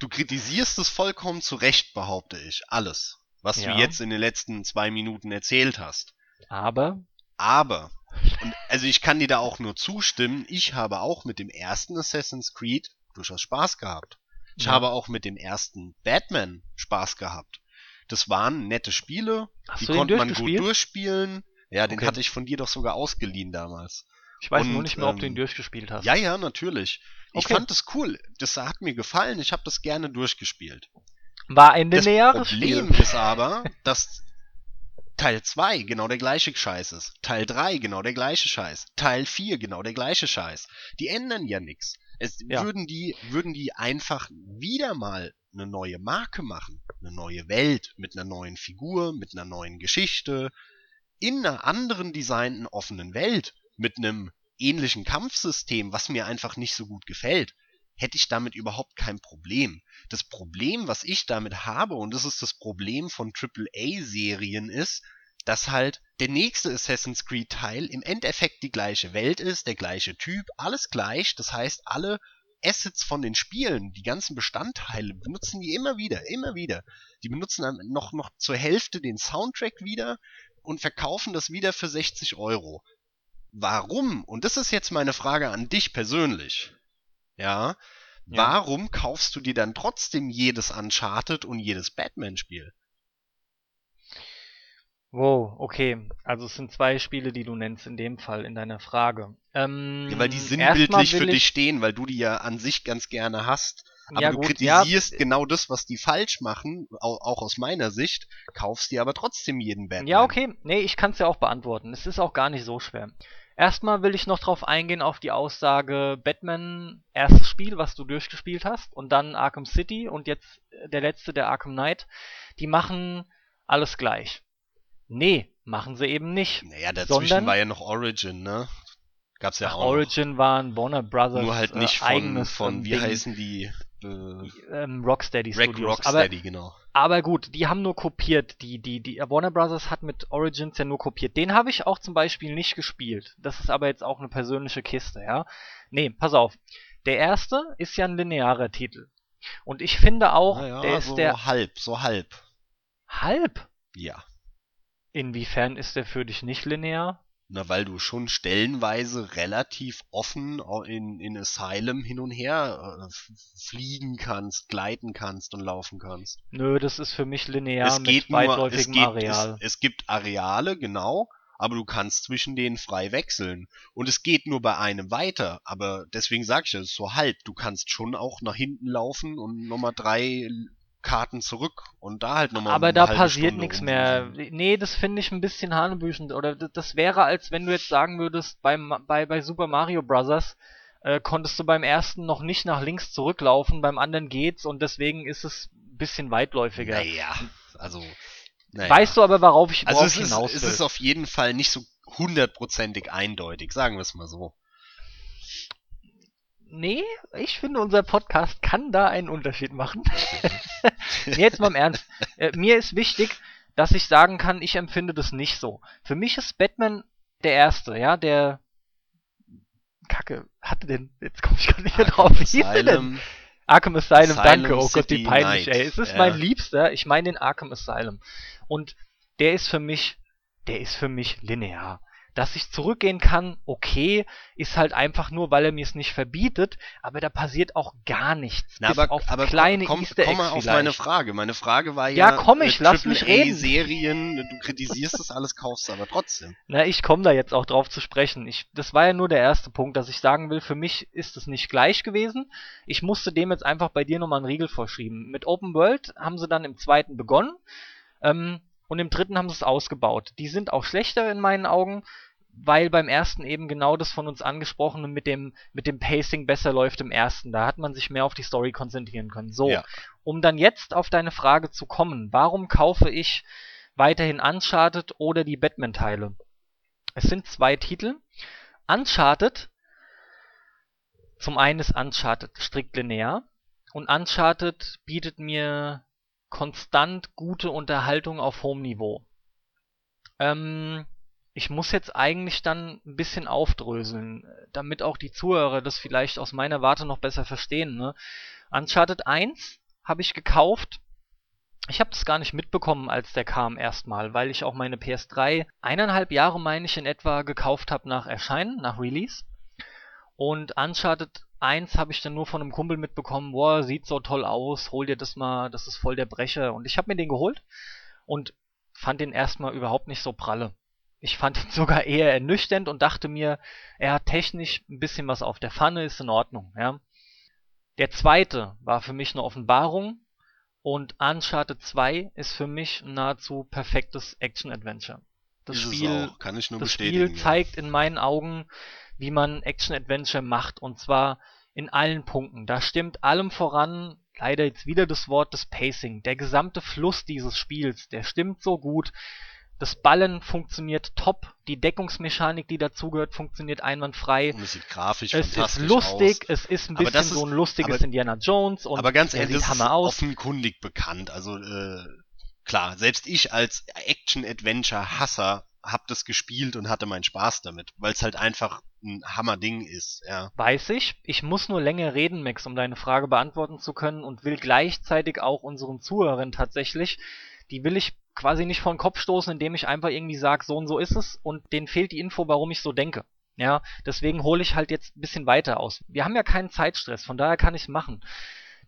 Speaker 2: du kritisierst es vollkommen zu Recht, behaupte ich. Alles, was
Speaker 1: Ja.
Speaker 2: du jetzt in den letzten zwei Minuten erzählt hast.
Speaker 1: Aber
Speaker 2: Aber, und also ich kann dir da auch nur zustimmen, ich habe auch mit dem ersten Assassin's Creed durchaus Spaß gehabt. Ich
Speaker 1: Ja.
Speaker 2: habe auch mit dem ersten Batman Spaß gehabt. Das waren nette Spiele,
Speaker 1: hast
Speaker 2: die
Speaker 1: den
Speaker 2: konnte man gut durchspielen. Ja, den
Speaker 1: Okay.
Speaker 2: hatte ich von dir doch sogar ausgeliehen damals.
Speaker 1: ich weiß nur
Speaker 2: und,
Speaker 1: nicht mehr, ob du ihn
Speaker 2: ähm,
Speaker 1: durchgespielt hast.
Speaker 2: Ja, ja, natürlich. Ich
Speaker 1: Okay.
Speaker 2: fand das cool. Das hat mir gefallen. Ich habe das gerne durchgespielt.
Speaker 1: War ein
Speaker 2: Das
Speaker 1: lineares
Speaker 2: Problem
Speaker 1: Spiel.
Speaker 2: ist aber, dass Teil 2 genau der gleiche Scheiß ist. Teil 3 genau der gleiche Scheiß. Teil 4 genau der gleiche Scheiß. Die ändern ja nichts. Es
Speaker 1: Ja.
Speaker 2: würden die würden die einfach wieder mal eine neue Marke machen, eine neue Welt mit einer neuen Figur, mit einer neuen Geschichte, in einer anderen designten offenen Welt mit einem ähnlichen Kampfsystem, was mir einfach nicht so gut gefällt, hätte ich damit überhaupt kein Problem. Das Problem, was ich damit habe, und das ist das Problem von AAA-Serien, ist, dass halt der nächste Assassin's Creed-Teil im Endeffekt die gleiche Welt ist, der gleiche Typ, alles gleich. Das heißt, alle Assets von den Spielen, die ganzen Bestandteile, benutzen die immer wieder, immer wieder. Die benutzen dann noch, noch zur Hälfte den Soundtrack wieder und verkaufen das wieder für 60 Euro. Warum? Und das ist jetzt meine Frage an dich persönlich. Ja.
Speaker 1: Ja.
Speaker 2: Warum kaufst du dir dann trotzdem jedes Uncharted und jedes Batman-Spiel?
Speaker 1: Wow, okay. Also es sind zwei Spiele, die du nennst in dem Fall in deiner Frage. Ähm,
Speaker 2: Ja, weil die sinnbildlich für
Speaker 1: ich-
Speaker 2: dich stehen, weil du die ja an sich ganz gerne hast. Aber
Speaker 1: ja,
Speaker 2: du
Speaker 1: gut, ja,
Speaker 2: kritisierst genau das, was die falsch machen, au- auch aus meiner Sicht, kaufst dir aber trotzdem jeden Batman.
Speaker 1: Ja, okay. Nee, ich kann es ja auch beantworten. Es ist auch gar nicht so schwer. Erstmal will ich noch drauf eingehen auf die Aussage Batman erstes Spiel, was du durchgespielt hast, und dann Arkham City und jetzt äh, der letzte, der Arkham Knight. Die machen alles gleich. Nee, machen sie eben nicht.
Speaker 2: Naja, dazwischen
Speaker 1: Sondern-
Speaker 2: war ja noch Origin, ne? Gab's ja auch.
Speaker 1: Origin waren Warner Brothers
Speaker 2: noch. Nur halt nicht
Speaker 1: äh,
Speaker 2: von,
Speaker 1: eigenes
Speaker 2: von
Speaker 1: ähm,
Speaker 2: wie
Speaker 1: Ding.
Speaker 2: heißen die? Äh,
Speaker 1: ähm, Rocksteady
Speaker 2: Rack
Speaker 1: Studios. Aber
Speaker 2: Rocksteady, genau.
Speaker 1: Aber gut, die haben nur kopiert. Die, die, die Warner Brothers hat mit Origins ja nur kopiert. Den habe ich auch zum Beispiel nicht gespielt. Das ist aber jetzt auch eine persönliche Kiste, ja. Nee, pass auf. Der erste ist ja ein linearer Titel. Und ich finde auch,
Speaker 2: Naja,
Speaker 1: der ist
Speaker 2: so
Speaker 1: der
Speaker 2: halb, so halb.
Speaker 1: halb.
Speaker 2: Ja.
Speaker 1: Inwiefern ist der für dich nicht linear?
Speaker 2: Na, weil du schon stellenweise relativ offen in, in Asylum hin und her äh, fliegen kannst, gleiten kannst und laufen kannst.
Speaker 1: Nö, das ist für mich linear
Speaker 2: Es geht
Speaker 1: mit weitläufigem Areal.
Speaker 2: es, es gibt Areale, genau, aber du kannst zwischen denen frei wechseln. Und es geht nur bei einem weiter, aber deswegen sag ich ja, es ist so halb. Du kannst schon auch nach hinten laufen und nochmal drei Karten zurück und da halt nochmal
Speaker 1: Aber da passiert nichts mehr. Nee, das finde ich ein bisschen hanebüchend. Oder das wäre, als wenn du jetzt sagen würdest, beim, bei, bei Super Mario Bros. Äh, konntest du beim ersten noch nicht nach links zurücklaufen, beim anderen geht's und deswegen ist es ein bisschen weitläufiger.
Speaker 2: Naja, also. Naja.
Speaker 1: Weißt du aber, worauf ich
Speaker 2: also es ist,
Speaker 1: hinaus
Speaker 2: es
Speaker 1: will?
Speaker 2: ist auf jeden Fall nicht so hundertprozentig eindeutig, sagen wir es mal so.
Speaker 1: Nee, ich finde, unser Podcast kann da einen Unterschied machen. (laughs) jetzt mal im Ernst. Äh, mir ist wichtig, dass ich sagen kann, ich empfinde das nicht so. Für mich ist Batman der Erste, ja, der... Kacke, hatte denn... Jetzt komme ich gar nicht mehr drauf. Wie hieß der denn?
Speaker 2: Asylum,
Speaker 1: Arkham Asylum,
Speaker 2: Asylum
Speaker 1: danke. Oh Gott, wie
Speaker 2: City
Speaker 1: peinlich,
Speaker 2: Night,
Speaker 1: ey. Es ist
Speaker 2: ja.
Speaker 1: mein Liebster. Ich meine den Arkham Asylum. Und der ist für mich, der ist für mich linear. Dass ich zurückgehen kann, okay, ist halt einfach nur, weil er mir es nicht verbietet, aber da passiert auch gar nichts.
Speaker 2: Na, aber,
Speaker 1: auf
Speaker 2: aber
Speaker 1: kleine
Speaker 2: komm,
Speaker 1: Easter
Speaker 2: komm mal auf
Speaker 1: vielleicht.
Speaker 2: meine Frage. Meine Frage war ja,
Speaker 1: Ja, komm, ich, lass mich reden.
Speaker 2: Serien, du kritisierst das alles, kaufst aber trotzdem.
Speaker 1: Na, ich komme da jetzt auch drauf zu sprechen. Ich, das war ja nur der erste Punkt, dass ich sagen will, für mich ist es nicht gleich gewesen. Ich musste dem jetzt einfach bei dir nochmal einen Riegel vorschieben. Mit Open World haben sie dann im zweiten begonnen ähm, und im dritten haben sie es ausgebaut. Die sind auch schlechter in meinen Augen, weil beim ersten eben genau das von uns angesprochene mit dem, mit dem Pacing besser läuft im ersten. Da hat man sich mehr auf die Story konzentrieren können. So,
Speaker 2: Ja.
Speaker 1: um dann jetzt auf deine Frage zu kommen, warum kaufe ich weiterhin Uncharted oder die Batman-Teile? Es sind zwei Titel. Uncharted, zum einen ist Uncharted strikt linear und Uncharted bietet mir konstant gute Unterhaltung auf hohem Niveau. Ähm, ich muss jetzt eigentlich dann ein bisschen aufdröseln, damit auch die Zuhörer das vielleicht aus meiner Warte noch besser verstehen. Ne? Uncharted 1 habe ich gekauft. Ich habe das gar nicht mitbekommen, als der kam erstmal, weil ich auch meine PS3 eineinhalb Jahre, meine ich, in etwa gekauft habe nach Erscheinen, nach Release. Und Uncharted 1 habe ich dann nur von einem Kumpel mitbekommen, boah, sieht so toll aus, hol dir das mal, das ist voll der Brecher. Und ich habe mir den geholt und fand den erstmal überhaupt nicht so pralle. Ich fand ihn (laughs) sogar eher ernüchternd und dachte mir, er hat technisch ein bisschen was auf der Pfanne, ist in Ordnung, ja. Der zweite war für mich eine Offenbarung und Uncharted 2 ist für mich ein nahezu perfektes Action-Adventure. Das Spiel
Speaker 2: auch, kann ich nur
Speaker 1: das. Spiel zeigt in meinen Augen, wie man Action-Adventure macht und zwar in allen Punkten. Da stimmt allem voran, leider jetzt wieder das Wort des Pacing. Der gesamte Fluss dieses Spiels, der stimmt so gut. Das Ballen funktioniert top, die Deckungsmechanik, die dazugehört, funktioniert einwandfrei.
Speaker 2: Und es sieht grafisch
Speaker 1: Es ist
Speaker 2: fantastisch
Speaker 1: lustig,
Speaker 2: aus.
Speaker 1: es ist ein bisschen
Speaker 2: ist-
Speaker 1: so ein lustiges
Speaker 2: aber-
Speaker 1: Indiana Jones und
Speaker 2: aber ganz ehrlich,
Speaker 1: sieht
Speaker 2: ist
Speaker 1: Hammer aus.
Speaker 2: offenkundig bekannt. Also äh, klar, selbst ich als Action-Adventure-Hasser hab das gespielt und hatte meinen Spaß damit, weil es halt einfach ein Hammerding ist. Ja.
Speaker 1: Weiß ich. Ich muss nur länger reden, Max, um deine Frage beantworten zu können und will gleichzeitig auch unseren Zuhörern tatsächlich, die will ich quasi nicht vor den Kopf stoßen, indem ich einfach irgendwie sage, so und so ist es und denen fehlt die Info, warum ich so denke. Ja, deswegen hole ich halt jetzt ein bisschen weiter aus. Wir haben ja keinen Zeitstress, von daher kann ich es machen.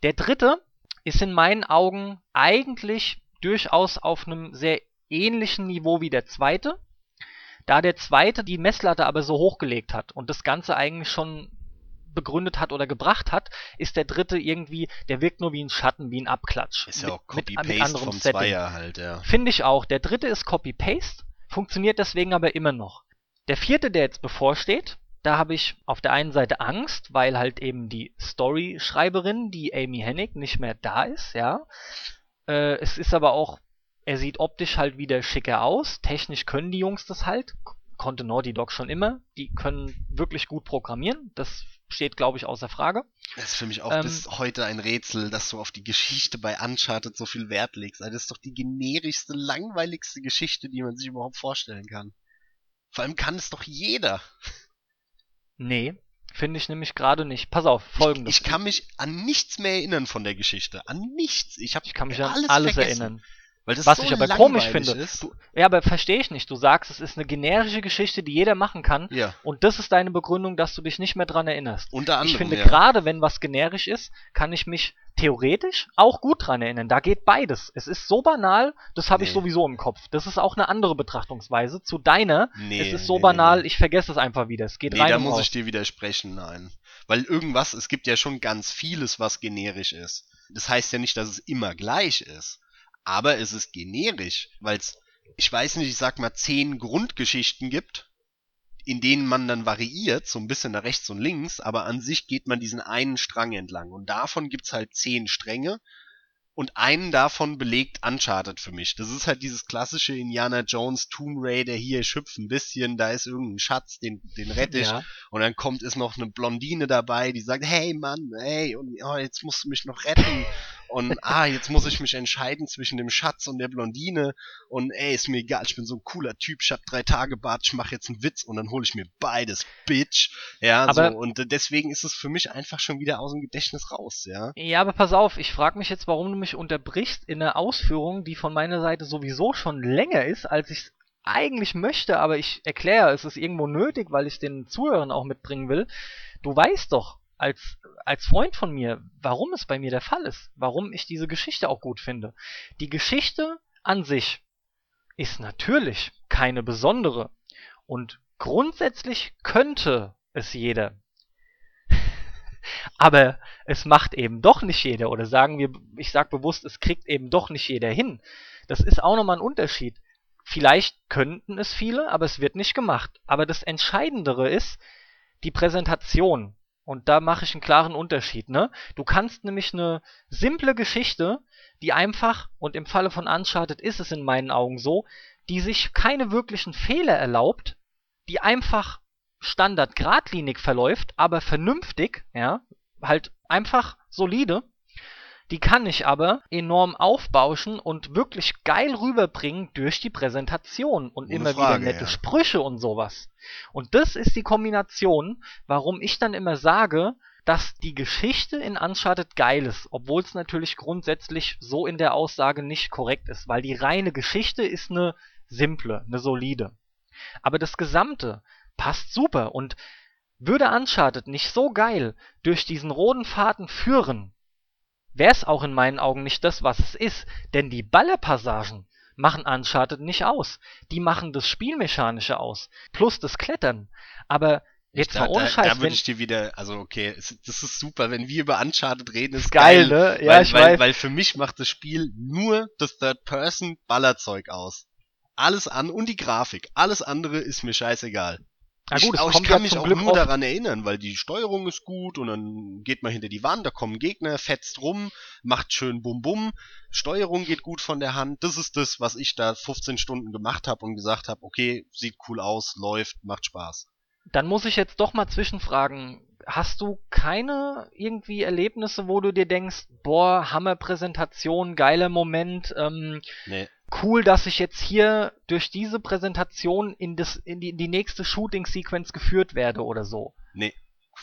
Speaker 1: Der dritte ist in meinen Augen eigentlich durchaus auf einem sehr ähnlichen Niveau wie der zweite. Da der zweite die Messlatte aber so hochgelegt hat und das Ganze eigentlich schon begründet hat oder gebracht hat, ist der dritte irgendwie, der wirkt nur wie ein Schatten, wie ein Abklatsch.
Speaker 2: Ist ja auch Copy-Paste vom
Speaker 1: Setting.
Speaker 2: Zweier halt, ja.
Speaker 1: Finde ich auch. Der dritte ist Copy-Paste, funktioniert deswegen aber immer noch. Der vierte, der jetzt bevorsteht, da habe ich auf der einen Seite Angst, weil halt eben die Story-Schreiberin, die Amy Hennig, nicht mehr da ist, ja. Äh, es ist aber auch, er sieht optisch halt wieder schicker aus. Technisch können die Jungs das halt. Konnte Naughty Dog schon immer. Die können wirklich gut programmieren. Das steht, glaube ich, außer Frage.
Speaker 2: Das ist für mich auch
Speaker 1: Ähm,
Speaker 2: bis heute ein Rätsel, dass du auf die Geschichte bei Uncharted so viel Wert legst. Also das ist doch die generischste, langweiligste Geschichte, die man sich überhaupt vorstellen kann. Vor allem kann es doch jeder.
Speaker 1: Nee, finde ich nämlich gerade nicht. Pass auf, folgendes.
Speaker 2: Ich kann mich an nichts mehr erinnern von der Geschichte. An nichts. Ich habe
Speaker 1: Ich kann mich an
Speaker 2: alles,
Speaker 1: alles
Speaker 2: vergessen.
Speaker 1: erinnern.
Speaker 2: Weil das
Speaker 1: Was
Speaker 2: so
Speaker 1: ich aber komisch finde.
Speaker 2: Ist.
Speaker 1: Du, ja, aber verstehe ich nicht. Du sagst, es ist eine generische Geschichte, die jeder machen kann.
Speaker 2: Ja,
Speaker 1: Und das ist deine Begründung, dass du dich nicht mehr dran erinnerst.
Speaker 2: unter anderem.
Speaker 1: Ich finde,
Speaker 2: ja.
Speaker 1: gerade wenn was generisch ist, kann ich mich theoretisch auch gut dran erinnern. Da geht beides. Es ist so banal, das habe ich
Speaker 2: Nee.
Speaker 1: sowieso im Kopf. Das ist auch eine andere Betrachtungsweise zu deiner.
Speaker 2: Nee,
Speaker 1: es ist so
Speaker 2: nee,
Speaker 1: banal, ich vergesse es einfach wieder. Es geht
Speaker 2: Nee,
Speaker 1: rein
Speaker 2: da muss
Speaker 1: raus.
Speaker 2: ich dir widersprechen, nein. Weil irgendwas, es gibt ja schon ganz vieles, was generisch ist. Das heißt ja nicht, dass es immer gleich ist. Aber es ist generisch, weil es, ich weiß nicht, ich sag mal, zehn Grundgeschichten gibt, in denen man dann variiert, so ein bisschen nach rechts und links, aber an sich geht man diesen einen Strang entlang. Und davon gibt's halt zehn Stränge. Und einen davon belegt Uncharted für mich. Das ist halt dieses klassische Indiana Jones Tomb Raider, hier, ich hüpf ein bisschen, da ist irgendein Schatz, den, den rette ich.
Speaker 1: ja.
Speaker 2: Und dann kommt es noch eine Blondine dabei, die sagt, hey Mann, hey, und oh, jetzt musst du mich noch retten. Und ah, jetzt muss ich mich entscheiden zwischen dem Schatz und der Blondine. Und ey, ist mir egal, ich bin so ein cooler Typ, ich hab drei Tage Bart, ich mach jetzt einen Witz und dann hole ich mir beides, Bitch. Ja,
Speaker 1: Aber-
Speaker 2: so, und deswegen ist es für mich einfach schon wieder aus dem Gedächtnis raus, ja.
Speaker 1: Ja, aber pass auf, ich frage mich jetzt, warum du mich unterbrichst in einer Ausführung, die von meiner Seite sowieso schon länger ist, als ich es eigentlich möchte, aber ich erkläre, es ist irgendwo nötig, weil ich den Zuhörern auch mitbringen will. Du weißt doch, als, als Freund von mir, warum es bei mir der Fall ist, warum ich diese Geschichte auch gut finde. Die Geschichte an sich ist natürlich keine besondere und grundsätzlich könnte es jeder. (laughs) Aber es macht eben doch nicht jeder oder sagen wir, ich sag bewusst, es kriegt eben doch nicht jeder hin. Das ist auch nochmal ein Unterschied. Vielleicht könnten es viele, aber es wird nicht gemacht. Aber das Entscheidendere ist die Präsentation. Und da mache ich einen klaren Unterschied, ne? Du kannst nämlich eine simple Geschichte, die einfach, und im Falle von Uncharted ist es in meinen Augen so, die sich keine wirklichen Fehler erlaubt, die einfach Standard geradlinig verläuft, aber vernünftig, ja, halt einfach solide. Die kann ich aber enorm aufbauschen und wirklich geil rüberbringen durch die Präsentation und
Speaker 2: Ohne
Speaker 1: immer
Speaker 2: Frage,
Speaker 1: wieder nette
Speaker 2: ja.
Speaker 1: Sprüche und sowas. Und das ist die Kombination, warum ich dann immer sage, dass die Geschichte in Uncharted geil ist, obwohl es natürlich grundsätzlich so in der Aussage nicht korrekt ist, weil die reine Geschichte ist eine simple, eine solide. Aber das Gesamte passt super und würde Uncharted nicht so geil durch diesen roten Faden führen, wäre es auch in meinen Augen nicht das, was es ist. Denn die Ballerpassagen machen Uncharted nicht aus. Die machen das Spielmechanische aus. Plus das Klettern. Aber jetzt
Speaker 2: da,
Speaker 1: mal ohne
Speaker 2: da,
Speaker 1: Scheiß,
Speaker 2: da
Speaker 1: wenn,
Speaker 2: würde ich dir wieder, also okay, es, das ist super, wenn wir über Uncharted reden, ist
Speaker 1: geil,
Speaker 2: geil,
Speaker 1: ne? Ja,
Speaker 2: weil,
Speaker 1: ich
Speaker 2: weil,
Speaker 1: weiß.
Speaker 2: weil für mich macht das Spiel nur das Third-Person-Ballerzeug aus. Alles an und die Grafik. Alles andere ist mir scheißegal.
Speaker 1: Na gut,
Speaker 2: ich, auch, ich kann
Speaker 1: ja
Speaker 2: mich auch
Speaker 1: Glück
Speaker 2: nur
Speaker 1: oft-
Speaker 2: daran erinnern, weil die Steuerung ist gut und dann geht man hinter die Wand, da kommen Gegner, fetzt rum, macht schön Bum Bum, Steuerung geht gut von der Hand. Das ist das, was ich da 15 Stunden gemacht habe und gesagt habe, okay, sieht cool aus, läuft, macht Spaß.
Speaker 1: Dann muss ich jetzt doch mal zwischenfragen. Hast du keine irgendwie Erlebnisse, wo du dir denkst, boah, Hammerpräsentation, geiler Moment, ähm,
Speaker 2: Nee.
Speaker 1: Cool, dass ich jetzt hier durch diese Präsentation in, das, in, die, in die nächste Shooting-Sequenz geführt werde oder so?
Speaker 2: Nee.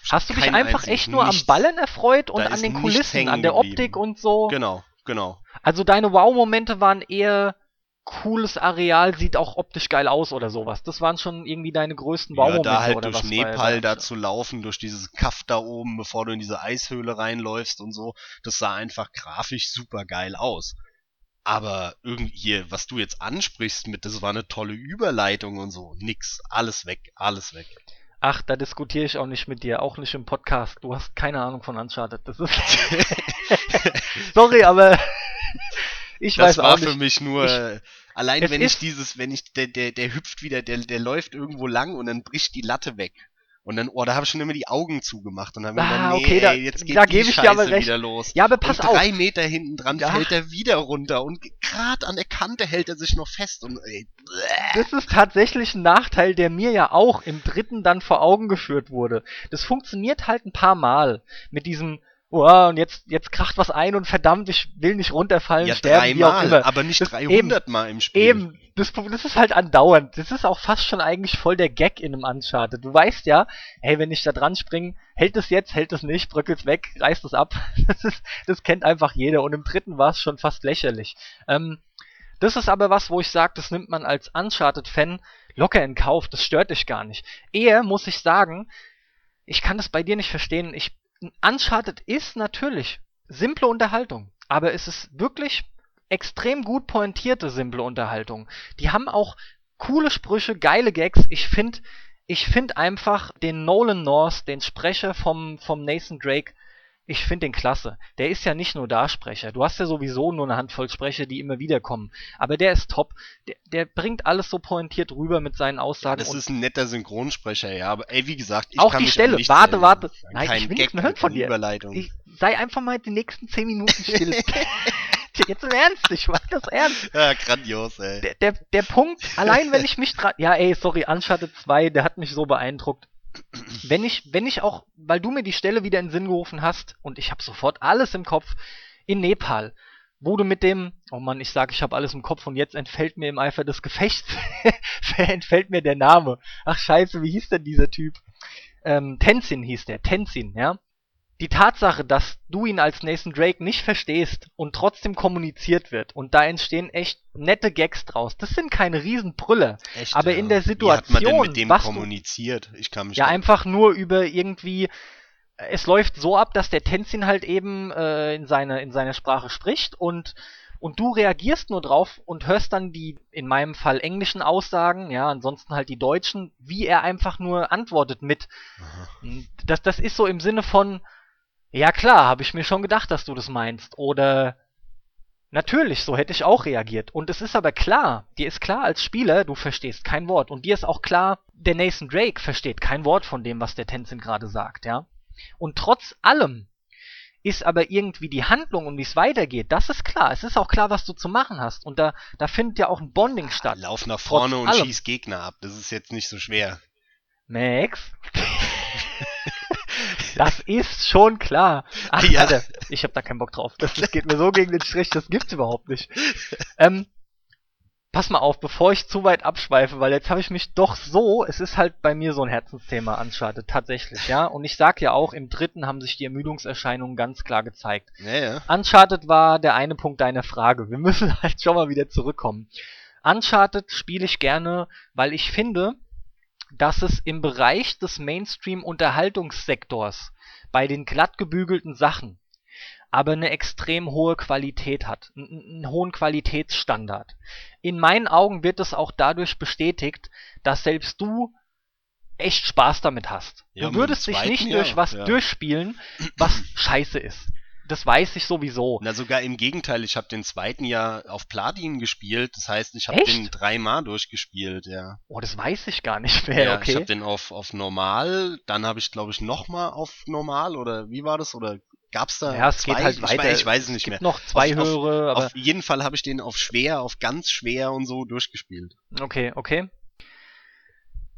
Speaker 1: Hast du dich einfach echt nur
Speaker 2: nichts.
Speaker 1: am Ballen erfreut und an den Kulissen, an der. Optik und so?
Speaker 2: Genau, genau.
Speaker 1: Also deine Wow-Momente waren eher cooles Areal, sieht auch optisch geil aus oder sowas. Das waren schon irgendwie deine größten
Speaker 2: Ja,
Speaker 1: Wow-Momente
Speaker 2: da halt
Speaker 1: oder
Speaker 2: durch Nepal da zu laufen, durch dieses Kaff da oben, bevor du in diese Eishöhle reinläufst und so, das sah einfach grafisch super geil aus. Aber irgendwie hier, was du jetzt ansprichst mit, das war eine tolle Überleitung und so, nix, alles weg, alles weg.
Speaker 1: Ach, da diskutiere ich auch nicht mit dir, auch nicht im Podcast. Du hast keine Ahnung von Uncharted. Das ist. (laughs) Sorry, aber ich
Speaker 2: das
Speaker 1: weiß
Speaker 2: war
Speaker 1: auch
Speaker 2: für
Speaker 1: nicht.
Speaker 2: mich nur,
Speaker 1: Ich-
Speaker 2: allein wenn ich dieses, wenn ich, der, der, der hüpft wieder, der, der läuft irgendwo lang und dann bricht die Latte weg. Und dann, oh, da habe ich schon immer die Augen zugemacht und dann
Speaker 1: Ah,
Speaker 2: gedacht, nee,
Speaker 1: okay, da-
Speaker 2: ey, jetzt geht
Speaker 1: da
Speaker 2: die
Speaker 1: gebe ich dir
Speaker 2: Scheiße
Speaker 1: aber recht.
Speaker 2: wieder los.
Speaker 1: Ja, aber pass
Speaker 2: und
Speaker 1: auf.
Speaker 2: drei Meter hinten dran
Speaker 1: Ja.
Speaker 2: fällt er wieder runter und gerade an der Kante hält er sich noch fest und ey.
Speaker 1: Das ist tatsächlich ein Nachteil, der mir ja auch im dritten dann vor Augen geführt wurde. Das funktioniert halt ein paar Mal mit diesem, oh, und jetzt, jetzt kracht was ein und verdammt, ich will nicht runterfallen,
Speaker 2: ja
Speaker 1: sterben,
Speaker 2: dreimal, aber nicht
Speaker 1: Das-
Speaker 2: 300 Mal im Spiel.
Speaker 1: Eben, das, das ist halt andauernd. Das ist auch fast schon eigentlich voll der Gag in einem Uncharted. Du weißt ja, hey, wenn ich da dran springe, hält es jetzt, hält es nicht, bröckelt's weg, reißt es ab. (laughs) Das, ist, das kennt einfach jeder. Und im dritten war es schon fast lächerlich. Ähm, Das ist aber was, wo ich sage, das nimmt man als Uncharted-Fan locker in Kauf, das stört dich gar nicht. Eher muss ich sagen, ich kann das bei dir nicht verstehen. Ich, Uncharted ist natürlich simple Unterhaltung, aber es ist wirklich extrem gut pointierte simple Unterhaltung. Die haben auch coole Sprüche, geile Gags. Ich finde ich find einfach den Nolan North, den Sprecher vom, vom Nathan Drake, ich finde den klasse. Der ist ja nicht nur Darsprecher. Du hast ja sowieso nur eine Handvoll Sprecher, die immer wieder kommen. Aber der ist top. Der, der bringt alles so pointiert rüber mit seinen Aussagen.
Speaker 2: Das ist ein netter Synchronsprecher, ja. Aber ey, wie gesagt, ich
Speaker 1: auch
Speaker 2: kann
Speaker 1: die
Speaker 2: mich
Speaker 1: Stelle. Warte, warte.
Speaker 2: Nein,
Speaker 1: Nein, ich will nichts mehr hören von dir.
Speaker 2: Überleitung.
Speaker 1: Ich, sei einfach mal die nächsten 10 Minuten still. (laughs) Jetzt im Ernst, ich meine das ernst.
Speaker 2: Ja, grandios, ey.
Speaker 1: Der, der, der Punkt, allein wenn ich mich dran. Ja, ey, sorry, Uncharted 2, der hat mich so beeindruckt. Wenn ich, wenn ich auch, weil du mir die Stelle wieder in den Sinn gerufen hast und ich habe sofort alles im Kopf, in Nepal, wo du mit dem, oh Mann, ich sag, ich habe alles im Kopf und jetzt entfällt mir im Eifer des Gefechts, (laughs) entfällt mir der Name. Ach scheiße, wie hieß denn dieser Typ? Ähm, Tenzin hieß der, Tenzin, ja die Tatsache, dass du ihn als Nathan Drake nicht verstehst und trotzdem kommuniziert wird und da entstehen echt nette Gags draus. Das sind keine Riesenbrüller. Echt, aber ja. in der Situation,
Speaker 2: Wie hat man denn mit dem kommuniziert? Ich kann mich
Speaker 1: ja einfach nur über irgendwie es läuft so ab, dass der Tenzin halt eben äh, in seine in seiner Sprache spricht und und du reagierst nur drauf und hörst dann die, in meinem Fall englischen Aussagen, ja, ansonsten halt die deutschen, wie er einfach nur antwortet mit. Das, das ist so im Sinne von, ja klar, habe ich mir schon gedacht, dass du das meinst. Oder natürlich, so hätte ich auch reagiert. Und es ist aber klar, dir ist klar als Spieler, du verstehst kein Wort. Und dir ist auch klar, der Nathan Drake versteht kein Wort von dem, was der Tenzin gerade sagt, ja. Und trotz allem ist aber irgendwie die Handlung und wie es weitergeht, das ist klar. Es ist auch klar, was du zu machen hast. Und da, da findet ja auch ein Bonding statt.
Speaker 2: Lauf nach vorne und allem. schieß Gegner ab. Das ist jetzt nicht so schwer.
Speaker 1: Max? (laughs) Das ist schon klar. Ach, ja. Alter, ich hab da keinen Bock drauf. Das, das geht mir so gegen den Strich, das gibt's überhaupt nicht. Ähm, pass mal auf, bevor ich zu weit abschweife, weil jetzt habe ich mich doch so, es ist halt bei mir so ein Herzensthema Uncharted, tatsächlich, ja. Und ich sag ja auch, im dritten haben sich die Ermüdungserscheinungen ganz klar gezeigt.
Speaker 2: Ja, ja.
Speaker 1: Uncharted war der eine Punkt deiner Frage. Wir müssen (laughs) halt schon mal wieder zurückkommen. Uncharted spiele ich gerne, weil ich finde, dass es im Bereich des Mainstream-Unterhaltungssektors bei den glatt gebügelten Sachen aber eine extrem hohe Qualität hat, einen hohen Qualitätsstandard. In meinen Augen wird es auch dadurch bestätigt, dass selbst du echt Spaß damit hast. Ja, du würdest dich nicht Jahr, durch was ja. durchspielen, was (clears throat) scheiße ist das weiß ich sowieso.
Speaker 2: Na, sogar im Gegenteil, ich habe den zweiten Jahr auf Platin gespielt. Das heißt, ich habe den dreimal durchgespielt, ja.
Speaker 1: Oh, das weiß ich gar nicht mehr, ja, okay.
Speaker 2: Ich habe den auf, auf normal, dann habe ich, glaube ich, nochmal auf normal oder wie war das? Oder gab's da
Speaker 1: ja, es zwei? Geht halt
Speaker 2: ich,
Speaker 1: weiter.
Speaker 2: Weiß, ich weiß es nicht
Speaker 1: es gibt
Speaker 2: mehr.
Speaker 1: noch zwei
Speaker 2: auf,
Speaker 1: höhere,
Speaker 2: auf,
Speaker 1: aber.
Speaker 2: Auf jeden Fall habe ich den auf schwer, auf ganz schwer und so durchgespielt.
Speaker 1: Okay, okay.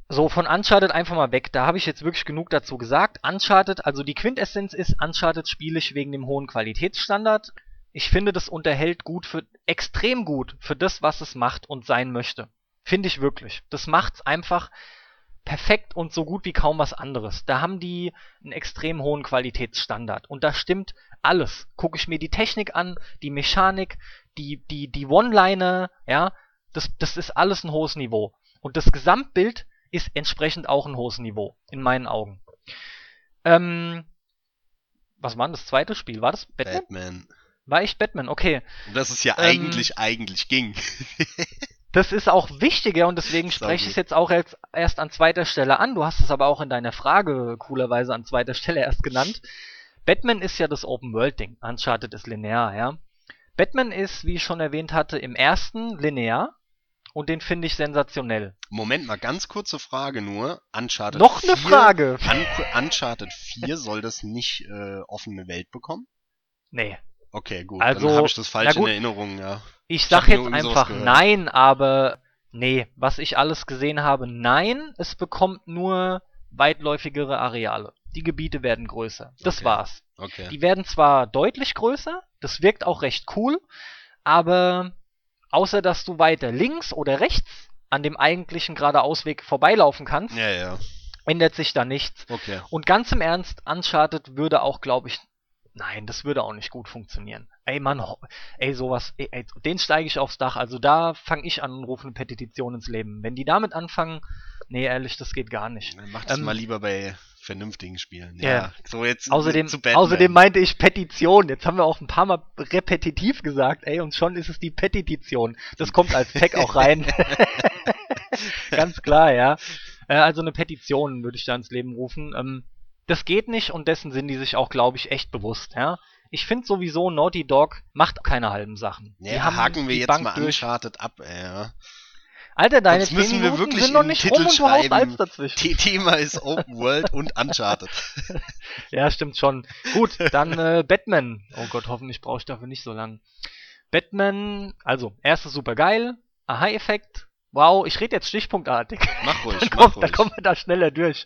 Speaker 1: So, von Uncharted einfach mal weg. Da habe ich jetzt wirklich genug dazu gesagt. Uncharted, also die Quintessenz ist, Uncharted spiele ich wegen dem hohen Qualitätsstandard. Ich finde, das unterhält gut für, extrem gut für das, was es macht und sein möchte. Finde ich wirklich. Das macht's einfach perfekt und so gut wie kaum was anderes. Da haben die einen extrem hohen Qualitätsstandard. Und da stimmt alles. Gucke ich mir die Technik an, die Mechanik, die, die, die One-Liner, ja, das, das ist alles ein hohes Niveau. Und das Gesamtbild ist entsprechend auch ein hohes Niveau, in meinen Augen. Ähm, was war denn das zweite Spiel? War das Batman?
Speaker 2: Batman.
Speaker 1: War ich Batman, okay.
Speaker 2: Das ist ja ähm, eigentlich, eigentlich ging. (laughs)
Speaker 1: das ist auch wichtiger und deswegen spreche ich es jetzt auch erst, erst an zweiter Stelle an. Du hast es aber auch in deiner Frage coolerweise an zweiter Stelle erst genannt. Batman ist ja das Open-World-Ding. Uncharted ist linear, ja. Batman ist, wie ich schon erwähnt hatte, im ersten linear und den finde ich sensationell.
Speaker 2: Moment mal, ganz kurze Frage nur. Uncharted
Speaker 1: Noch eine Frage!
Speaker 2: Un Uncharted 4 soll das nicht äh, offene Welt bekommen?
Speaker 1: Nee.
Speaker 2: Okay, gut.
Speaker 1: Also,
Speaker 2: Dann habe ich das falsch in Erinnerung, ja.
Speaker 1: Ich, ich sag jetzt einfach nein, aber nee, was ich alles gesehen habe, nein, es bekommt nur weitläufigere Areale. Die Gebiete werden größer. Das
Speaker 2: okay.
Speaker 1: war's.
Speaker 2: Okay.
Speaker 1: Die werden zwar deutlich größer, das wirkt auch recht cool, aber Außer dass du weiter links oder rechts an dem eigentlichen geradeausweg vorbeilaufen kannst,
Speaker 2: ja, ja.
Speaker 1: ändert sich da nichts.
Speaker 2: Okay.
Speaker 1: Und ganz im Ernst, Uncharted würde auch, glaube ich, Nein, das würde auch nicht gut funktionieren. Ey, Mann, ey, sowas, ey, ey den steige ich aufs Dach. Also da fange ich an und rufe eine Petition ins Leben. Wenn die damit anfangen, nee, ehrlich, das geht gar nicht.
Speaker 2: Dann macht es ähm, mal lieber bei vernünftigen Spielen.
Speaker 1: Ja, yeah. so jetzt außerdem, zu Batman. Außerdem meinte ich Petition. Jetzt haben wir auch ein paar Mal repetitiv gesagt, ey, und schon ist es die Petition. Das kommt als Tag auch rein. (laughs) (laughs) Ganz klar, ja. Äh, also eine Petition würde ich da ins Leben rufen. Ähm, das geht nicht und dessen sind die sich auch, glaube ich, echt bewusst, ja. Ich finde sowieso, Naughty Dog macht keine halben Sachen.
Speaker 2: Ja, die haben haken wir jetzt Bank mal durch. Uncharted ab, ey, ja.
Speaker 1: Alter, deine Jetzt müssen wir wirklich sind noch nicht Titel rum und du haust Eis dazwischen.
Speaker 2: Thema ist Open World und Uncharted. (laughs)
Speaker 1: ja, stimmt schon. Gut, dann äh, Batman. Oh Gott, hoffentlich brauche ich dafür nicht so lang. Batman, also, erstes super geil. Aha-Effekt. Wow, ich rede jetzt stichpunktartig.
Speaker 2: Mach ruhig, (laughs)
Speaker 1: dann,
Speaker 2: mach
Speaker 1: kommt,
Speaker 2: ruhig.
Speaker 1: dann kommen wir da schneller durch.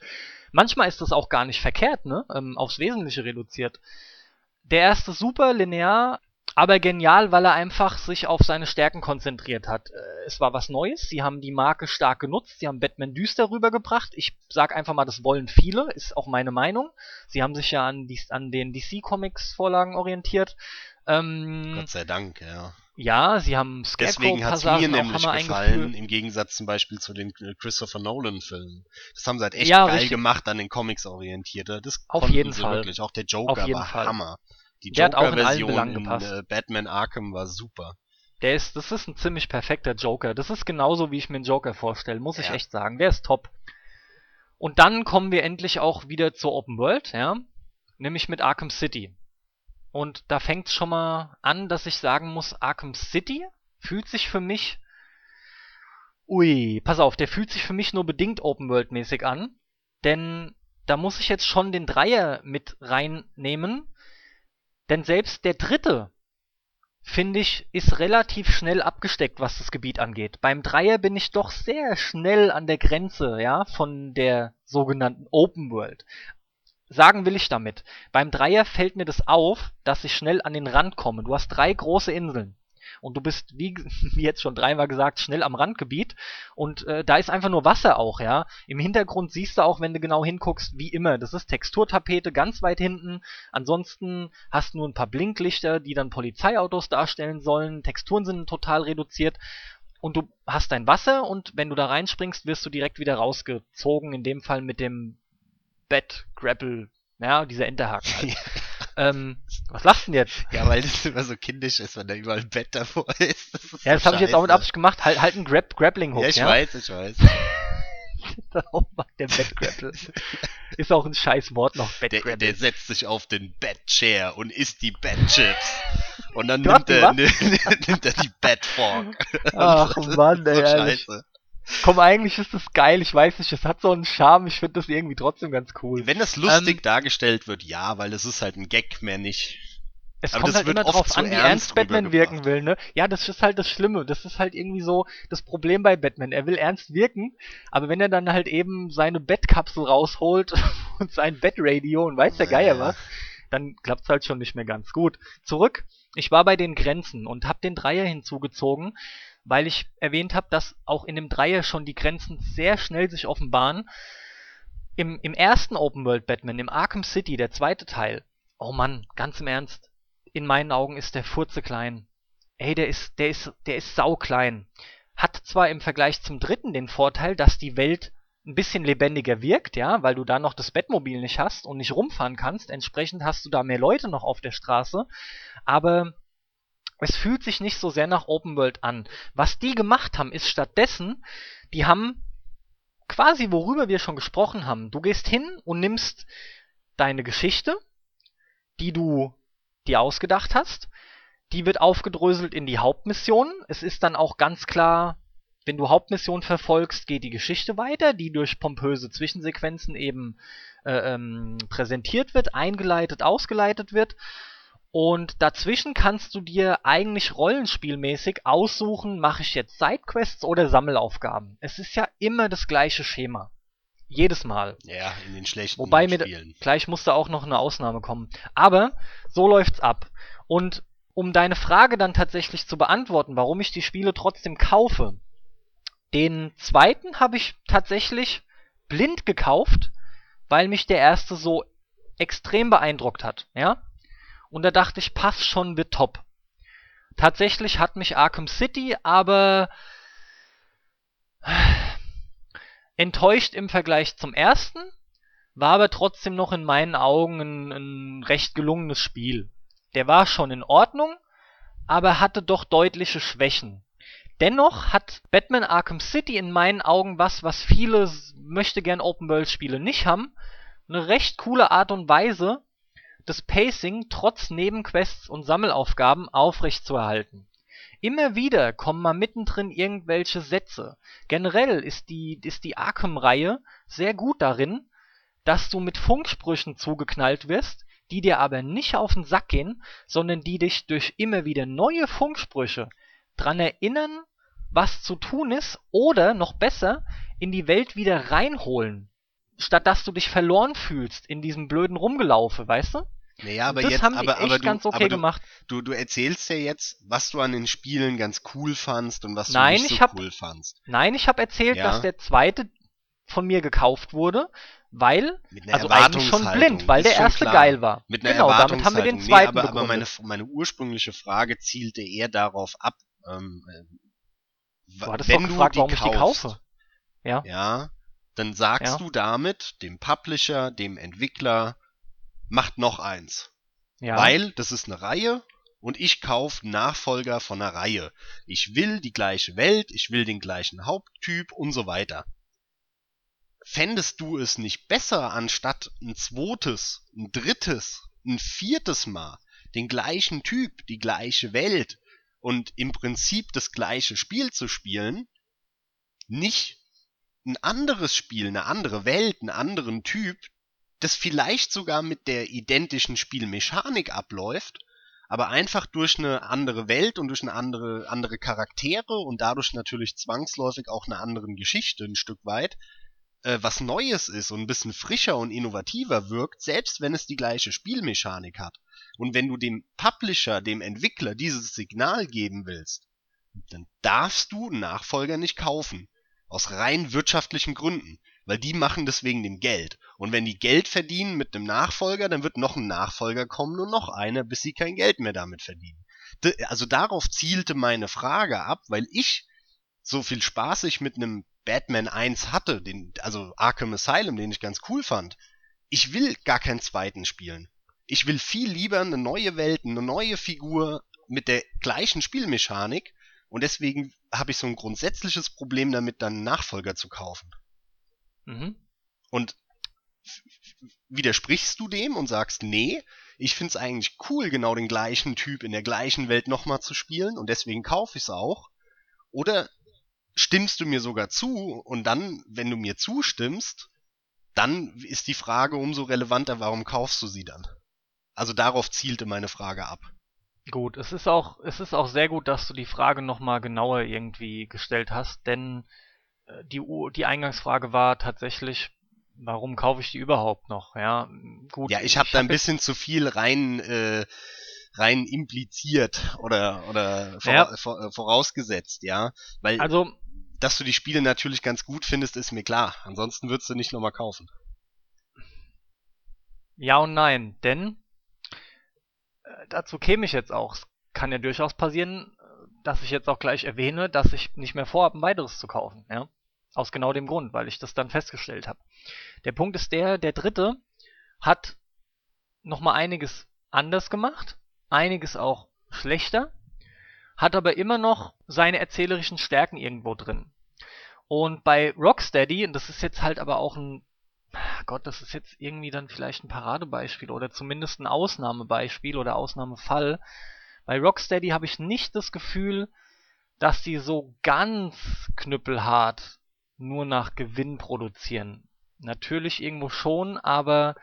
Speaker 1: Manchmal ist das auch gar nicht verkehrt, ne? Ähm, aufs Wesentliche reduziert. Der erste super linear, aber genial, weil er einfach sich auf seine Stärken konzentriert hat. Äh, es war was Neues, sie haben die Marke stark genutzt, sie haben Batman düster rübergebracht. Ich sag einfach mal, das wollen viele, ist auch meine Meinung. Sie haben sich ja an, die, an den DC-Comics-Vorlagen orientiert.
Speaker 2: Ähm, Gott sei Dank, ja.
Speaker 1: Ja, sie haben
Speaker 2: Deswegen hat es mir nämlich gefallen, im Gegensatz zum Beispiel zu den Christopher Nolan-Filmen. Das haben sie halt echt ja, geil richtig. gemacht, an den Comics orientierte. Das
Speaker 1: Auf jeden Fall.
Speaker 2: wirklich. Auch der Joker war Fall. Hammer.
Speaker 1: Die Joker-Version
Speaker 2: äh, Batman Arkham war super.
Speaker 1: Der ist, das ist ein ziemlich perfekter Joker. Das ist genauso, wie ich mir einen Joker vorstelle, muss ja. ich echt sagen. Der ist top. Und dann kommen wir endlich auch wieder zur Open World, ja. Nämlich mit Arkham City. Und da fängt es schon mal an, dass ich sagen muss, Arkham City fühlt sich für mich. Ui, pass auf, der fühlt sich für mich nur bedingt Open World mäßig an. Denn da muss ich jetzt schon den Dreier mit reinnehmen. Denn selbst der dritte, finde ich, ist relativ schnell abgesteckt, was das Gebiet angeht. Beim Dreier bin ich doch sehr schnell an der Grenze, ja, von der sogenannten Open World sagen will ich damit? Beim Dreier fällt mir das auf, dass ich schnell an den Rand komme. Du hast drei große Inseln. Und du bist, (laughs) wie, jetzt schon dreimal gesagt, schnell am Randgebiet. Und äh, da ist einfach nur Wasser auch, ja. Im Hintergrund siehst du auch, wenn du genau hinguckst, wie immer. Das ist Texturtapete ganz weit hinten. Ansonsten hast du nur ein paar Blinklichter, die dann Polizeiautos darstellen sollen. Texturen sind total reduziert. Und du hast dein Wasser und wenn du da reinspringst, wirst du direkt wieder rausgezogen. In dem Fall mit dem Bett, Grapple, ja, dieser Enterhaken halt. (laughs) ähm, was lachst du denn jetzt?
Speaker 2: Ja, weil das immer so kindisch ist, wenn da überall ein Bett davor ist.
Speaker 1: Das ist ja, das so habe ich jetzt auch mit Absicht gemacht. Halt, halt ein Grab Grappling-Hook,
Speaker 2: ja? Ich
Speaker 1: ja?
Speaker 2: weiß, ich weiß. (laughs)
Speaker 1: der Bett Grapple. ist auch ein scheiß Wort noch,
Speaker 2: Bett der, der setzt sich auf den Bed-Chair und isst die Bed-Chips. Und dann nimmt er, (laughs) nimmt er die Bed-Fork.
Speaker 1: Ach Mann, (laughs) ey, Scheiße. Komm, eigentlich ist das geil. Ich weiß nicht, es hat so einen Charme. Ich finde das irgendwie trotzdem ganz cool.
Speaker 2: Wenn das lustig ähm, dargestellt wird, ja, weil es ist halt ein Gag mehr nicht.
Speaker 1: Es Aber kommt halt immer drauf an, wie ernst Batman wirken will, ne? Ja, das ist halt das Schlimme. Das ist halt irgendwie so das Problem bei Batman. Er will ernst wirken, aber wenn er dann halt eben seine Bettkapsel rausholt (laughs) und sein Bettradio und weiß der Geier ja. was, dann klappt's halt schon nicht mehr ganz gut. Zurück. Ich war bei den Grenzen und hab den Dreier hinzugezogen weil ich erwähnt habe, dass auch in dem Dreier schon die Grenzen sehr schnell sich offenbaren. Im, im ersten Open World Batman, im Arkham City, der zweite Teil, oh Mann, ganz im Ernst, in meinen Augen ist der Furze klein. Ey, der ist, der ist, der ist sauklein. Hat zwar im Vergleich zum dritten den Vorteil, dass die Welt ein bisschen lebendiger wirkt, ja, weil du da noch das Bettmobil nicht hast und nicht rumfahren kannst. Entsprechend hast du da mehr Leute noch auf der Straße. Aber es fühlt sich nicht so sehr nach Open World an. Was die gemacht haben, ist stattdessen, die haben quasi worüber wir schon gesprochen haben. Du gehst hin und nimmst deine Geschichte, die du dir ausgedacht hast. Die wird aufgedröselt in die Hauptmission. Es ist dann auch ganz klar, wenn du Hauptmission verfolgst, geht die Geschichte weiter, die durch pompöse Zwischensequenzen eben äh, ähm, präsentiert wird, eingeleitet, ausgeleitet wird. Und dazwischen kannst du dir eigentlich rollenspielmäßig aussuchen, mache ich jetzt Sidequests oder Sammelaufgaben. Es ist ja immer das gleiche Schema. Jedes Mal.
Speaker 2: Ja, in den schlechten
Speaker 1: Wobei Spielen. Mit, gleich muss da auch noch eine Ausnahme kommen. Aber so läuft's ab. Und um deine Frage dann tatsächlich zu beantworten, warum ich die Spiele trotzdem kaufe, den zweiten habe ich tatsächlich blind gekauft, weil mich der erste so extrem beeindruckt hat. Ja? Und da dachte ich, passt schon, wird top. Tatsächlich hat mich Arkham City aber enttäuscht im Vergleich zum ersten, war aber trotzdem noch in meinen Augen ein, ein recht gelungenes Spiel. Der war schon in Ordnung, aber hatte doch deutliche Schwächen. Dennoch hat Batman Arkham City in meinen Augen was, was viele möchte gern Open World Spiele nicht haben, eine recht coole Art und Weise, das Pacing trotz Nebenquests und Sammelaufgaben aufrechtzuerhalten. Immer wieder kommen mal mittendrin irgendwelche Sätze. Generell ist die, ist die Arkham-Reihe sehr gut darin, dass du mit Funksprüchen zugeknallt wirst, die dir aber nicht auf den Sack gehen, sondern die dich durch immer wieder neue Funksprüche dran erinnern, was zu tun ist oder noch besser in die Welt wieder reinholen, statt dass du dich verloren fühlst in diesem blöden Rumgelaufe, weißt du?
Speaker 2: Naja, aber
Speaker 1: das
Speaker 2: jetzt,
Speaker 1: haben die
Speaker 2: aber,
Speaker 1: echt
Speaker 2: aber du,
Speaker 1: ganz okay
Speaker 2: du,
Speaker 1: gemacht.
Speaker 2: Du, du erzählst ja jetzt, was du an den Spielen ganz cool fandst und was
Speaker 1: Nein,
Speaker 2: du nicht
Speaker 1: ich
Speaker 2: so
Speaker 1: hab-
Speaker 2: cool fandst.
Speaker 1: Nein, ich habe erzählt,
Speaker 2: Ja.
Speaker 1: dass der zweite von mir gekauft wurde, weil
Speaker 2: Mit einer
Speaker 1: also eigentlich schon blind, weil der erste
Speaker 2: klar.
Speaker 1: geil war.
Speaker 2: Mit einer
Speaker 1: genau, damit haben wir den zweiten
Speaker 2: nee, aber, aber meine, meine ursprüngliche Frage zielte eher darauf ab, ähm, äh,
Speaker 1: Du hattest
Speaker 2: wenn
Speaker 1: doch gefragt,
Speaker 2: du
Speaker 1: warum ich die
Speaker 2: kaufst,
Speaker 1: kaufe. Ja.
Speaker 2: Ja, dann sagst
Speaker 1: Ja.
Speaker 2: du damit dem Publisher, dem Entwickler, macht noch eins.
Speaker 1: Ja.
Speaker 2: Weil das ist eine Reihe und ich kaufe Nachfolger von einer Reihe. Ich will die gleiche Welt, ich will den gleichen Haupttyp und so weiter. Fändest du es nicht besser, anstatt ein zweites, ein drittes, ein viertes Mal den gleichen Typ, die gleiche Welt und im Prinzip das gleiche Spiel zu spielen, nicht ein anderes Spiel, eine andere Welt, einen anderen Typ, das vielleicht sogar mit der identischen Spielmechanik abläuft, aber einfach durch eine andere Welt und durch eine andere, andere Charaktere und dadurch natürlich zwangsläufig auch eine andere Geschichte ein Stück weit, äh, was Neues ist und ein bisschen frischer und innovativer wirkt, selbst wenn es die gleiche Spielmechanik hat. Und wenn du dem Publisher, dem Entwickler dieses Signal geben willst, dann darfst du Nachfolger nicht kaufen. Aus rein wirtschaftlichen Gründen. Weil die machen das wegen dem Geld. Und wenn die Geld verdienen mit einem Nachfolger, dann wird noch ein Nachfolger kommen und noch einer, bis sie kein Geld mehr damit verdienen. Also darauf zielte meine Frage ab, weil ich so viel Spaß ich mit einem Batman 1 hatte, den, also Arkham Asylum, den ich ganz cool fand. Ich will gar keinen zweiten spielen. Ich will viel lieber eine neue Welt, eine neue Figur mit der gleichen Spielmechanik und deswegen habe ich so ein grundsätzliches Problem damit, dann einen Nachfolger zu kaufen.
Speaker 1: Mhm.
Speaker 2: Und widersprichst du dem und sagst, nee, ich find's eigentlich cool, genau den gleichen Typ in der gleichen Welt nochmal zu spielen und deswegen kaufe ich's auch? Oder stimmst du mir sogar zu und dann, wenn du mir zustimmst, dann ist die Frage umso relevanter, warum kaufst du sie dann? Also darauf zielte meine Frage ab.
Speaker 1: Gut, es ist auch, es ist auch sehr gut, dass du die Frage nochmal genauer irgendwie gestellt hast, denn die, die Eingangsfrage war tatsächlich, warum kaufe ich die überhaupt noch? Ja, gut.
Speaker 2: Ja, ich habe da ein
Speaker 1: hab
Speaker 2: bisschen zu viel rein äh, rein impliziert oder oder vora
Speaker 1: Ja.
Speaker 2: vor, vorausgesetzt, ja, weil
Speaker 1: Also,
Speaker 2: dass du die Spiele natürlich ganz gut findest, ist mir klar. Ansonsten würdest du nicht nochmal kaufen.
Speaker 1: ja und nein, denn äh, dazu käme ich jetzt auch. Es kann ja durchaus passieren, äh, dass ich jetzt auch gleich erwähne, dass ich nicht mehr vorhabe, ein weiteres zu kaufen, ja. Aus genau dem Grund, weil ich das dann festgestellt habe. Der Punkt ist der, der dritte hat nochmal einiges anders gemacht, einiges auch schlechter, hat aber immer noch seine erzählerischen Stärken irgendwo drin. Und bei Rocksteady, und das ist jetzt halt aber auch ein, Gott, das ist jetzt irgendwie dann vielleicht ein Paradebeispiel oder zumindest ein Ausnahmebeispiel oder Ausnahmefall. Bei Rocksteady habe ich nicht das Gefühl, dass die so ganz knüppelhart nur nach Gewinn produzieren. Natürlich irgendwo schon, aber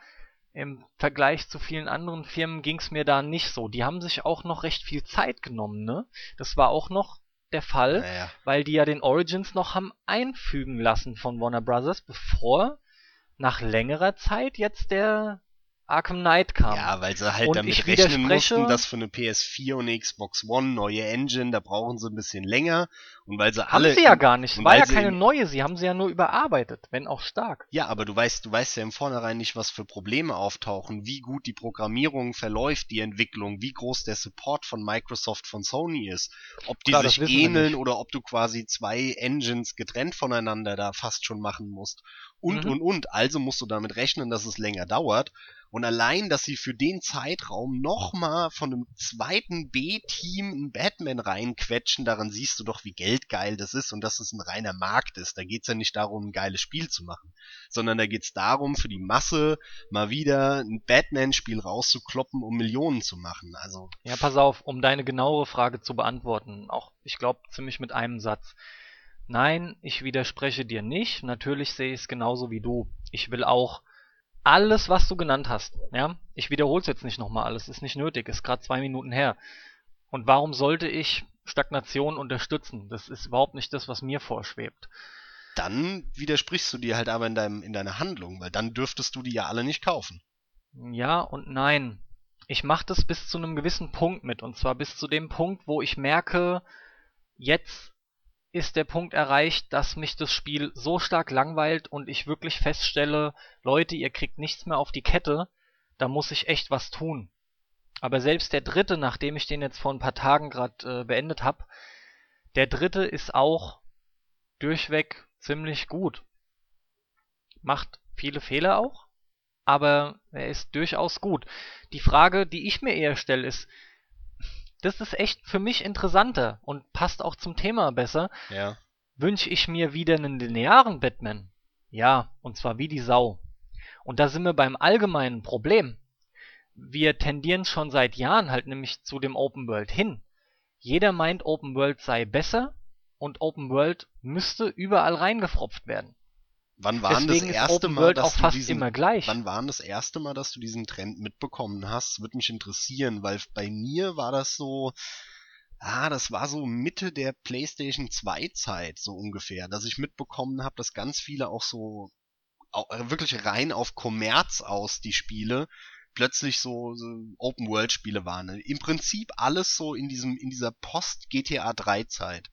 Speaker 1: im Vergleich zu vielen anderen Firmen ging es mir da nicht so. Die haben sich auch noch recht viel Zeit genommen, ne? Das war auch noch der Fall,
Speaker 2: Naja.
Speaker 1: weil die ja den Origins noch haben einfügen lassen von Warner Brothers, bevor nach längerer Zeit jetzt der Arkham Knight kam.
Speaker 2: Ja, weil sie halt
Speaker 1: Und
Speaker 2: damit rechnen mussten, dass für eine PS4 und eine Xbox One neue Engine, da brauchen sie ein bisschen länger Und weil sie
Speaker 1: Haben
Speaker 2: alle.
Speaker 1: sie ja gar nicht. War ja keine
Speaker 2: in-
Speaker 1: neue, sie haben sie ja nur überarbeitet, wenn auch stark.
Speaker 2: Ja, aber du weißt, du weißt ja im Vornherein nicht, was für Probleme auftauchen, wie gut die Programmierung verläuft, die Entwicklung, wie groß der Support von Microsoft von Sony ist, ob die
Speaker 1: Klar,
Speaker 2: sich ähneln oder ob du quasi zwei Engines getrennt voneinander da fast schon machen musst. Und,
Speaker 1: Mhm.
Speaker 2: und, und. Also musst du damit rechnen, dass es länger dauert. Und allein, dass sie für den Zeitraum nochmal von einem zweiten B-Team einen Batman reinquetschen, daran siehst du doch, wie geldgeil das ist und dass es ein reiner Markt ist. Da geht's ja nicht darum, ein geiles Spiel zu machen, sondern da geht's darum, für die Masse mal wieder ein Batman-Spiel rauszukloppen, um Millionen zu machen. Also,
Speaker 1: Ja, pass auf, um deine genauere Frage zu beantworten, auch ich glaube ziemlich mit einem Satz. Nein, ich widerspreche dir nicht. Natürlich sehe ich es genauso wie du. Ich will auch alles, was du genannt hast. Ja, ich wiederhole es jetzt nicht nochmal alles. Ist nicht nötig. Ist gerade zwei Minuten her. Und warum sollte ich Stagnation unterstützen? Das ist überhaupt nicht das, was mir vorschwebt.
Speaker 2: dann widersprichst du dir halt aber in, deinem, in deiner Handlung, weil dann dürftest du die ja alle nicht kaufen.
Speaker 1: Ja und nein. Ich mache das bis zu einem gewissen Punkt mit. Und zwar bis zu dem Punkt, wo ich merke, jetzt ist der Punkt erreicht, dass mich das Spiel so stark langweilt und ich wirklich feststelle, Leute, ihr kriegt nichts mehr auf die Kette, da muss ich echt was tun. Aber selbst der dritte, nachdem ich den jetzt vor ein paar Tagen gerade äh, beendet habe, der dritte ist auch durchweg ziemlich gut. Macht viele Fehler auch, aber er ist durchaus gut. Die Frage, die ich mir eher stelle, ist, das ist echt für mich interessanter und passt auch zum Thema besser.
Speaker 2: Ja.
Speaker 1: Wünsche ich mir wieder einen linearen Batman? Ja, und zwar wie die Sau. Und da sind wir beim allgemeinen Problem. Wir tendieren schon seit Jahren halt nämlich zu dem Open World hin. Jeder meint, Open World sei besser und Open World müsste überall reingefropft werden.
Speaker 2: Wann war das erste Mal, dass
Speaker 1: auch
Speaker 2: du
Speaker 1: fast
Speaker 2: diesen,
Speaker 1: immer gleich.
Speaker 2: Wann war das erste Mal, dass du diesen Trend mitbekommen hast? Würde mich interessieren, weil bei mir war das so, ah, das war so Mitte der PlayStation 2 Zeit, so ungefähr, dass ich mitbekommen habe, dass ganz viele auch so au- äh, wirklich rein auf Kommerz aus die Spiele plötzlich so, so Open World Spiele waren. Im Prinzip alles so in diesem in dieser Post GTA 3 Zeit.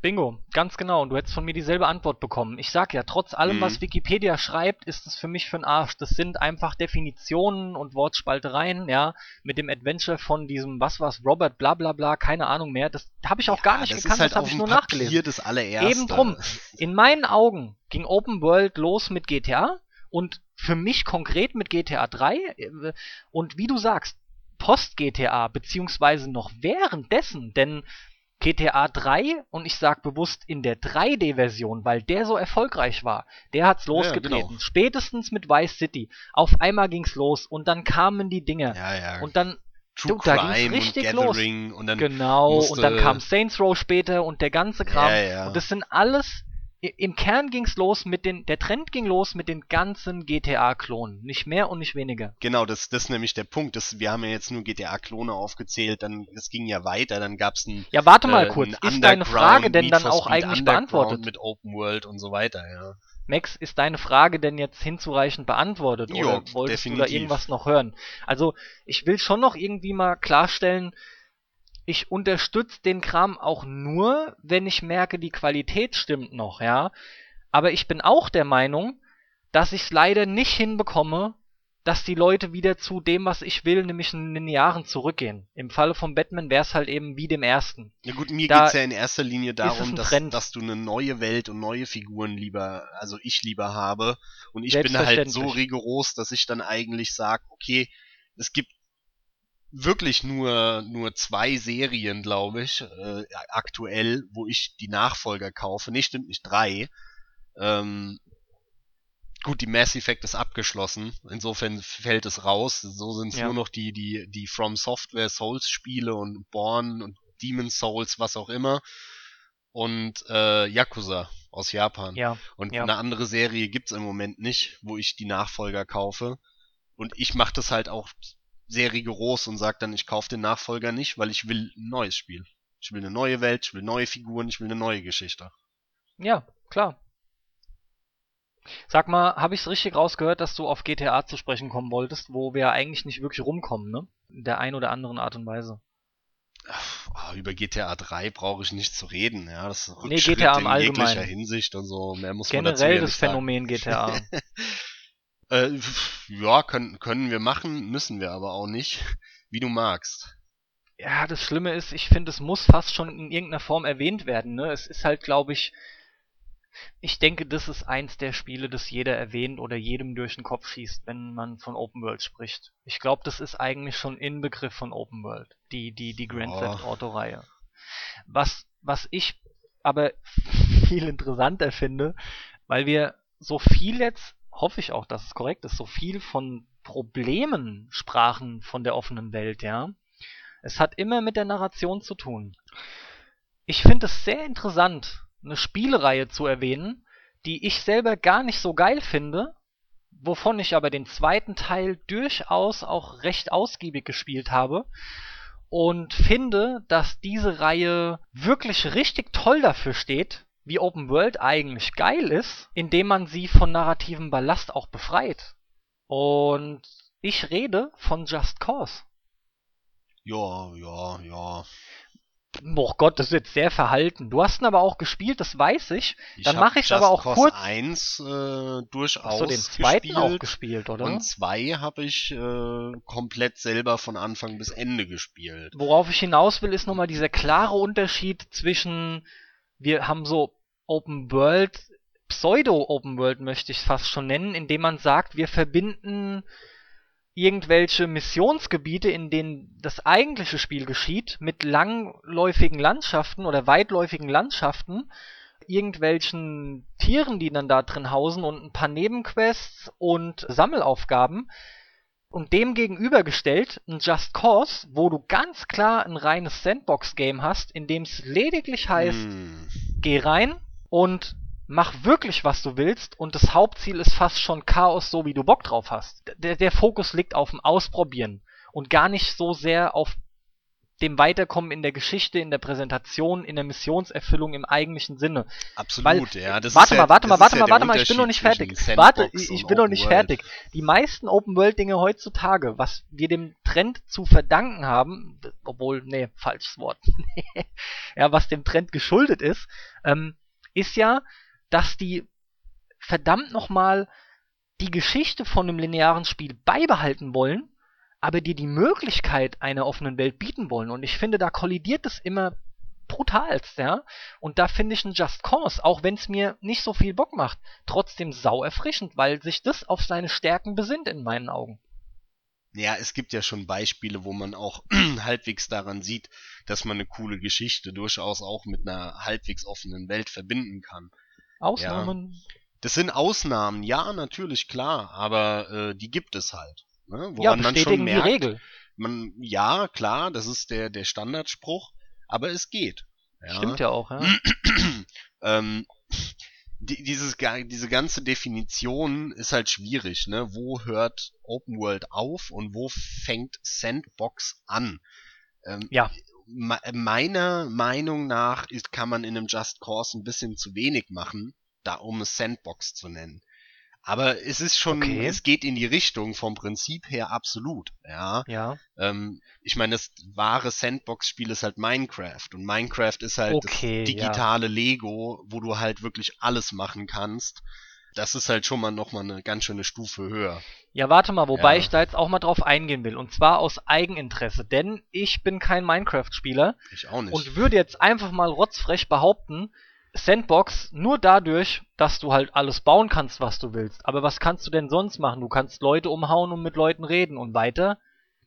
Speaker 1: Bingo, ganz genau. Und du hättest von mir dieselbe Antwort bekommen. Ich sag ja, trotz allem,
Speaker 2: Mhm.
Speaker 1: was Wikipedia schreibt, ist es für mich für den Arsch. Das sind einfach Definitionen und Wortspaltereien, ja, mit dem Adventure von diesem, was war's, Robert, bla bla bla, keine Ahnung mehr. Das habe ich auch gar
Speaker 2: Ja,
Speaker 1: nicht
Speaker 2: das
Speaker 1: gekannt,
Speaker 2: ist halt
Speaker 1: das habe ich nur nachgelesen.
Speaker 2: Papier das allererste.
Speaker 1: Eben drum. In meinen Augen ging Open World los mit GTA und für mich konkret mit GTA 3 äh, und wie du sagst, Post-GTA, beziehungsweise noch währenddessen, denn GTA 3, und ich sag bewusst in der 3D-Version, weil der so erfolgreich war, der hat's
Speaker 2: Ja,
Speaker 1: losgetreten.
Speaker 2: genau.
Speaker 1: Spätestens mit Vice City. Auf einmal ging's los und dann kamen die Dinge.
Speaker 2: Ja, ja.
Speaker 1: Und dann
Speaker 2: True
Speaker 1: du, da ging's
Speaker 2: Crime und
Speaker 1: richtig los.
Speaker 2: Gathering und dann
Speaker 1: Genau, und dann kam Saints Row später und der ganze Kram.
Speaker 2: Ja, ja.
Speaker 1: Und das sind alles, im Kern ging's los mit den, der Trend ging los mit den ganzen GTA-Klonen. Nicht mehr und nicht weniger.
Speaker 2: Genau, das, das ist nämlich der Punkt. Das, wir haben ja jetzt nur GTA-Klone aufgezählt, dann es ging ja weiter, dann gab's ein
Speaker 1: Ja, warte mal
Speaker 2: äh,
Speaker 1: kurz. Ist deine Frage denn dann auch eigentlich beantwortet?
Speaker 2: mit Open World und so weiter, ja.
Speaker 1: Max, ist deine Frage denn jetzt hinzureichend beantwortet?
Speaker 2: Jo,
Speaker 1: oder wolltest du da
Speaker 2: definitiv.
Speaker 1: irgendwas noch hören? Also, ich will schon noch irgendwie mal klarstellen, ich unterstütze den Kram auch nur, wenn ich merke, die Qualität stimmt noch, ja. Aber ich bin auch der Meinung, dass ich es leider nicht hinbekomme, dass die Leute wieder zu dem, was ich will, nämlich in den Jahren zurückgehen. Im Falle von Batman wäre es halt eben wie dem ersten.
Speaker 2: Na gut, mir
Speaker 1: Da
Speaker 2: geht's ja in erster Linie
Speaker 1: es
Speaker 2: darum, dass, dass du eine neue Welt und neue Figuren lieber, also ich lieber habe. Und ich bin halt so rigoros, dass ich dann eigentlich sage, okay, es gibt wirklich nur, nur zwei Serien, glaube ich, äh, aktuell, wo ich die Nachfolger kaufe. Nee, stimmt nicht, drei. Ähm, gut, die Mass Effect ist abgeschlossen. Insofern fällt es raus. So sind es
Speaker 1: Ja.
Speaker 2: nur noch die, die, die From Software Souls Spiele und Born und Demon Souls, was auch immer. Und äh, Yakuza aus Japan.
Speaker 1: Ja,
Speaker 2: Und
Speaker 1: ja.
Speaker 2: eine andere Serie gibt's im Moment nicht, wo ich die Nachfolger kaufe. Und ich mache das halt auch sehr rigoros und sag dann, ich kaufe den Nachfolger nicht, weil ich will ein neues Spiel. Ich will eine neue Welt, ich will neue Figuren, ich will eine neue Geschichte.
Speaker 1: Ja, klar. Sag mal, habe ich es richtig rausgehört, dass du auf GTA zu sprechen kommen wolltest, wo wir eigentlich nicht wirklich rumkommen, ne? In der ein oder anderen Art und Weise.
Speaker 2: Oh, über GTA 3 brauche ich nicht zu reden, ja. Das ist
Speaker 1: Nee, GTA im
Speaker 2: in jeglicher
Speaker 1: Allgemeinen.
Speaker 2: Hinsicht und so. Mehr muss man dazu
Speaker 1: Generell das
Speaker 2: nicht sagen.
Speaker 1: Phänomen GTA. (laughs)
Speaker 2: Äh, ja, können, können wir machen, müssen wir aber auch nicht. (laughs) Wie du magst.
Speaker 1: Ja, das Schlimme ist, ich finde, es muss fast schon in irgendeiner Form erwähnt werden. Ne? Es ist halt, glaube ich, ich denke, das ist eins der Spiele, das jeder erwähnt oder jedem durch den Kopf schießt, wenn man von Open World spricht. Ich glaube, das ist eigentlich schon Inbegriff von Open World, die, die, die Grand
Speaker 2: Ja.
Speaker 1: Theft Auto Reihe. Was, was ich aber (laughs) viel interessanter finde, weil wir so viel jetzt, hoffe ich auch, dass es korrekt ist, so viel von Problemen sprachen von der offenen Welt, ja. Es hat immer mit der Narration zu tun. Ich finde es sehr interessant, eine Spielereihe zu erwähnen, die ich selber gar nicht so geil finde, wovon ich aber den zweiten Teil durchaus auch recht ausgiebig gespielt habe und finde, dass diese Reihe wirklich richtig toll dafür steht, wie Open World eigentlich geil ist, indem man sie von narrativem Ballast auch befreit. Und ich rede von Just Cause.
Speaker 2: Ja, ja, ja.
Speaker 1: Oh Gott, das ist jetzt sehr verhalten. Du hast ihn aber auch gespielt, das weiß ich.
Speaker 2: Ich
Speaker 1: Dann
Speaker 2: hab
Speaker 1: mach ich's
Speaker 2: Just
Speaker 1: aber auch
Speaker 2: Cause
Speaker 1: kurz.
Speaker 2: 1 äh, durchaus
Speaker 1: Hast du den zweiten
Speaker 2: gespielt.
Speaker 1: auch gespielt, oder?
Speaker 2: Und 2 habe ich äh, komplett selber von Anfang bis Ende gespielt.
Speaker 1: Worauf ich hinaus will, ist nochmal dieser klare Unterschied zwischen, wir haben so Open World, Pseudo-Open World möchte ich es fast schon nennen, indem man sagt, wir verbinden irgendwelche Missionsgebiete, in denen das eigentliche Spiel geschieht, mit langläufigen Landschaften oder weitläufigen Landschaften, irgendwelchen Tieren, die dann da drin hausen und ein paar Nebenquests und Sammelaufgaben. Und dem gegenübergestellt ein Just Cause, wo du ganz klar ein reines Sandbox-Game hast, in dem es lediglich heißt,
Speaker 2: Hm.
Speaker 1: geh rein und mach wirklich, was du willst und das Hauptziel ist fast schon Chaos, so wie du Bock drauf hast. Der, der Fokus liegt auf dem Ausprobieren und gar nicht so sehr auf dem Weiterkommen in der Geschichte, in der Präsentation, in der Missionserfüllung im eigentlichen Sinne.
Speaker 2: Absolut, ja. Das
Speaker 1: warte
Speaker 2: ist
Speaker 1: mal,
Speaker 2: ja,
Speaker 1: warte mal, warte
Speaker 2: ja
Speaker 1: mal, warte mal, ich bin noch nicht fertig. Warte, ich, bin noch nicht
Speaker 2: World.
Speaker 1: fertig. Die meisten Open-World-Dinge heutzutage, was wir dem Trend zu verdanken haben, obwohl, nee, falsches Wort. (laughs) ja, was dem Trend geschuldet ist, ähm, ist ja, dass die verdammt nochmal die Geschichte von einem linearen Spiel beibehalten wollen, aber dir die Möglichkeit einer offenen Welt bieten wollen. Und ich finde, da kollidiert es immer brutalst, ja. Und da finde ich ein Just Cause, auch wenn es mir nicht so viel Bock macht, trotzdem sau erfrischend, weil sich das auf seine Stärken besinnt in meinen Augen.
Speaker 2: Ja, es gibt ja schon Beispiele, wo man auch (clears throat) halbwegs daran sieht, dass man eine coole Geschichte durchaus auch mit einer halbwegs offenen Welt verbinden kann.
Speaker 1: Ausnahmen.
Speaker 2: Das sind Ausnahmen, ja, natürlich, klar, aber äh, die gibt es halt. Ne? Woran
Speaker 1: Ja,
Speaker 2: man schon
Speaker 1: bestätigen die
Speaker 2: merkt,
Speaker 1: Regel.
Speaker 2: man, ja, klar, das ist der, der Standardspruch, aber es geht. Ja?
Speaker 1: Stimmt ja auch, ja. (clears throat)
Speaker 2: ähm, die, dieses, diese ganze Definition ist halt schwierig, ne? Wo hört Open World auf und wo fängt Sandbox an? Ähm,
Speaker 1: Ja.
Speaker 2: me- meiner Meinung nach ist, kann man in einem Just Cause ein bisschen zu wenig machen, da um es Sandbox zu nennen. Aber es ist schon,
Speaker 1: Okay.
Speaker 2: es geht in die Richtung vom Prinzip her absolut, ja.
Speaker 1: Ja,
Speaker 2: Ähm, ich meine, das wahre Sandbox-Spiel ist halt Minecraft. Und Minecraft ist halt
Speaker 1: Okay,
Speaker 2: das
Speaker 1: ja.
Speaker 2: digitale Lego, wo du halt wirklich alles machen kannst. Das ist halt schon mal nochmal eine ganz schöne Stufe höher.
Speaker 1: Ja, warte mal, wobei
Speaker 2: Ja.
Speaker 1: ich da jetzt auch mal drauf eingehen will. Und zwar aus Eigeninteresse. Denn ich bin kein Minecraft-Spieler
Speaker 2: Ich auch nicht.
Speaker 1: und würde jetzt einfach mal rotzfrech behaupten, Sandbox nur dadurch, dass du halt alles bauen kannst, was du willst. Aber was kannst du denn sonst machen? Du kannst Leute umhauen und mit Leuten reden. Und weiter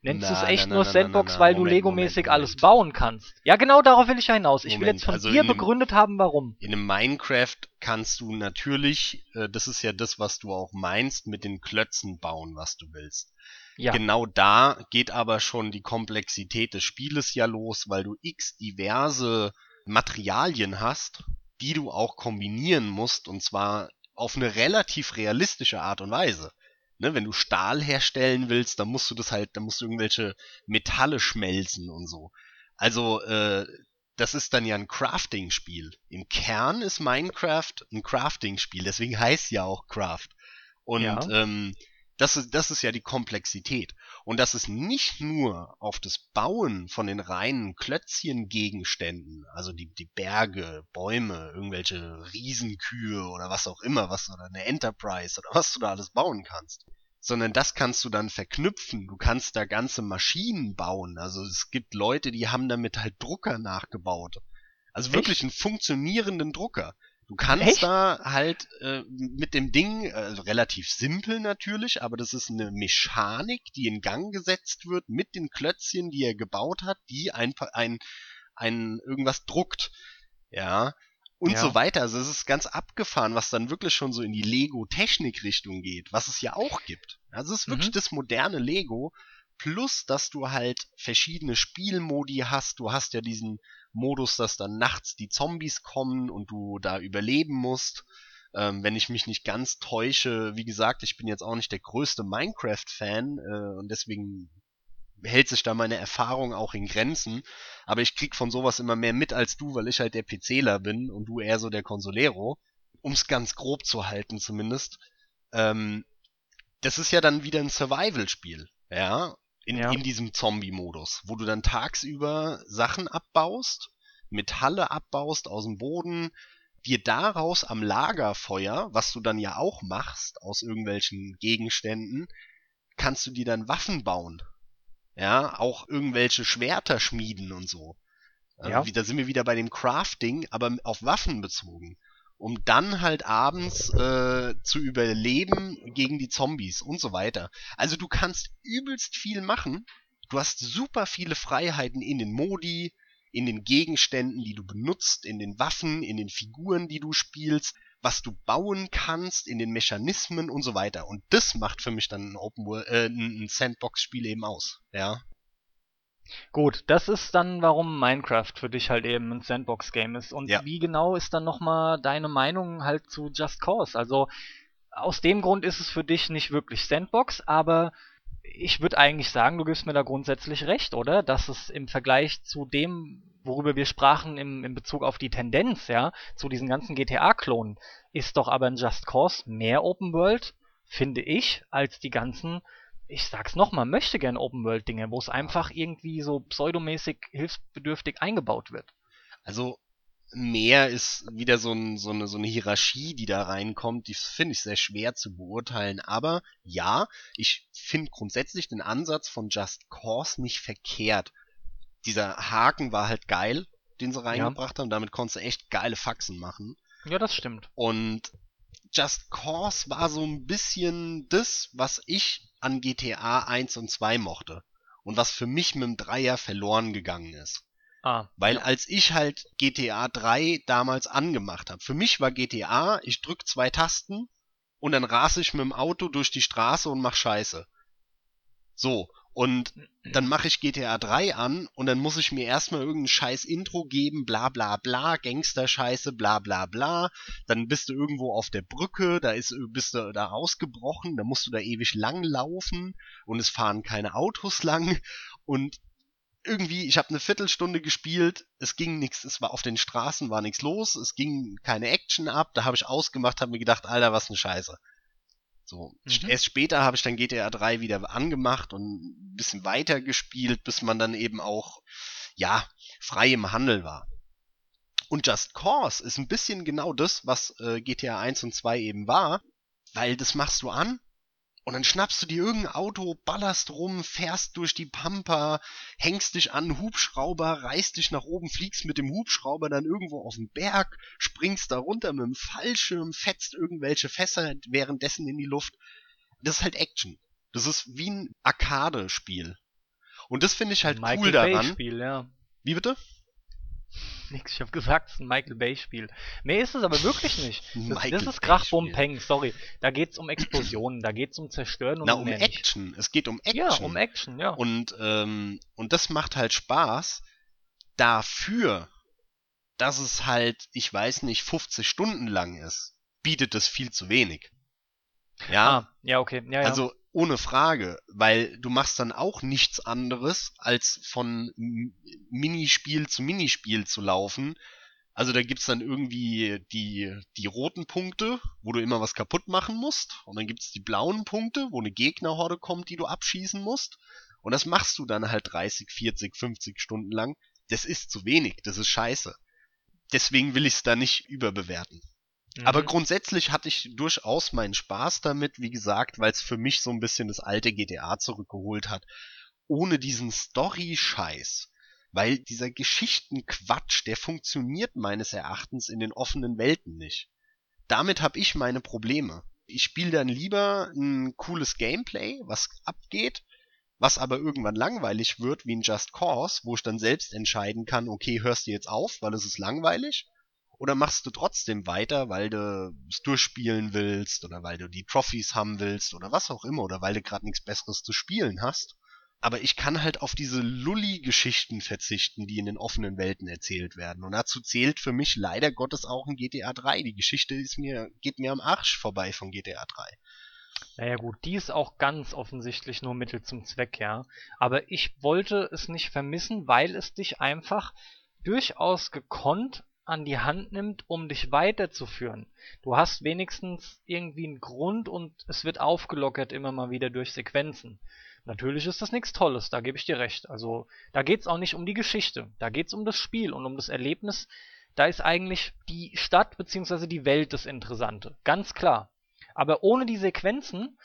Speaker 1: nennst du es echt
Speaker 2: na,
Speaker 1: nur
Speaker 2: na,
Speaker 1: Sandbox,
Speaker 2: na,
Speaker 1: weil du
Speaker 2: Moment,
Speaker 1: Lego-mäßig
Speaker 2: Moment,
Speaker 1: alles bauen kannst. Ja, genau darauf will ich ja hinaus. Ich will jetzt von
Speaker 2: also
Speaker 1: dir
Speaker 2: einem-
Speaker 1: begründet haben, warum.
Speaker 2: In einem Minecraft kannst du natürlich, äh, das ist ja das, was du auch meinst, mit den Klötzen bauen, was du willst.
Speaker 1: Ja,
Speaker 2: Genau da geht aber schon die Komplexität des Spieles ja los, weil du x diverse Materialien hast, die du auch kombinieren musst, und zwar auf eine relativ realistische Art und Weise. Ne, wenn du Stahl herstellen willst, dann musst du das halt, dann musst du irgendwelche Metalle schmelzen und so. Also, äh, das ist dann ja ein Crafting-Spiel. Im Kern ist Minecraft ein Crafting-Spiel, deswegen heißt ja auch Craft. Und
Speaker 1: Ja.
Speaker 2: ähm, Das ist, das ist ja die Komplexität. Und das ist nicht nur auf das Bauen von den reinen Klötzchengegenständen, also die, die Berge, Bäume, irgendwelche Riesenkühe oder was auch immer, was oder eine Enterprise oder was du da alles bauen kannst. Sondern das kannst du dann verknüpfen. Du kannst da ganze Maschinen bauen. Also es gibt Leute, die haben damit halt Drucker nachgebaut. Also
Speaker 1: Echt?
Speaker 2: wirklich einen funktionierenden Drucker. Du kannst
Speaker 1: Echt?
Speaker 2: da halt äh, mit dem Ding, äh, relativ simpel natürlich, aber das ist eine Mechanik, die in Gang gesetzt wird mit den Klötzchen, die er gebaut hat, die einfach ein, ein irgendwas druckt. Ja. Und
Speaker 1: Ja.
Speaker 2: so weiter. Also es ist ganz abgefahren, was dann wirklich schon so in die Lego-Technik-Richtung geht, was es ja auch gibt. Also es ist wirklich
Speaker 1: Mhm.
Speaker 2: das moderne Lego, plus dass du halt verschiedene Spielmodi hast. Du hast ja diesen Modus, dass dann nachts die Zombies kommen und du da überleben musst. Ähm, wenn ich mich nicht ganz täusche, wie gesagt, ich bin jetzt auch nicht der größte Minecraft-Fan äh, und deswegen hält sich da meine Erfahrung auch in Grenzen. Aber ich krieg von sowas immer mehr mit als du, weil ich halt der PCler bin und du eher so der Consolero. Um es ganz grob zu halten zumindest. Ähm, das ist ja dann wieder ein Survival-Spiel, ja, in,
Speaker 1: Ja.
Speaker 2: in diesem Zombie-Modus, wo du dann tagsüber Sachen abbaust, Metalle abbaust aus dem Boden, dir daraus am Lagerfeuer, was du dann ja auch machst aus irgendwelchen Gegenständen, kannst du dir dann Waffen bauen. Ja, auch irgendwelche Schwerter schmieden und so. Also
Speaker 1: Ja.
Speaker 2: wieder sind wir wieder bei dem Crafting, aber auf Waffen bezogen. Um dann halt abends äh, zu überleben gegen die Zombies und so weiter. Also du kannst übelst viel machen. Du hast super viele Freiheiten in den Modi, in den Gegenständen, die du benutzt, in den Waffen, in den Figuren, die du spielst, was du bauen kannst, in den Mechanismen und so weiter. Und das macht für mich dann ein Open World, äh, ein ein Sandbox-Spiel eben aus. Ja.
Speaker 1: Gut, das ist dann, warum Minecraft für dich halt eben ein Sandbox-Game ist. Und
Speaker 2: Ja.
Speaker 1: wie genau ist dann nochmal deine Meinung halt zu Just Cause? Also, aus dem Grund ist es für dich nicht wirklich Sandbox, aber ich würde eigentlich sagen, du gibst mir da grundsätzlich recht, oder? Dass es im Vergleich zu dem, worüber wir sprachen im, in Bezug auf die Tendenz, ja, zu diesen ganzen GTA-Klonen, ist doch aber ein Just Cause mehr Open World, finde ich, als die ganzen ich sag's nochmal, möchte gern Open World Dinge, wo es einfach irgendwie so pseudomäßig hilfsbedürftig eingebaut wird.
Speaker 2: Also mehr ist wieder so, ein, so, eine, so eine Hierarchie, die da reinkommt, die finde ich sehr schwer zu beurteilen. Aber ja, ich finde grundsätzlich den Ansatz von Just Cause nicht verkehrt. Dieser Haken war halt geil, den sie reingebracht haben. Damit konntest du echt geile Faxen machen.
Speaker 1: Ja, das stimmt.
Speaker 2: Und Just Cause war so ein bisschen das, was ich an GTA 1 und 2 mochte. Und was für mich mit dem Dreier verloren gegangen ist.
Speaker 1: Ah,
Speaker 2: Weil
Speaker 1: ja.
Speaker 2: als ich halt GTA 3 damals angemacht habe, für mich war GTA, ich drück zwei Tasten und dann rase ich mit dem Auto durch die Straße und mach Scheiße. So, und dann mache ich GTA 3 an und dann muss ich mir erstmal irgendein scheiß Intro geben, bla bla bla, Gangster-Scheiße, bla bla bla. Dann bist du irgendwo auf der Brücke, da ist, bist du da ausgebrochen, dann musst du da ewig lang laufen und es fahren keine Autos (laughs) lang und irgendwie, ich habe eine Viertelstunde gespielt, es ging nichts, es war auf den Straßen war nichts los, es ging keine Action ab, da habe ich ausgemacht, habe mir gedacht, Alter, was ne Scheiße. So,
Speaker 1: Mhm.
Speaker 2: erst später habe ich dann GTA 3 wieder angemacht und ein bisschen weiter gespielt, bis man dann eben auch ja, frei im Handel war. Und Just Cause ist ein bisschen genau das, was äh, GTA 1 und 2 eben war, weil das machst du an und dann schnappst du dir irgendein Auto, ballerst rum, fährst durch die Pampa, hängst dich an einen Hubschrauber, reißt dich nach oben, fliegst mit dem Hubschrauber dann irgendwo auf den Berg, springst da runter mit dem Fallschirm, fetzt irgendwelche Fässer währenddessen in die Luft. Das ist halt Action. Das ist wie ein Arcade-Spiel. Und das finde ich halt
Speaker 1: Michael
Speaker 2: cool
Speaker 1: Bay
Speaker 2: daran.
Speaker 1: Spiel, ja.
Speaker 2: Wie bitte? (laughs)
Speaker 1: Nix, ich habe gesagt, es ist ein Michael Bay Spiel. Mehr ist es aber wirklich nicht. (laughs) Das, das ist Krach, Bum. Peng, sorry. Da geht's um Explosionen, da geht's um Zerstören und
Speaker 2: Na,
Speaker 1: um nicht.
Speaker 2: Action. Es geht um Action.
Speaker 1: Ja, um Action, ja.
Speaker 2: Und, ähm, und das macht halt Spaß. Dafür, dass es halt, ich weiß nicht, 50 Stunden lang ist, bietet es viel zu wenig. Ja,
Speaker 1: ah, ja, okay. Ja.
Speaker 2: also ohne Frage, weil du machst dann auch nichts anderes, als von Minispiel zu Minispiel zu laufen, Also da gibt's dann irgendwie die, die roten Punkte, wo du immer was kaputt machen musst. Und dann gibt's die blauen Punkte, wo eine Gegnerhorde kommt, die du abschießen musst. Und das machst du dann halt 30, 40, 50 Stunden lang. Das ist zu wenig, das ist scheiße. Deswegen will ich es da nicht überbewerten. Mhm. Aber grundsätzlich hatte ich durchaus meinen Spaß damit, wie gesagt, weil es für mich so ein bisschen das alte GTA zurückgeholt hat. Ohne diesen Story-Scheiß. Weil dieser Geschichtenquatsch, der funktioniert meines Erachtens in den offenen Welten nicht. Damit habe ich meine Probleme. Ich spiele dann lieber ein cooles Gameplay, was abgeht, was aber irgendwann langweilig wird wie ein Just Cause, wo ich dann selbst entscheiden kann, okay, hörst du jetzt auf, weil es ist langweilig, oder machst du trotzdem weiter, weil du es durchspielen willst oder weil du die Trophies haben willst oder was auch immer oder weil du gerade nichts Besseres zu spielen hast. Aber ich kann halt auf diese Lulli-Geschichten verzichten, die in den offenen Welten erzählt werden. Und dazu zählt für mich leider Gottes auch ein GTA 3. Die Geschichte ist mir, geht mir am Arsch vorbei von GTA 3.
Speaker 1: Naja gut, die ist auch ganz offensichtlich nur Mittel zum Zweck, ja. Aber ich wollte es nicht vermissen, weil es dich einfach durchaus gekonnt an die Hand nimmt, um dich weiterzuführen. Du hast wenigstens irgendwie einen Grund und es wird aufgelockert immer mal wieder durch Sequenzen. Natürlich ist das nichts Tolles, da gebe ich dir recht. Also da geht's auch nicht um die Geschichte, da geht's um das Spiel und um das Erlebnis. Da ist eigentlich die Stadt bzw. die Welt das Interessante, ganz klar. Aber ohne die Sequenzen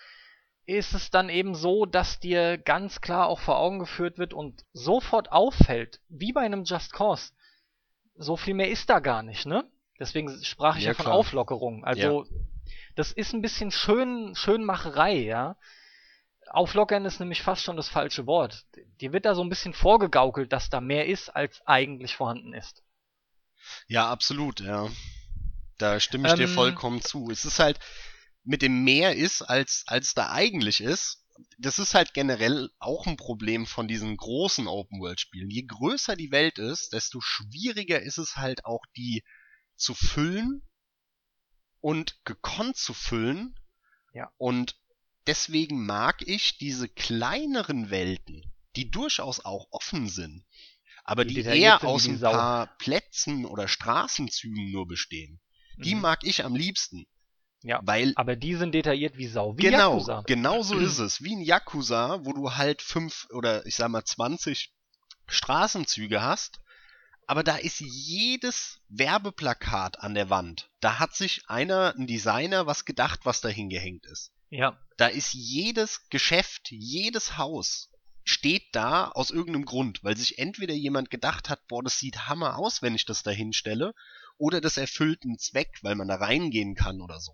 Speaker 1: ist es dann eben so, dass dir ganz klar auch vor Augen geführt wird und sofort auffällt, wie bei einem Just Cause, so viel mehr ist da gar nicht, ne? Deswegen sprach ich ja, ja von klar. Auflockerung. Also, ja. das ist ein bisschen schön, Schönmacherei, ja. Auflockern ist nämlich fast schon das falsche Wort. Dir wird da so ein bisschen vorgegaukelt, dass da mehr ist, als eigentlich vorhanden ist.
Speaker 2: Ja, absolut, ja. Da stimme ich ähm, dir vollkommen zu. Es ist halt, mit dem mehr ist, als, als da eigentlich ist, das ist halt generell auch ein Problem von diesen großen Open-World-Spielen. Je größer die Welt ist, desto schwieriger ist es halt auch, die zu füllen und gekonnt zu füllen.
Speaker 1: Ja.
Speaker 2: Und deswegen mag ich diese kleineren Welten, die durchaus auch offen sind, aber die, die eher aus ein paar Plätzen oder Straßenzügen nur bestehen. Die mhm. mag ich am liebsten.
Speaker 1: Ja, weil, aber die sind detailliert wie Sau, wie
Speaker 2: genau, Yakuza. Genau so (clears throat) ist es. Wie ein Yakuza, wo du halt fünf oder ich sag mal 20 Straßenzüge hast, aber da ist jedes Werbeplakat an der Wand. Da hat sich einer, ein Designer, was gedacht, was da hingehängt ist.
Speaker 1: Ja.
Speaker 2: Da ist jedes Geschäft, jedes Haus steht da aus irgendeinem Grund, weil sich entweder jemand gedacht hat, boah, das sieht hammer aus, wenn ich das da hinstelle, oder das erfüllt einen Zweck, weil man da reingehen kann oder so.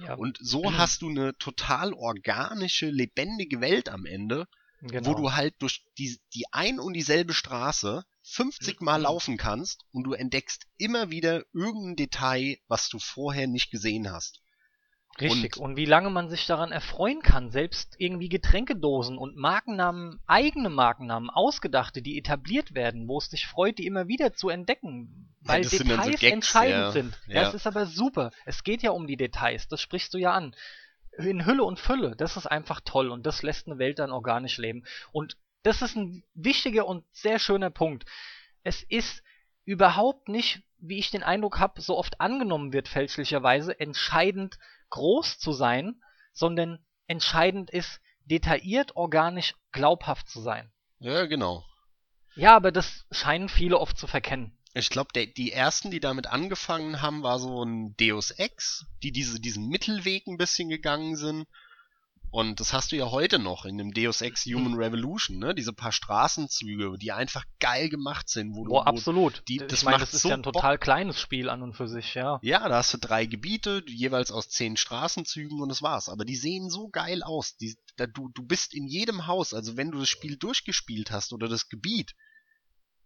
Speaker 2: Ja. Und so mhm. hast du eine total organische, lebendige Welt am Ende, genau. wo du halt durch die, die ein und dieselbe Straße 50 Mal mhm. laufen kannst und du entdeckst immer wieder irgendein Detail, was du vorher nicht gesehen hast.
Speaker 1: Richtig. Und, und, wie lange man sich daran erfreuen kann, selbst irgendwie Getränkedosen und Markennamen, eigene Markennamen, ausgedachte, die etabliert werden, wo es dich freut, die immer wieder zu entdecken, weil ja, Details so Gags, entscheidend ja. sind. Ja. Das ist aber super. Es geht ja um die Details, das sprichst du ja an. In Hülle und Fülle, das ist einfach toll und das lässt eine Welt dann organisch leben. Und das ist ein wichtiger und sehr schöner Punkt. Es ist überhaupt nicht, wie ich den Eindruck habe, so oft angenommen wird fälschlicherweise, entscheidend groß zu sein, sondern entscheidend ist, detailliert, organisch, glaubhaft zu sein.
Speaker 2: Ja, genau.
Speaker 1: Ja, aber das scheinen viele oft zu verkennen.
Speaker 2: Ich glaube, die ersten, die damit angefangen haben, war so ein Deus Ex, die diese, diesen Mittelweg ein bisschen gegangen sind und das hast du ja heute noch in dem Deus Ex Human Revolution, ne? Diese paar Straßenzüge, die einfach geil gemacht sind.
Speaker 1: Wo, oh, absolut. Die, das ich meine, das ist so ja ein total Bock. kleines Spiel an und für sich, ja.
Speaker 2: Ja, da hast du drei Gebiete, jeweils aus zehn Straßenzügen und das war's. Aber die sehen so geil aus. Die, da, du, du bist in jedem Haus, also wenn du das Spiel durchgespielt hast oder das Gebiet,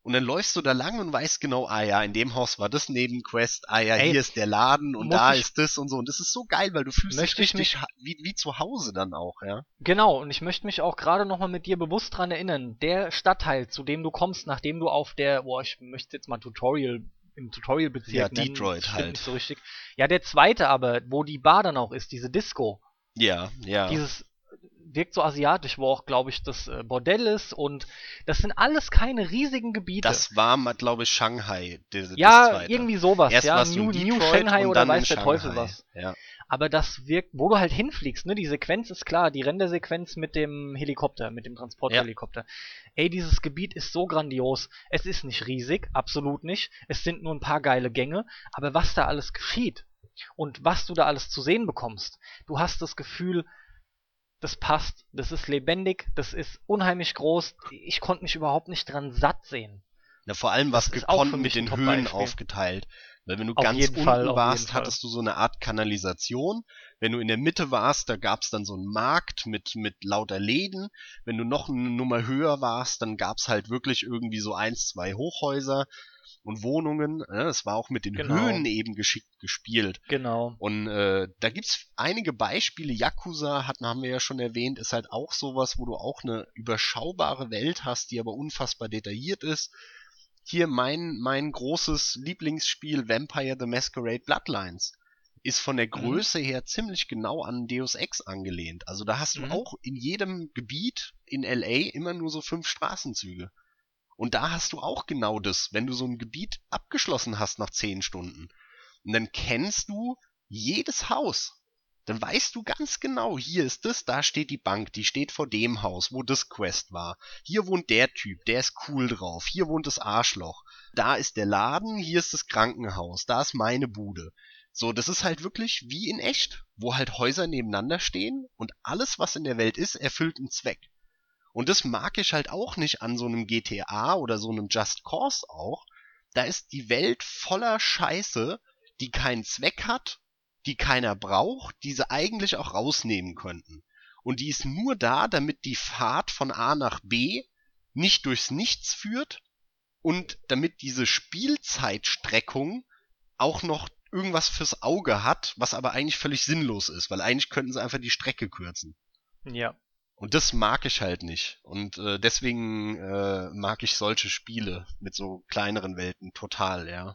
Speaker 2: und dann läufst du da lang und weißt genau, ah ja, in dem Haus war das Nebenquest, ah ja, Ey, hier ist der Laden und da ich, ist das und so. Und das ist so geil, weil du fühlst dich richtig wie, wie zu Hause dann auch, ja.
Speaker 1: Genau, und ich möchte mich auch gerade nochmal mit dir bewusst dran erinnern, der Stadtteil, zu dem du kommst, nachdem du auf der, boah, ich möchte jetzt mal Tutorial im Tutorial-Bezirk
Speaker 2: Ja, nennen, Detroit halt.
Speaker 1: Nicht so richtig. Ja, der zweite aber, wo die Bar dann auch ist, diese Disco.
Speaker 2: Ja, ja.
Speaker 1: Dieses wirkt so asiatisch, wo auch, glaube ich, das äh, Bordell ist und das sind alles keine riesigen Gebiete.
Speaker 2: Das war, glaube ich, Shanghai.
Speaker 1: Das, ja, irgendwie sowas,
Speaker 2: Erst
Speaker 1: ja,
Speaker 2: New, New Shanghai oder weiß der Teufel was.
Speaker 1: Ja. Aber das wirkt, wo du halt hinfliegst, ne, die Sequenz ist klar, die Rendersequenz mit dem Helikopter, mit dem Transporthelikopter. Ja. Ey, dieses Gebiet ist so grandios. Es ist nicht riesig, absolut nicht. Es sind nur ein paar geile Gänge, aber was da alles geschieht und was du da alles zu sehen bekommst, du hast das Gefühl, das passt, das ist lebendig, das ist unheimlich groß. Ich konnte mich überhaupt nicht dran satt sehen.
Speaker 2: Na, vor allem was gekonnt mit den Höhen aufgeteilt. Weil wenn du auf ganz unten Fall, warst, hattest du so eine Art Kanalisation. Wenn du in der Mitte warst, da gab's dann so einen Markt mit, mit lauter Läden. Wenn du noch eine Nummer höher warst, dann gab's halt wirklich irgendwie so eins, zwei Hochhäuser und Wohnungen. Ne? Das war auch mit den genau. Höhen eben geschickt gespielt.
Speaker 1: Genau.
Speaker 2: Und äh, da gibt's einige Beispiele. Yakuza hatten, haben wir ja schon erwähnt, ist halt auch sowas, wo du auch eine überschaubare Welt hast, die aber unfassbar detailliert ist hier mein, mein großes Lieblingsspiel Vampire the Masquerade Bloodlines ist von der mhm. Größe mhm. her ziemlich genau an Deus Ex angelehnt. Also da hast du mhm. auch in jedem Gebiet in LA immer nur so fünf Straßenzüge. Und da hast du auch genau das, wenn du so ein Gebiet abgeschlossen hast nach zehn Stunden. Und dann kennst du jedes Haus dann weißt du ganz genau, hier ist das, da steht die Bank, die steht vor dem Haus, wo das Quest war. Hier wohnt der Typ, der ist cool drauf. Hier wohnt das Arschloch. Da ist der Laden, hier ist das Krankenhaus, da ist meine Bude. So, das ist halt wirklich wie in echt, wo halt Häuser nebeneinander stehen und alles, was in der Welt ist, erfüllt einen Zweck. Und das mag ich halt auch nicht an so einem GTA oder so einem Just Cause auch. Da ist die Welt voller Scheiße, die keinen Zweck hat die keiner braucht, die sie eigentlich auch rausnehmen könnten. Und die ist nur da, damit die Fahrt von A nach B nicht durchs Nichts führt und damit diese Spielzeitstreckung auch noch irgendwas fürs Auge hat, was aber eigentlich völlig sinnlos ist, weil eigentlich könnten sie einfach die Strecke kürzen.
Speaker 1: Ja.
Speaker 2: Und das mag ich halt nicht. Und äh, deswegen äh, mag ich solche Spiele mit so kleineren Welten total, ja.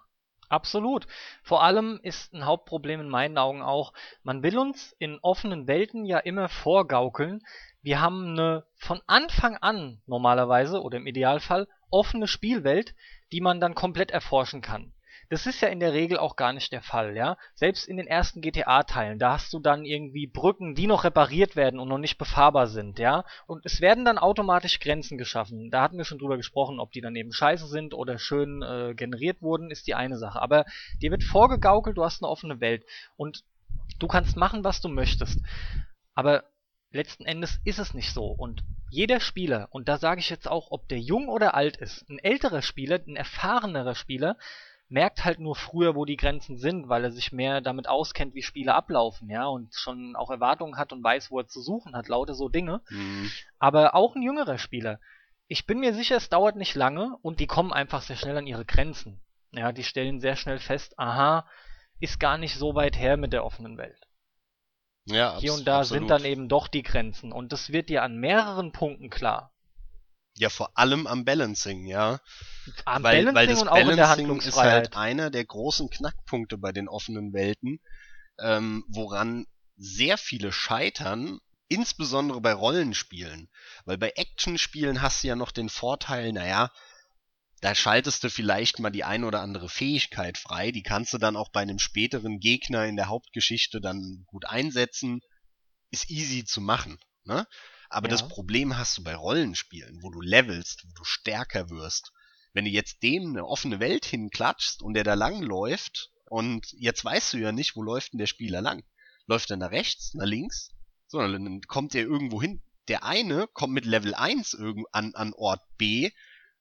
Speaker 1: Absolut. Vor allem ist ein Hauptproblem in meinen Augen auch, man will uns in offenen Welten ja immer vorgaukeln, wir haben eine von Anfang an normalerweise oder im Idealfall offene Spielwelt, die man dann komplett erforschen kann. Das ist ja in der Regel auch gar nicht der Fall, ja. Selbst in den ersten GTA-Teilen, da hast du dann irgendwie Brücken, die noch repariert werden und noch nicht befahrbar sind, ja. Und es werden dann automatisch Grenzen geschaffen. Da hatten wir schon drüber gesprochen, ob die dann eben scheiße sind oder schön äh, generiert wurden, ist die eine Sache. Aber dir wird vorgegaukelt, du hast eine offene Welt und du kannst machen, was du möchtest. Aber letzten Endes ist es nicht so. Und jeder Spieler, und da sage ich jetzt auch, ob der jung oder alt ist, ein älterer Spieler, ein erfahrenerer Spieler, merkt halt nur früher, wo die Grenzen sind, weil er sich mehr damit auskennt, wie Spiele ablaufen, ja, und schon auch Erwartungen hat und weiß, wo er zu suchen hat, lauter so Dinge. Mhm. Aber auch ein jüngerer Spieler. Ich bin mir sicher, es dauert nicht lange und die kommen einfach sehr schnell an ihre Grenzen. Ja, die stellen sehr schnell fest, aha, ist gar nicht so weit her mit der offenen Welt. Ja, Hier und da absolut. sind dann eben doch die Grenzen und das wird dir an mehreren Punkten klar.
Speaker 2: Ja, vor allem am Balancing, ja.
Speaker 1: Am weil, Balancing weil das und auch Balancing in der Handlungsfreiheit. ist halt
Speaker 2: einer der großen Knackpunkte bei den offenen Welten, ähm, woran sehr viele scheitern, insbesondere bei Rollenspielen. Weil bei Actionspielen hast du ja noch den Vorteil, naja, da schaltest du vielleicht mal die ein oder andere Fähigkeit frei, die kannst du dann auch bei einem späteren Gegner in der Hauptgeschichte dann gut einsetzen, ist easy zu machen. Ne? Aber ja. das Problem hast du bei Rollenspielen, wo du levelst, wo du stärker wirst. Wenn du jetzt dem eine offene Welt hinklatschst und der da lang läuft und jetzt weißt du ja nicht, wo läuft denn der Spieler lang. Läuft er nach rechts, nach links? Sondern dann kommt er irgendwo hin. Der eine kommt mit Level 1 an, an Ort B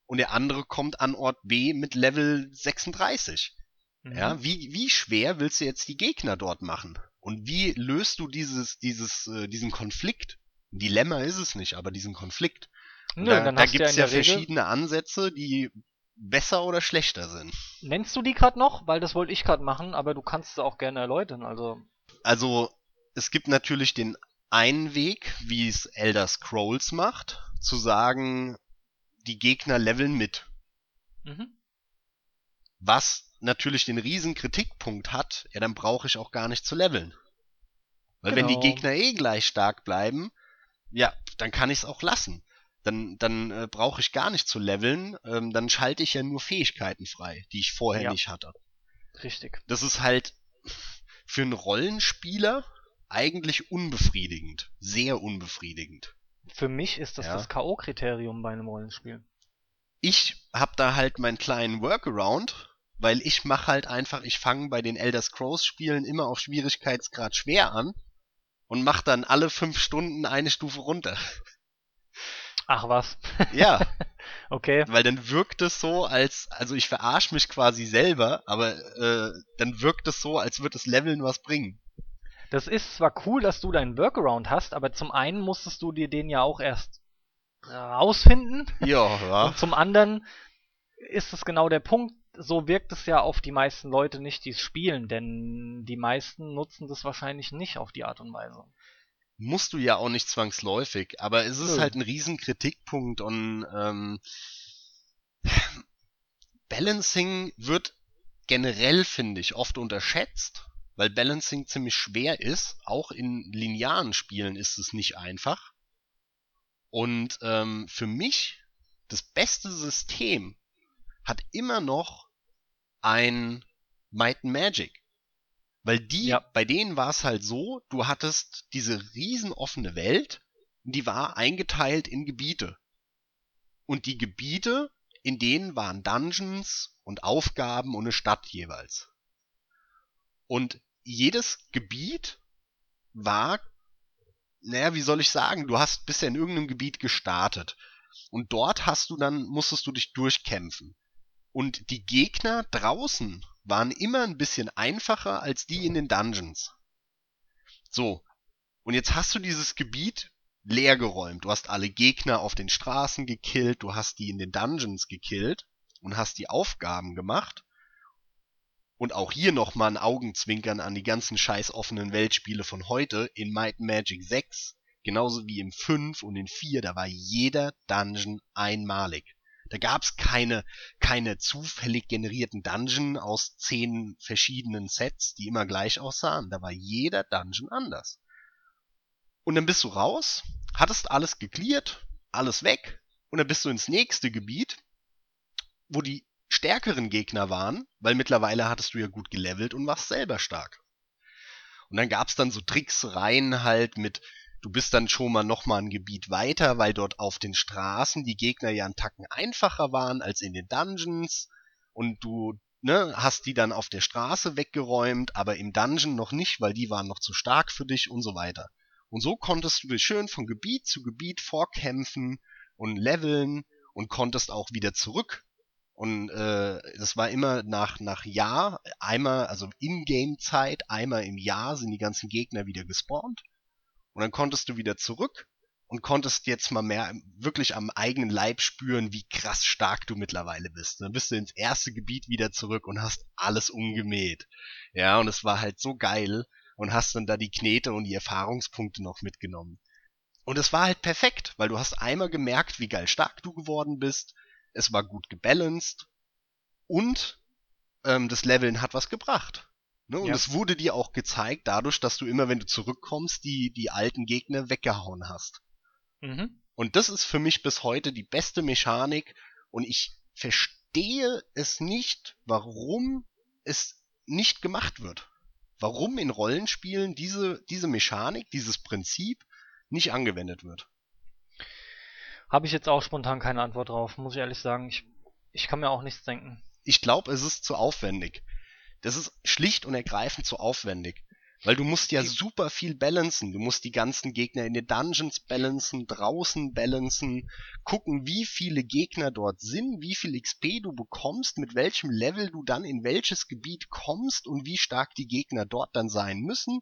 Speaker 2: und der andere kommt an Ort B mit Level 36. Mhm. Ja, wie, wie schwer willst du jetzt die Gegner dort machen? Und wie löst du dieses, dieses, äh, diesen Konflikt? Dilemma ist es nicht, aber diesen Konflikt. Nö, da da gibt es ja, ja verschiedene Ansätze, die besser oder schlechter sind.
Speaker 1: Nennst du die gerade noch? Weil das wollte ich gerade machen, aber du kannst es auch gerne erläutern. Also,
Speaker 2: also es gibt natürlich den einen Weg, wie es Elder Scrolls macht, zu sagen, die Gegner leveln mit. Mhm. Was natürlich den riesen Kritikpunkt hat, ja, dann brauche ich auch gar nicht zu leveln. Weil genau. wenn die genau. Gegner eh gleich stark bleiben, ja, dann kann ich es auch lassen. Dann, dann äh, brauche ich gar nicht zu leveln, ähm, dann schalte ich ja nur Fähigkeiten frei, die ich vorher
Speaker 1: Ja.
Speaker 2: nicht hatte.
Speaker 1: Richtig.
Speaker 2: Das ist halt für einen Rollenspieler eigentlich unbefriedigend. Sehr unbefriedigend.
Speaker 1: Für mich ist das
Speaker 2: Ja.
Speaker 1: das K.O.-Kriterium bei einem Rollenspiel.
Speaker 2: Ich hab da halt meinen kleinen Workaround, weil ich mache halt einfach, ich fange bei den Elder Scrolls Spielen immer auf Schwierigkeitsgrad schwer an und mach dann alle fünf Stunden eine Stufe runter.
Speaker 1: Ach was.
Speaker 2: Ja, (laughs)
Speaker 1: Okay.
Speaker 2: weil dann wirkt es so, als, also ich verarsch mich quasi selber, aber äh, dann wirkt es so, als würde das Leveln was bringen.
Speaker 1: Das ist zwar cool, dass du deinen Workaround hast, aber zum einen musstest du dir den ja auch erst rausfinden
Speaker 2: Ja, ja.
Speaker 1: und zum anderen ist es genau der Punkt, so wirkt es ja auf die meisten Leute nicht, die es spielen, denn die meisten nutzen das wahrscheinlich nicht auf die Art und Weise.
Speaker 2: musst du ja auch nicht zwangsläufig, aber es ist
Speaker 1: Nö.
Speaker 2: halt ein riesen Kritikpunkt und ähm, Balancing wird generell, finde ich, oft unterschätzt, weil Balancing ziemlich schwer ist. Auch in linearen Spielen ist es nicht einfach. Und ähm, für mich, das beste System hat immer noch ein Might and Magic. Weil die,
Speaker 1: Ja.
Speaker 2: bei denen war es halt so, du hattest diese riesen offene Welt, die war eingeteilt in Gebiete. Und die Gebiete, in denen waren Dungeons und Aufgaben und eine Stadt jeweils. Und jedes Gebiet war, naja, wie soll ich sagen, du hast bisher in irgendeinem Gebiet gestartet. Und dort hast du dann, musstest du dich durchkämpfen. Und die Gegner draußen waren immer ein bisschen einfacher als die in den Dungeons. So. Und jetzt hast du dieses Gebiet leergeräumt. Du hast alle Gegner auf den Straßen gekillt, du hast die in den Dungeons gekillt und hast die Aufgaben gemacht. Und auch hier nochmal ein Augenzwinkern an die ganzen scheiß offenen Weltspiele von heute in Might Magic 6, genauso wie im 5 und in 4, da war jeder Dungeon einmalig. Da gab's keine, keine zufällig generierten Dungeon aus zehn verschiedenen Sets, die immer gleich aussahen. Da war jeder Dungeon anders. Und dann bist du raus, hattest alles geklärt, alles weg, und dann bist du ins nächste Gebiet, wo die stärkeren Gegner waren, weil mittlerweile hattest du ja gut gelevelt und warst selber stark. Und dann gab's dann so Tricksereien halt mit, du bist dann schon mal noch mal ein Gebiet weiter, weil dort auf den Straßen die Gegner ja einen Tacken einfacher waren als in den Dungeons und du ne, hast die dann auf der Straße weggeräumt, aber im Dungeon noch nicht, weil die waren noch zu stark für dich und so weiter. Und so konntest du dich schön von Gebiet zu Gebiet vorkämpfen und leveln und konntest auch wieder zurück. Und äh, das war immer nach, nach Jahr, einmal, also In-Game-Zeit, einmal im Jahr sind die ganzen Gegner wieder gespawnt. Und dann konntest du wieder zurück und konntest jetzt mal mehr wirklich am eigenen Leib spüren, wie krass stark du mittlerweile bist. Dann bist du ins erste Gebiet wieder zurück und hast alles umgemäht. Ja, und es war halt so geil und hast dann da die Knete und die Erfahrungspunkte noch mitgenommen. Und es war halt perfekt, weil du hast einmal gemerkt, wie geil stark du geworden bist. Es war gut gebalanced und ähm, das Leveln hat was gebracht. Ne? Und
Speaker 1: Ja.
Speaker 2: es wurde dir auch gezeigt, dadurch, dass du immer, wenn du zurückkommst, die, die alten Gegner weggehauen hast.
Speaker 1: Mhm.
Speaker 2: Und das ist für mich bis heute die beste Mechanik und ich verstehe es nicht, warum es nicht gemacht wird. Warum in Rollenspielen diese, diese Mechanik, dieses Prinzip nicht angewendet wird.
Speaker 1: Habe ich jetzt auch spontan keine Antwort drauf, muss ich ehrlich sagen. Ich, ich kann mir auch nichts denken.
Speaker 2: Ich glaube, es ist zu aufwendig. Das ist schlicht und ergreifend zu aufwendig. Weil du musst ja super viel balancen. Du musst die ganzen Gegner in den Dungeons balancen, draußen balancen, gucken, wie viele Gegner dort sind, wie viel XP du bekommst, mit welchem Level du dann in welches Gebiet kommst und wie stark die Gegner dort dann sein müssen.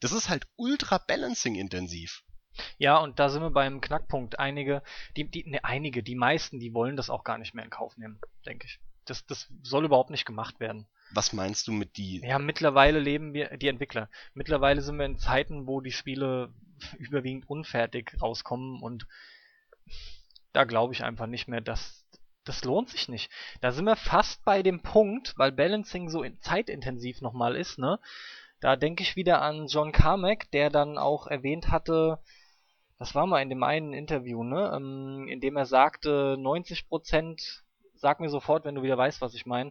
Speaker 2: Das ist halt ultra balancing intensiv.
Speaker 1: Ja, und da sind wir beim Knackpunkt. Einige, die, die, ne, einige, die meisten, die wollen das auch gar nicht mehr in Kauf nehmen, denke ich. Das, das soll überhaupt nicht gemacht werden.
Speaker 2: Was meinst du mit die?
Speaker 1: Ja, mittlerweile leben wir, die Entwickler, mittlerweile sind wir in Zeiten, wo die Spiele überwiegend unfertig rauskommen und da glaube ich einfach nicht mehr, dass das lohnt sich nicht. Da sind wir fast bei dem Punkt, weil Balancing so in, zeitintensiv nochmal ist, ne? Da denke ich wieder an John Carmack, der dann auch erwähnt hatte, das war mal in dem einen Interview, ne, ähm, in dem er sagte, 90 Prozent, sag mir sofort, wenn du wieder weißt, was ich meine,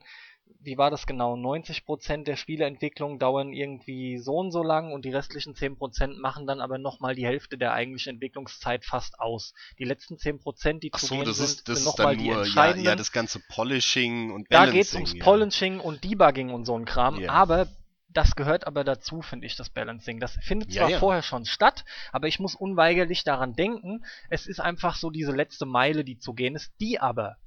Speaker 1: wie war das genau? 90% der Spieleentwicklung dauern irgendwie so und so lang und die restlichen 10% machen dann aber nochmal die Hälfte der eigentlichen Entwicklungszeit fast aus. Die letzten 10%, die
Speaker 2: Ach
Speaker 1: zu
Speaker 2: so,
Speaker 1: gehen
Speaker 2: das
Speaker 1: sind,
Speaker 2: ist, das
Speaker 1: sind
Speaker 2: ist
Speaker 1: nochmal die
Speaker 2: nur, ja,
Speaker 1: entscheidenden.
Speaker 2: ja, das ganze Polishing und
Speaker 1: da
Speaker 2: Balancing.
Speaker 1: geht's ums
Speaker 2: ja.
Speaker 1: Polishing und Debugging und so ein Kram,
Speaker 2: Ja.
Speaker 1: aber das gehört aber dazu, finde ich, das Balancing. Das findet
Speaker 2: Ja,
Speaker 1: zwar
Speaker 2: ja.
Speaker 1: vorher schon statt, aber ich muss unweigerlich daran denken, es ist einfach so diese letzte Meile, die zu gehen ist, die aber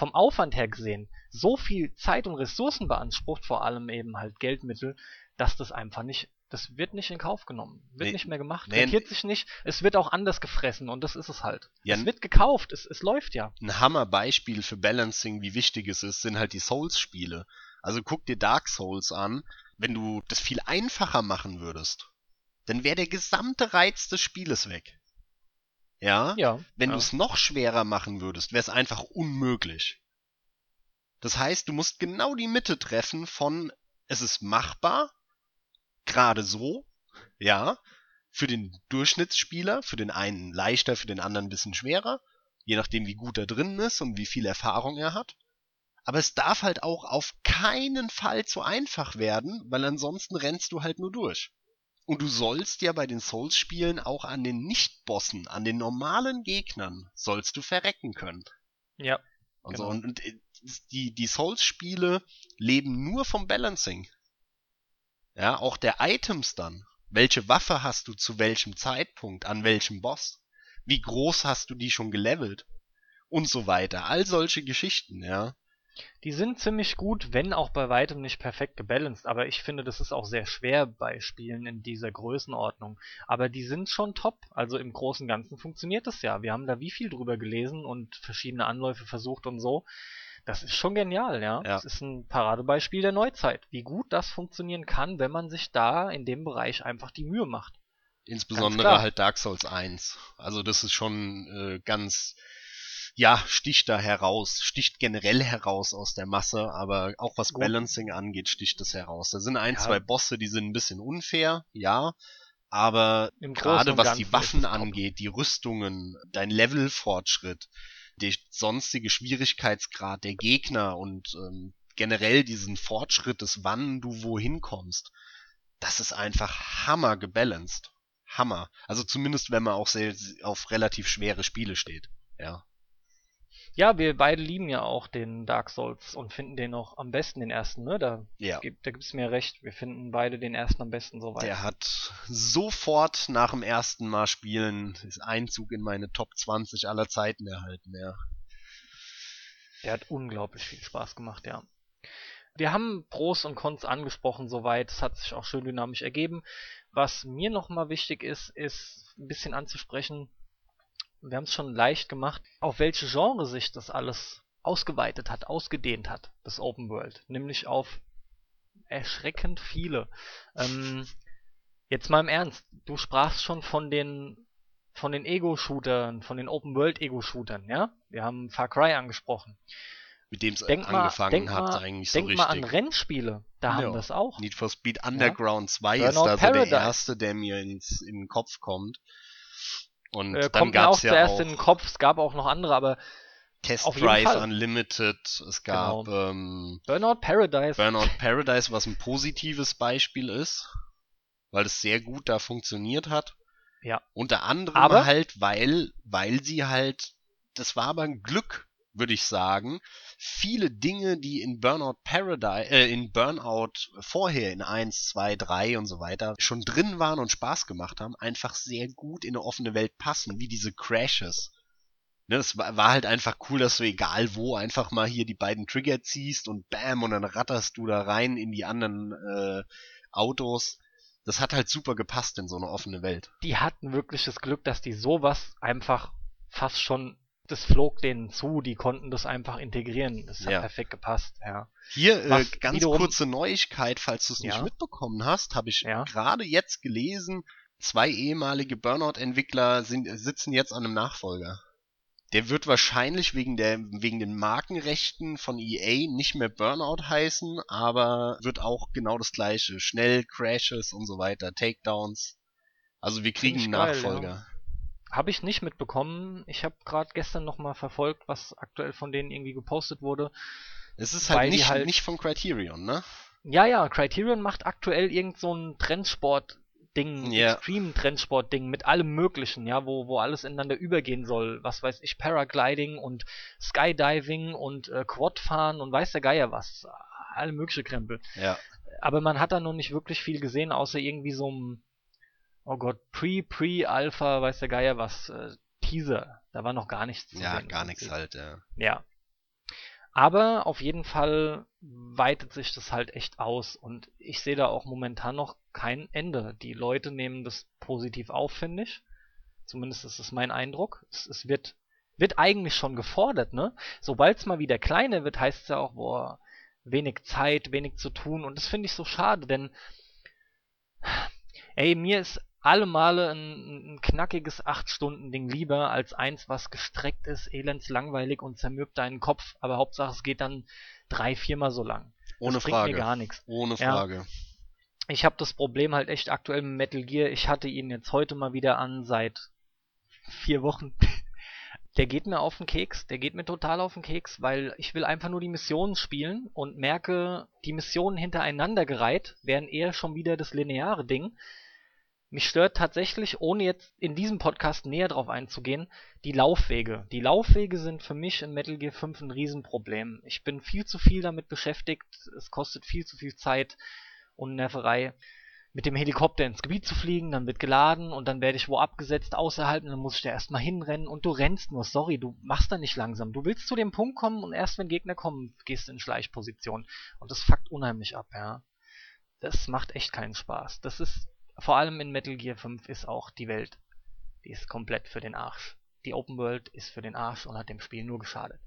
Speaker 1: vom Aufwand her gesehen so viel Zeit und Ressourcen beansprucht, vor allem eben halt Geldmittel, dass das einfach nicht, das wird nicht in Kauf genommen, wird
Speaker 2: Nee,
Speaker 1: nicht mehr gemacht,
Speaker 2: nee,
Speaker 1: rentiert sich nicht, es wird auch anders gefressen und das ist es halt.
Speaker 2: Ja,
Speaker 1: es wird gekauft, es, es läuft ja.
Speaker 2: ein Hammerbeispiel für Balancing, wie wichtig es ist, sind halt die Souls-Spiele. Also guck dir Dark Souls an. Wenn du das viel einfacher machen würdest, dann wäre der gesamte Reiz des Spieles weg. Ja?
Speaker 1: Ja.
Speaker 2: Wenn
Speaker 1: ja.
Speaker 2: du es noch schwerer machen würdest, wäre es einfach unmöglich. Das heißt, du musst genau die Mitte treffen von es ist machbar, gerade so, ja, für den Durchschnittsspieler, für den einen leichter, für den anderen ein bisschen schwerer, je nachdem wie gut er drin ist und wie viel Erfahrung er hat. Aber es darf halt auch auf keinen Fall zu einfach werden, weil ansonsten rennst du halt nur durch. Und du sollst ja bei den Souls-Spielen auch an den Nicht-Bossen, an den normalen Gegnern, sollst du verrecken können.
Speaker 1: ja.
Speaker 2: Und, so.
Speaker 1: Genau.
Speaker 2: und, und äh, die, die Souls-Spiele leben nur vom Balancing. Ja, auch der Items dann. Welche Waffe hast du zu welchem Zeitpunkt, an welchem Boss? Wie groß hast du die schon gelevelt? Und so weiter. All solche Geschichten, ja.
Speaker 1: Die sind ziemlich gut, wenn auch bei weitem nicht perfekt gebalanced, aber ich finde, das ist auch sehr schwer bei Spielen in dieser Größenordnung. Aber die sind schon top, also im Großen und Ganzen funktioniert das ja. Wir haben da wie viel drüber gelesen und verschiedene Anläufe versucht und so. Das ist schon genial, ja.
Speaker 2: Ja.
Speaker 1: Das ist ein Paradebeispiel der Neuzeit. Wie gut das funktionieren kann, wenn man sich da in dem Bereich einfach die Mühe macht.
Speaker 2: Insbesondere halt Dark Souls 1. Also das ist schon äh, ganz, ja, sticht da heraus, sticht generell heraus aus der Masse, aber auch was. Balancing angeht, sticht das heraus. Da sind ein,
Speaker 1: Ja.
Speaker 2: zwei Bosse, die sind ein bisschen unfair, ja, aber gerade was die Waffen angeht, die Rüstungen, dein Levelfortschritt, der sonstige Schwierigkeitsgrad der Gegner und ähm, generell diesen Fortschritt des wann du wohin kommst, das ist einfach hammer gebalanced. Hammer. Also zumindest wenn man auch sehr auf relativ schwere Spiele steht. Ja.
Speaker 1: Ja, wir beide lieben ja auch den Dark Souls und finden den auch am besten, den ersten, ne? Da,
Speaker 2: Ja.
Speaker 1: gibt, da gibt's mir recht. Wir finden beide den ersten am besten soweit.
Speaker 2: Der hat sofort nach dem ersten Mal spielen ist Einzug in meine Top 20 aller Zeiten erhalten, ja.
Speaker 1: Der hat unglaublich viel Spaß gemacht, ja. Wir haben Pros und Cons angesprochen soweit. Es hat sich auch schön dynamisch ergeben. Was mir nochmal wichtig ist, ist ein bisschen anzusprechen. Wir haben es schon leicht gemacht, auf welche Genre sich das alles ausgeweitet hat, ausgedehnt hat, das Open World. Nämlich auf erschreckend viele. Ähm, jetzt mal im Ernst. Du sprachst schon von den von den Ego-Shootern, von den Open-World-Ego-Shootern, ja? Wir haben Far Cry angesprochen.
Speaker 2: Mit dem es
Speaker 1: Denk mal,
Speaker 2: angefangen
Speaker 1: denk
Speaker 2: hat,
Speaker 1: mal,
Speaker 2: eigentlich
Speaker 1: denk
Speaker 2: so
Speaker 1: mal an
Speaker 2: richtig.
Speaker 1: Rennspiele, da haben
Speaker 2: Ja.
Speaker 1: wir es auch.
Speaker 2: Need for Speed Underground 2 ist
Speaker 1: Burnout
Speaker 2: da so der erste, der mir ins, in den Kopf kommt. Und
Speaker 1: Äh,
Speaker 2: dann
Speaker 1: kommt mir auch
Speaker 2: ja
Speaker 1: zuerst
Speaker 2: auch
Speaker 1: in den Kopf, es gab auch noch andere, aber
Speaker 2: Test
Speaker 1: auf jeden
Speaker 2: Drive. Unlimited, es gab
Speaker 1: Genau.
Speaker 2: ähm,
Speaker 1: Burnout Paradise,
Speaker 2: Burnout (laughs) Paradise, was ein positives Beispiel ist, weil es sehr gut da funktioniert hat.
Speaker 1: Ja.
Speaker 2: Unter anderem
Speaker 1: Aber-
Speaker 2: halt, weil, weil sie halt, das war aber ein Glück, würde ich sagen, viele Dinge, die in Burnout Paradise, äh, in Burnout vorher in 1, 2, 3 und so weiter schon drin waren und Spaß gemacht haben, einfach sehr gut in eine offene Welt passen, wie diese Crashes. Ne, es war, war halt einfach cool, dass du egal wo einfach mal hier die beiden Trigger ziehst und bam und dann ratterst du da rein in die anderen äh, Autos. Das hat halt super gepasst in so eine offene Welt.
Speaker 1: die hatten wirklich das Glück, dass die sowas einfach fast schon, das flog denen zu, die konnten das einfach integrieren. Das hat
Speaker 2: Ja.
Speaker 1: perfekt gepasst, ja.
Speaker 2: Hier äh, ganz
Speaker 1: wiederum-
Speaker 2: kurze Neuigkeit, falls du es nicht
Speaker 1: Ja.
Speaker 2: mitbekommen hast, habe ich
Speaker 1: Ja.
Speaker 2: gerade jetzt gelesen. Zwei ehemalige Burnout-Entwickler sind, sitzen jetzt an einem Nachfolger. Der wird wahrscheinlich wegen der wegen den Markenrechten von EA nicht mehr Burnout heißen, aber wird auch genau das gleiche. Schnell, Crashes und so weiter, Takedowns. Also wir kriegen einen
Speaker 1: geil,
Speaker 2: Nachfolger.
Speaker 1: Habe ich nicht mitbekommen. Ich habe gerade gestern nochmal verfolgt, was aktuell von denen irgendwie gepostet wurde.
Speaker 2: Es ist halt nicht,
Speaker 1: halt-
Speaker 2: nicht von Criterion, ne?
Speaker 1: Ja, ja, Criterion macht aktuell irgend so ein Trendsport-Ding,
Speaker 2: Ja.
Speaker 1: Extreme-Trendsport-Ding mit allem Möglichen, ja, wo, wo alles ineinander übergehen soll. Was weiß ich, Paragliding und Skydiving und äh, Quadfahren und weiß der Geier was. Alle mögliche Krempel.
Speaker 2: Ja.
Speaker 1: Aber man hat da noch nicht wirklich viel gesehen, außer irgendwie so einem, oh Gott, Pre, Pre, Alpha, weiß der Geier was, äh, Teaser. Da war noch gar nichts
Speaker 2: Ja,
Speaker 1: sehen.
Speaker 2: gar nichts halt, ja.
Speaker 1: Ja. Aber auf jeden Fall weitet sich das halt echt aus und ich sehe da auch momentan noch kein Ende. Die Leute nehmen das positiv auf, finde ich. Zumindest ist es mein Eindruck. Es, es wird, wird eigentlich schon gefordert, ne? Sobald es mal wieder kleiner wird, heißt es ja auch, boah, wenig Zeit, wenig zu tun und das finde ich so schade, denn ey, mir ist alle Male ein, ein knackiges 8-Stunden-Ding lieber als eins, was gestreckt ist, elendslangweilig und zermürbt deinen Kopf, aber Hauptsache es geht dann drei, viermal so lang.
Speaker 2: Ohne
Speaker 1: das bringt
Speaker 2: Frage.
Speaker 1: mir gar nichts.
Speaker 2: Ohne
Speaker 1: Ja.
Speaker 2: Frage.
Speaker 1: Ich habe das Problem halt echt aktuell mit Metal Gear. Ich hatte ihn jetzt heute mal wieder an seit vier Wochen. (laughs) Der geht mir auf den Keks, der geht mir total auf den Keks, weil ich will einfach nur die Missionen spielen und merke, die Missionen hintereinander gereiht wären eher schon wieder das lineare Ding. Mich stört tatsächlich, ohne jetzt in diesem Podcast näher drauf einzugehen, die Laufwege. Die Laufwege sind für mich in Metal Gear 5 ein Riesenproblem. Ich bin viel zu viel damit beschäftigt, es kostet viel zu viel Zeit und Nerverei, mit dem Helikopter ins Gebiet zu fliegen, dann wird geladen und dann werde ich wo abgesetzt außerhalb und dann muss ich da erstmal hinrennen und du rennst nur, sorry, du machst da nicht langsam. Du willst zu dem Punkt kommen und erst wenn Gegner kommen, gehst du in Schleichposition und das fuckt unheimlich ab, ja. Das macht echt keinen Spaß. Das ist, vor allem in Metal Gear 5 ist auch die Welt, die ist komplett für den Arsch. Die Open World ist für den Arsch und hat dem Spiel nur geschadet.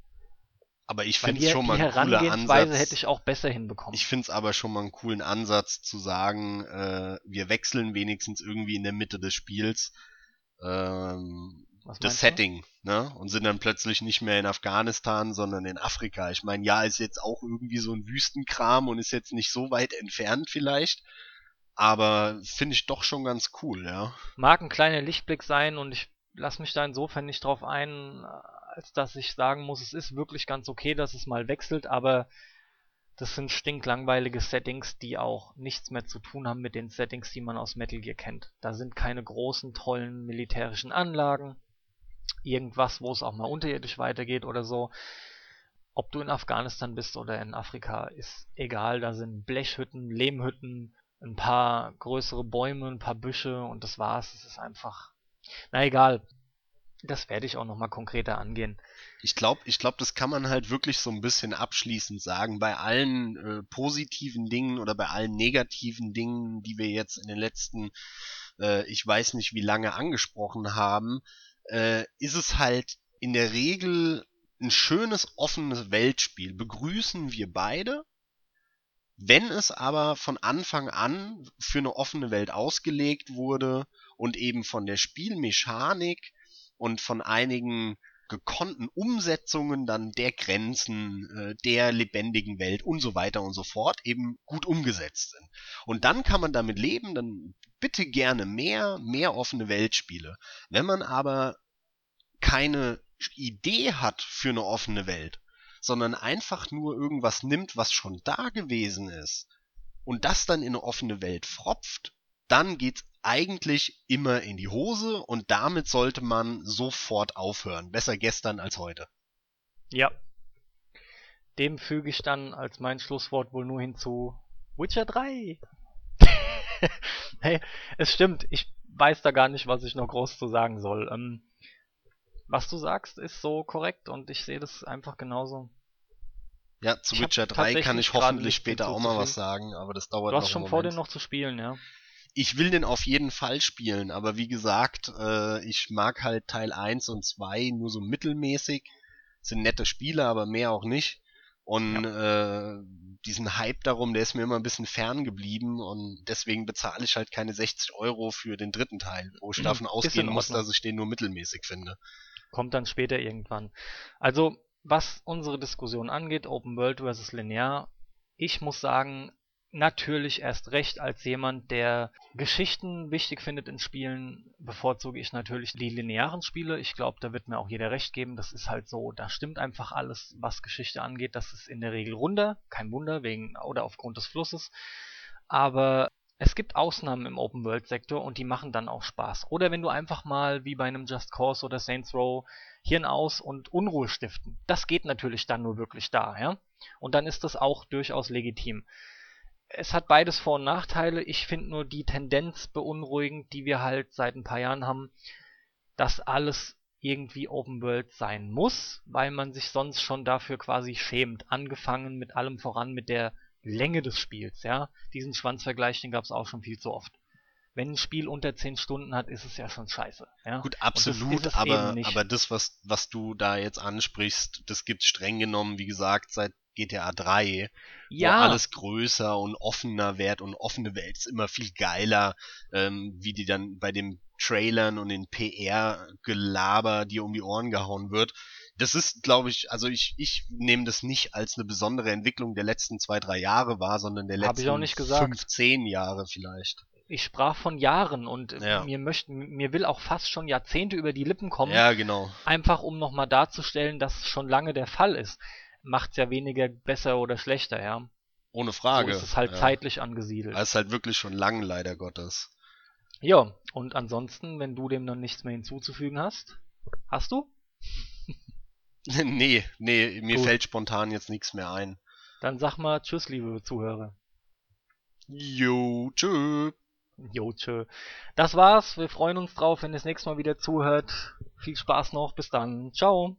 Speaker 2: Aber ich finde es schon mal
Speaker 1: die
Speaker 2: ein cooler
Speaker 1: Herangehensweise
Speaker 2: Ansatz.
Speaker 1: hätte ich auch besser hinbekommen.
Speaker 2: Ich finde es aber schon mal einen coolen Ansatz zu sagen, äh, wir wechseln wenigstens irgendwie in der Mitte des Spiels ähm, das
Speaker 1: du?
Speaker 2: Setting, ne? Und sind dann plötzlich nicht mehr in Afghanistan, sondern in Afrika. Ich meine, ja, ist jetzt auch irgendwie so ein Wüstenkram und ist jetzt nicht so weit entfernt vielleicht. Aber finde ich doch schon ganz cool, ja.
Speaker 1: mag ein kleiner Lichtblick sein und ich lasse mich da insofern nicht drauf ein, als dass ich sagen muss, es ist wirklich ganz okay, dass es mal wechselt, aber das sind stinklangweilige Settings, die auch nichts mehr zu tun haben mit den Settings, die man aus Metal Gear kennt. Da sind keine großen, tollen militärischen Anlagen, irgendwas, wo es auch mal unterirdisch weitergeht oder so. Ob du in Afghanistan bist oder in Afrika, ist egal. Da sind Blechhütten, Lehmhütten, ein paar größere Bäume, ein paar Büsche und das war's. Es ist einfach. Na egal. Das werde ich auch nochmal konkreter angehen.
Speaker 2: Ich glaube, ich glaub, das kann man halt wirklich so ein bisschen abschließend sagen. Bei allen äh, positiven Dingen oder bei allen negativen Dingen, die wir jetzt in den letzten, äh, ich weiß nicht wie lange angesprochen haben, äh, ist es halt in der Regel ein schönes, offenes Weltspiel. Begrüßen wir beide. Wenn es aber von Anfang an für eine offene Welt ausgelegt wurde und eben von der Spielmechanik und von einigen gekonnten Umsetzungen dann der Grenzen, äh, der lebendigen Welt und so weiter und so fort eben gut umgesetzt sind. Und dann kann man damit leben, dann bitte gerne mehr, mehr offene Weltspiele. Wenn man aber keine Idee hat für eine offene Welt, sondern einfach nur irgendwas nimmt, was schon da gewesen ist und das dann in eine offene Welt fropft, dann geht's eigentlich immer in die Hose und damit sollte man sofort aufhören. Besser gestern als heute.
Speaker 1: Ja. Dem füge ich dann als mein Schlusswort wohl nur hinzu Witcher 3. (laughs) hey, es stimmt, ich weiß da gar nicht, was ich noch groß zu sagen soll. Ähm, was du sagst, ist so korrekt und ich sehe das einfach genauso.
Speaker 2: Ja, zu
Speaker 1: Ich
Speaker 2: Witcher 3 kann ich hoffentlich später auch mal was sagen, aber das dauert
Speaker 1: Du hast
Speaker 2: noch
Speaker 1: schon vor, den noch zu spielen, ja?
Speaker 2: Ich will den auf jeden Fall spielen, aber wie gesagt, äh, ich mag halt Teil 1 und 2 nur so mittelmäßig. Sind nette Spiele, aber mehr auch nicht. Und äh, diesen Hype darum, der ist mir immer ein bisschen fern geblieben und deswegen bezahle ich halt keine 60 Euro für den dritten Teil, wo ich
Speaker 1: Mhm,
Speaker 2: davon ausgehen muss, dass ich den nur mittelmäßig finde.
Speaker 1: Kommt dann später irgendwann. Also, was unsere Diskussion angeht, Open World versus Linear, ich muss sagen, natürlich erst recht als jemand, der Geschichten wichtig findet in Spielen, bevorzuge ich natürlich die linearen Spiele. Ich glaube, da wird mir auch jeder recht geben. Das ist halt so, da stimmt einfach alles, was Geschichte angeht. Das ist in der Regel runder, kein Wunder, wegen oder aufgrund des Flusses. Aber es gibt Ausnahmen im Open-World-Sektor und die machen dann auch Spaß. Oder wenn du einfach mal wie bei einem Just Cause oder Saints Row Hirn aus und Unruhe stiften. Das geht natürlich dann nur wirklich da, ja. Und dann ist das auch durchaus legitim es hat beides Vor- und Nachteile. Ich finde nur die Tendenz beunruhigend, die wir halt seit ein paar Jahren haben, dass alles irgendwie Open World sein muss, weil man sich sonst schon dafür quasi schämt. Angefangen mit allem voran mit der Länge des Spiels, ja. Diesen Schwanzvergleich, den gab es auch schon viel zu oft. Wenn ein Spiel unter 10 Stunden hat, ist es ja schon scheiße. Ja?
Speaker 2: Gut, absolut, das aber, aber das, was, was du da jetzt ansprichst, das gibt streng genommen, wie gesagt, seit GTA 3, ja. wo alles größer und offener wird und offene Welt ist immer viel geiler, ähm, wie die dann bei den Trailern und den PR-Gelaber dir um die Ohren gehauen wird. Das ist, glaube ich, also ich, ich nehme das nicht als eine besondere Entwicklung der letzten zwei, drei Jahre wahr, sondern der letzten fünf, zehn Jahre vielleicht
Speaker 1: ich sprach von Jahren und ja. mir möchten, mir will auch fast schon Jahrzehnte über die Lippen kommen.
Speaker 2: Ja, genau.
Speaker 1: Einfach um nochmal darzustellen, dass es schon lange der Fall ist macht es ja weniger besser oder schlechter, ja.
Speaker 2: Ohne Frage.
Speaker 1: So ist es halt ja. zeitlich angesiedelt.
Speaker 2: Es ist halt wirklich schon lang, leider Gottes.
Speaker 1: Ja, und ansonsten, wenn du dem dann nichts mehr hinzuzufügen hast, hast du? (laughs)
Speaker 2: nee, nee, mir Gut. fällt spontan jetzt nichts mehr ein.
Speaker 1: Dann sag mal Tschüss, liebe Zuhörer.
Speaker 2: Jo, tschö.
Speaker 1: Jo, tschö. Das war's. Wir freuen uns drauf, wenn ihr das nächste Mal wieder zuhört. Viel Spaß noch. Bis dann. Ciao.